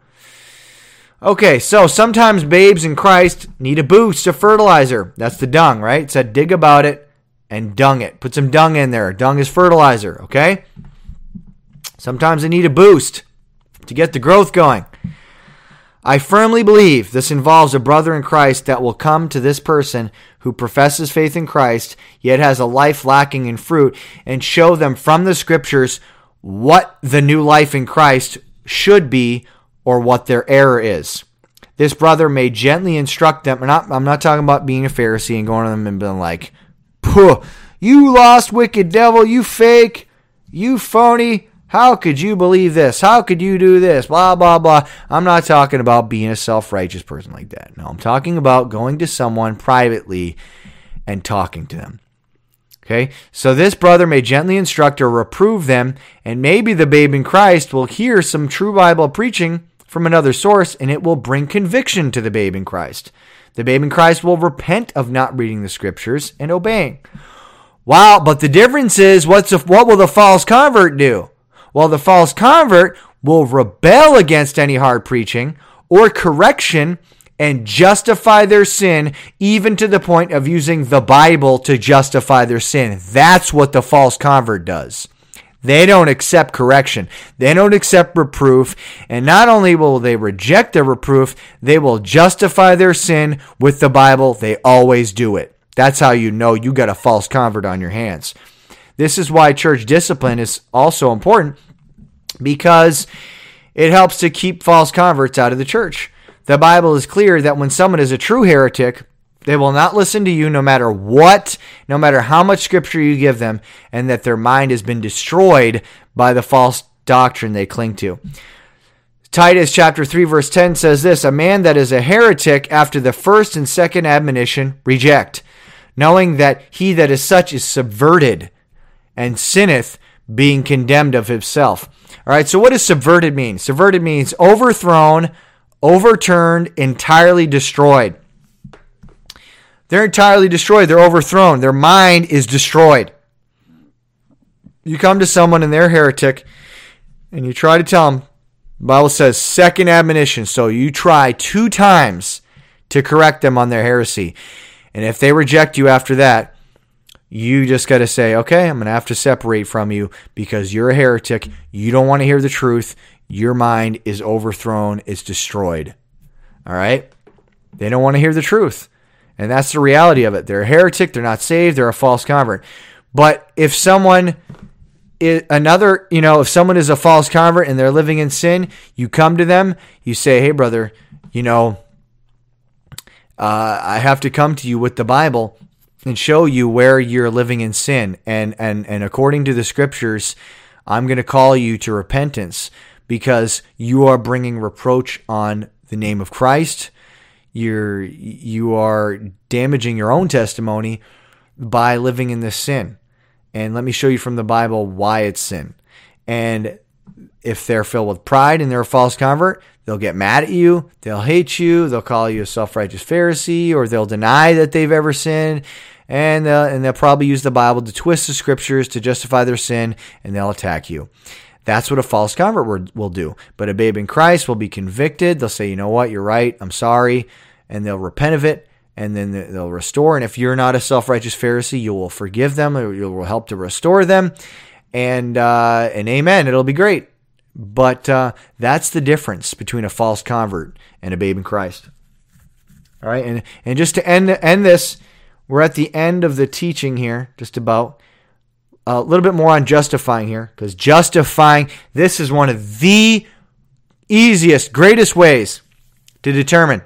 Okay, so sometimes babes in Christ need a boost of fertilizer. That's the dung, right? Said dig about it and dung it. Put some dung in there. Dung is fertilizer, okay? Sometimes they need a boost to get the growth going. I firmly believe this involves a brother in Christ that will come to this person who professes faith in Christ, yet has a life lacking in fruit, and show them from the scriptures what the new life in Christ should be or what their error is. This brother may gently instruct them. I'm not, I'm not talking about being a Pharisee and going to them and being like, you lost wicked devil, you fake, you phony. How could you believe this? How could you do this? Blah, blah, blah. I'm not talking about being a self righteous person like that. No, I'm talking about going to someone privately and talking to them. Okay, so this brother may gently instruct or reprove them, and maybe the babe in Christ will hear some true Bible preaching from another source, and it will bring conviction to the babe in Christ. The babe in Christ will repent of not reading the scriptures and obeying. Wow, but the difference is what's what will the false convert do? While the false convert will rebel against any hard preaching or correction and justify their sin, even to the point of using the Bible to justify their sin. That's what the false convert does. They don't accept correction. They don't accept reproof. And not only will they reject the reproof, they will justify their sin with the Bible. They always do it. That's how you know you got a false convert on your hands. This is why church discipline is also important because it helps to keep false converts out of the church. The Bible is clear that when someone is a true heretic, they will not listen to you no matter what, no matter how much scripture you give them, and that their mind has been destroyed by the false doctrine they cling to. Titus chapter 3 verse 10 says this, a man that is a heretic after the first and second admonition reject, knowing that he that is such is subverted and sinneth being condemned of himself. All right, so what does subverted mean? Subverted means overthrown, overturned, entirely destroyed. They're entirely destroyed. They're overthrown. Their mind is destroyed. You come to someone and they're heretic, and you try to tell them, the Bible says second admonition. So you try two times to correct them on their heresy. And if they reject you after that, you just got to say, okay, I'm going to have to separate from you because you're a heretic. You don't want to hear the truth. Your mind is overthrown, it's destroyed. All right? They don't want to hear the truth. And that's the reality of it. They're a heretic, they're not saved, they're a false convert. But if someone another, you know, if someone is a false convert and they're living in sin, you come to them, you say, hey, brother, you know, uh, I have to come to you with the Bible and show you where you're living in sin. And and and according to the scriptures, I'm going to call you to repentance because you are bringing reproach on the name of Christ. You're you are damaging your own testimony by living in this sin. And let me show you from the Bible why it's sin. And if they're filled with pride and they're a false convert, they'll get mad at you, they'll hate you, they'll call you a self-righteous Pharisee, or they'll deny that they've ever sinned, and uh, and they'll probably use the Bible to twist the scriptures to justify their sin, and they'll attack you. That's what a false convert will do. But a babe in Christ will be convicted. They'll say, you know what, you're right, I'm sorry, and they'll repent of it, and then they'll restore. And if you're not a self-righteous Pharisee, you will forgive them, you will help to restore them, and uh, and amen. It'll be great. But uh, that's the difference between a false convert and a babe in Christ. All right, and and just to end end this, we're at the end of the teaching here, just about a little bit more on justifying here, because justifying this is one of the easiest, greatest ways to determine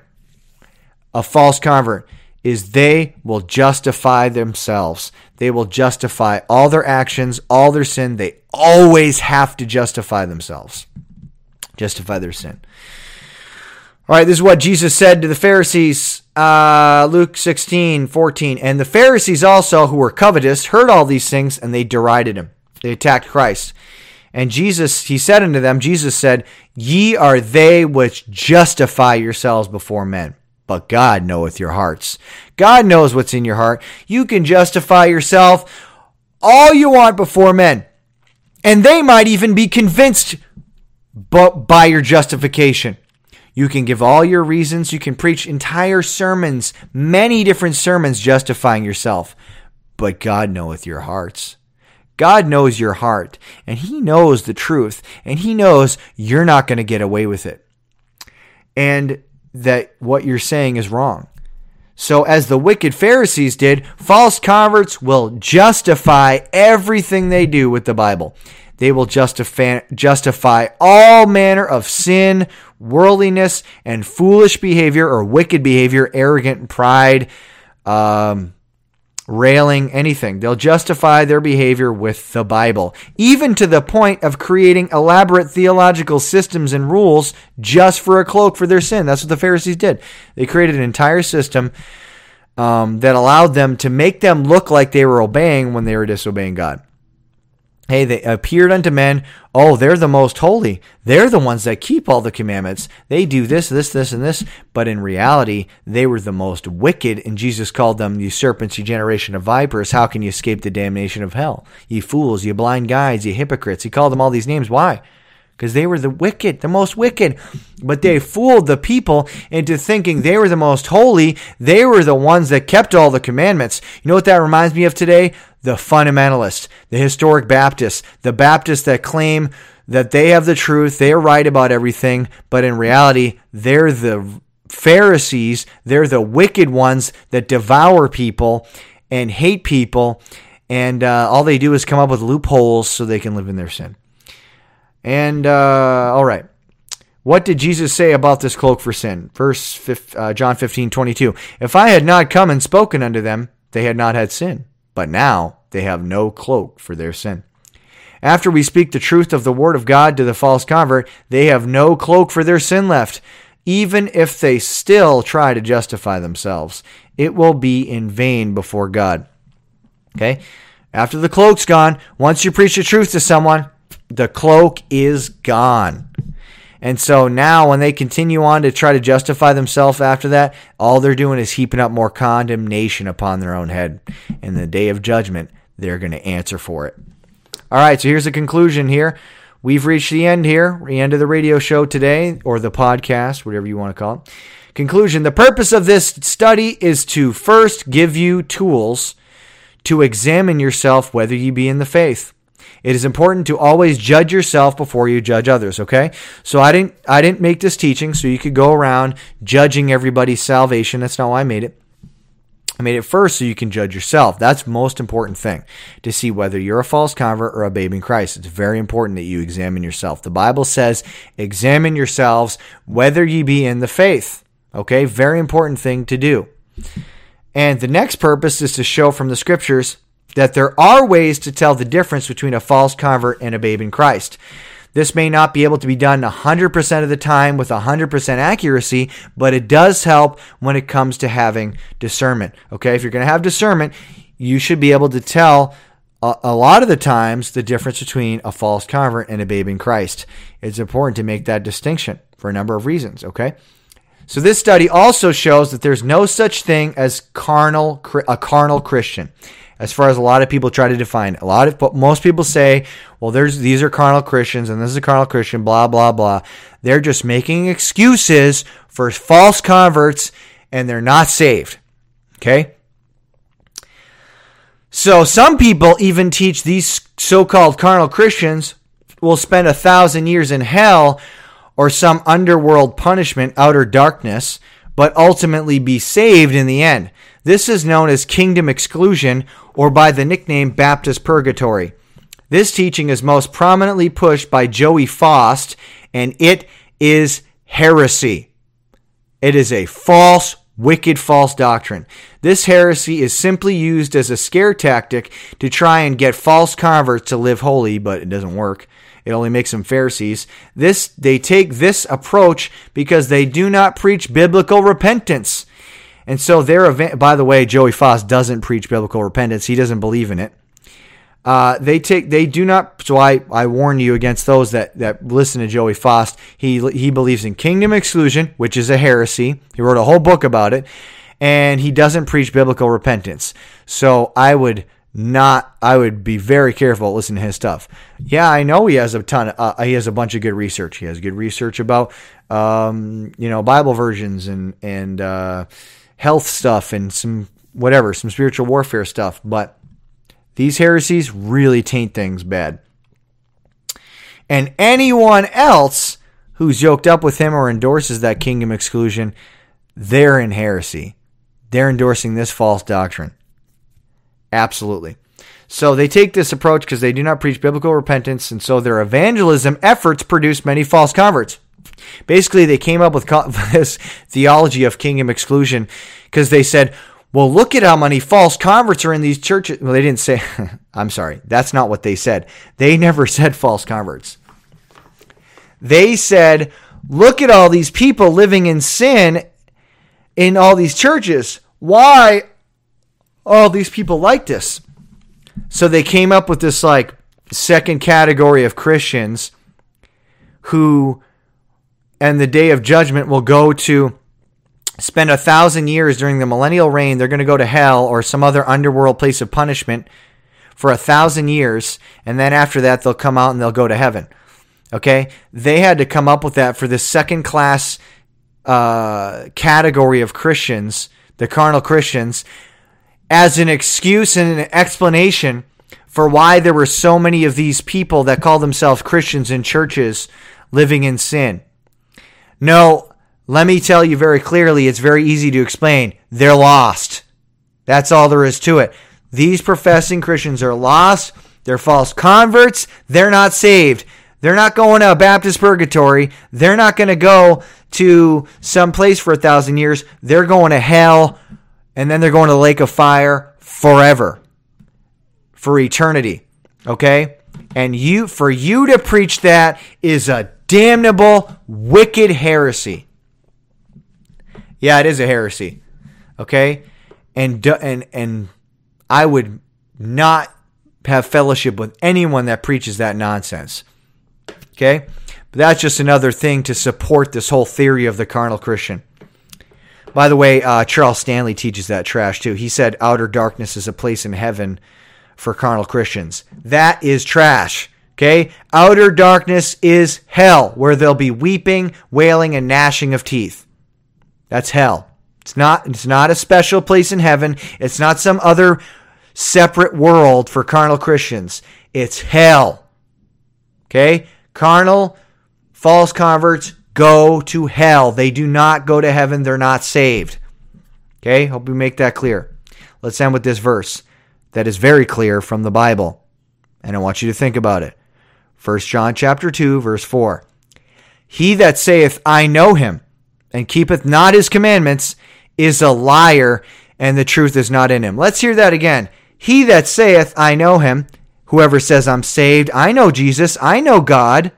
a false convert is they will justify themselves. They will justify all their actions, all their sin. They always have to justify themselves, justify their sin. All right, this is what Jesus said to the Pharisees, uh, Luke 16, 14. And the Pharisees also, who were covetous, heard all these things, and they derided him. They attacked Christ. And Jesus, he said unto them, Jesus said, Ye are they which justify yourselves before men but God knoweth your hearts. God knows what's in your heart. You can justify yourself all you want before men. And they might even be convinced but by your justification. You can give all your reasons. You can preach entire sermons, many different sermons justifying yourself. But God knoweth your hearts. God knows your heart, and He knows the truth, and He knows you're not going to get away with it. And that what you're saying is wrong. So, as the wicked Pharisees did, false converts will justify everything they do with the Bible. They will justify, justify all manner of sin, worldliness, and foolish behavior or wicked behavior, arrogant pride, um, railing, anything. They'll justify their behavior with the Bible, even to the point of creating elaborate theological systems and rules just for a cloak for their sin. That's what the Pharisees did. They created an entire system um, that allowed them to make them look like they were obeying when they were disobeying God. Hey, they appeared unto men. Oh, they're the most holy. They're the ones that keep all the commandments. They do this, this, this, and this. But in reality, they were the most wicked, and Jesus called them, you serpents, you generation of vipers. How can you escape the damnation of hell? Ye fools, ye blind guides, ye hypocrites. He called them all these names. Why? Because they were the wicked, the most wicked. But they fooled the people into thinking they were the most holy. They were the ones that kept all the commandments. You know what that reminds me of today? the fundamentalists, the historic Baptists, the Baptists that claim that they have the truth, they're right about everything, but in reality, they're the Pharisees, they're the wicked ones that devour people and hate people, and uh, all they do is come up with loopholes so they can live in their sin. And, uh, all right. What did Jesus say about this cloak for sin? Verse uh, John 15, 22. If I had not come and spoken unto them, they had not had sin. But now they have no cloak for their sin. After we speak the truth of the Word of God to the false convert, they have no cloak for their sin left. Even if they still try to justify themselves, it will be in vain before God. Okay? After the cloak's gone, once you preach the truth to someone, the cloak is gone. And so now, when they continue on to try to justify themselves after that, all they're doing is heaping up more condemnation upon their own head. In the day of judgment, they're going to answer for it. All right, so here's the conclusion here. We've reached the end here, the end of the radio show today, or the podcast, whatever you want to call it. Conclusion The purpose of this study is to first give you tools to examine yourself whether you be in the faith. It is important to always judge yourself before you judge others, okay? So I didn't I didn't make this teaching so you could go around judging everybody's salvation. That's not why I made it. I made it first so you can judge yourself. That's most important thing to see whether you're a false convert or a babe in Christ. It's very important that you examine yourself. The Bible says, examine yourselves whether ye be in the faith. Okay, very important thing to do. And the next purpose is to show from the scriptures that there are ways to tell the difference between a false convert and a babe in Christ. This may not be able to be done 100% of the time with 100% accuracy, but it does help when it comes to having discernment. Okay, if you're going to have discernment, you should be able to tell a, a, lot of the times the difference between a false convert and a babe in Christ. It's important to make that distinction for a number of reasons, okay? So this study also shows that there's no such thing as carnal a carnal Christian. As far as a lot of people try to define, a lot of most people say, well, there's these are carnal Christians and this is a carnal Christian, blah blah blah. They're just making excuses for false converts and they're not saved. Okay? So some people even teach these so-called carnal Christians will spend a thousand years in hell or some underworld punishment, outer darkness, but ultimately be saved in the end. This is known as kingdom exclusion or by the nickname Baptist purgatory. This teaching is most prominently pushed by Joey Faust, and it is heresy. It is a false wicked false doctrine. This heresy is simply used as a scare tactic to try and get false converts to live holy, but it doesn't work. It only makes them Pharisees. This they take this approach because they do not preach biblical repentance. And so their event by the way, Joey Faust doesn't preach biblical repentance. He doesn't believe in it. Uh, they take they do not so I, I warn you against those that, that listen to Joey Faust. He he believes in kingdom exclusion, which is a heresy. He wrote a whole book about it, and he doesn't preach biblical repentance. So I would not I would be very careful listening to his stuff. Yeah, I know he has a ton of, uh, he has a bunch of good research. He has good research about um, you know Bible versions and and uh, health stuff and some whatever, some spiritual warfare stuff, but these heresies really taint things bad. And anyone else who's yoked up with him or endorses that kingdom exclusion, they're in heresy. They're endorsing this false doctrine. Absolutely. So they take this approach because they do not preach biblical repentance, and so their evangelism efforts produce many false converts. Basically, they came up with this theology of kingdom exclusion because they said, well, look at how many false converts are in these churches. Well, they didn't say, I'm sorry, that's not what they said. They never said false converts. They said, look at all these people living in sin in all these churches. Why all these people like this? So they came up with this like second category of Christians who, and the day of judgment will go to spend a thousand years during the millennial reign, they're going to go to hell or some other underworld place of punishment for a thousand years, and then after that, they'll come out and they'll go to heaven. Okay? They had to come up with that for the second class uh, category of Christians, the carnal Christians, as an excuse and an explanation for why there were so many of these people that call themselves Christians in churches living in sin. No, let me tell you very clearly, it's very easy to explain. They're lost. That's all there is to it. These professing Christians are lost. They're false converts. They're not saved. They're not going to a Baptist purgatory. They're not going to go to some place for a thousand years. They're going to hell, and then they're going to the lake of fire forever, for eternity. Okay? And you, for you to preach that is a damnable, wicked heresy. Yeah, it is a heresy. Okay? And and and I would not have fellowship with anyone that preaches that nonsense. Okay? But that's just another thing to support this whole theory of the carnal Christian. By the way, uh, Charles Stanley teaches that trash too. He said outer darkness is a place in heaven for carnal Christians. That is trash. Okay? Outer darkness is hell, where there'll be weeping, wailing, and gnashing of teeth. That's hell. It's not it's not a special place in heaven. It's not some other separate world for carnal Christians. It's hell. Okay? Carnal false converts go to hell. They do not go to heaven. They're not saved. Okay? Hope we make that clear. Let's end with this verse that is very clear from the Bible. And I want you to think about it. 1 John chapter 2 verse 4. He that saith I know him and keepeth not his commandments is a liar, and the truth is not in him. Let's hear that again. He that saith, I know him, whoever says, I'm saved, I know Jesus, I know God,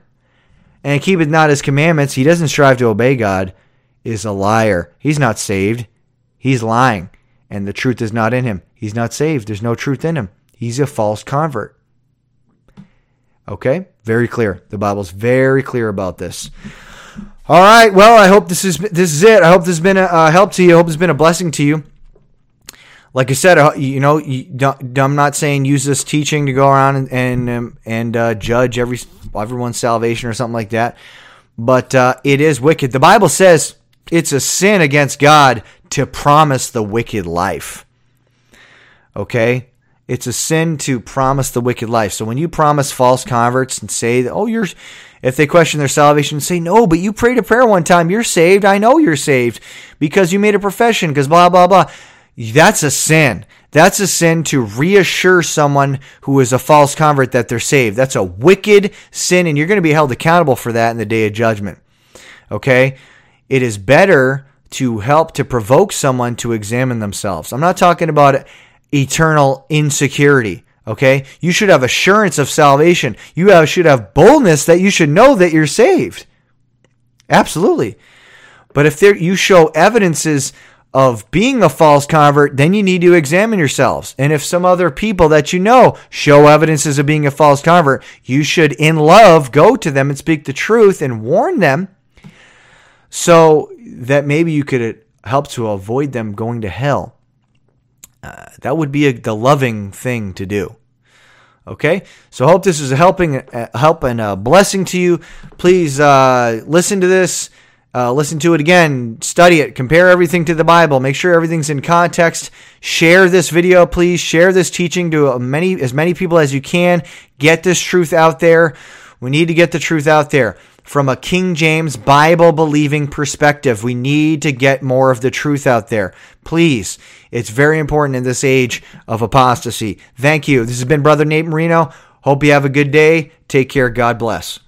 and keepeth not his commandments, he doesn't strive to obey God, is a liar. He's not saved. He's lying, and the truth is not in him. He's not saved. There's no truth in him. He's a false convert. Okay? Very clear. The Bible's very clear about this. All right. Well, I hope this is this is it. I hope this has been a uh, help to you. I hope it's been a blessing to you. Like I said, you know, I'm not saying use this teaching to go around and and um, and uh, judge every everyone's salvation or something like that. But uh, it is wicked. The Bible says it's a sin against God to promise the wicked life. Okay? It's a sin to promise the wicked life. So when you promise false converts and say, oh, you're, if they question their salvation, say, no, but you prayed a prayer one time, you're saved. I know you're saved because you made a profession, because blah, blah, blah. That's a sin. That's a sin to reassure someone who is a false convert that they're saved. That's a wicked sin, and you're going to be held accountable for that in the day of judgment. Okay? It is better to help to provoke someone to examine themselves. I'm not talking about eternal insecurity. Okay? You should have assurance of salvation. You have, should have boldness that you should know that you're saved. Absolutely. But if there, you show evidences of being a false convert, then you need to examine yourselves. And if some other people that you know show evidences of being a false convert, you should, in love, go to them and speak the truth and warn them so that maybe you could uh, help to avoid them going to hell. Uh, that would be a, the loving thing to do. Okay, so hope this is a helping, a help and a blessing to you. Please uh, listen to this, uh, listen to it again, study it, compare everything to the Bible, make sure everything's in context. Share this video, please. Share this teaching to many as many people as you can. Get this truth out there. We need to get the truth out there from a King James Bible believing perspective. We need to get more of the truth out there. Please, it's very important in this age of apostasy. Thank you. This has been Brother Nate Marino. Hope you have a good day. Take care. God bless.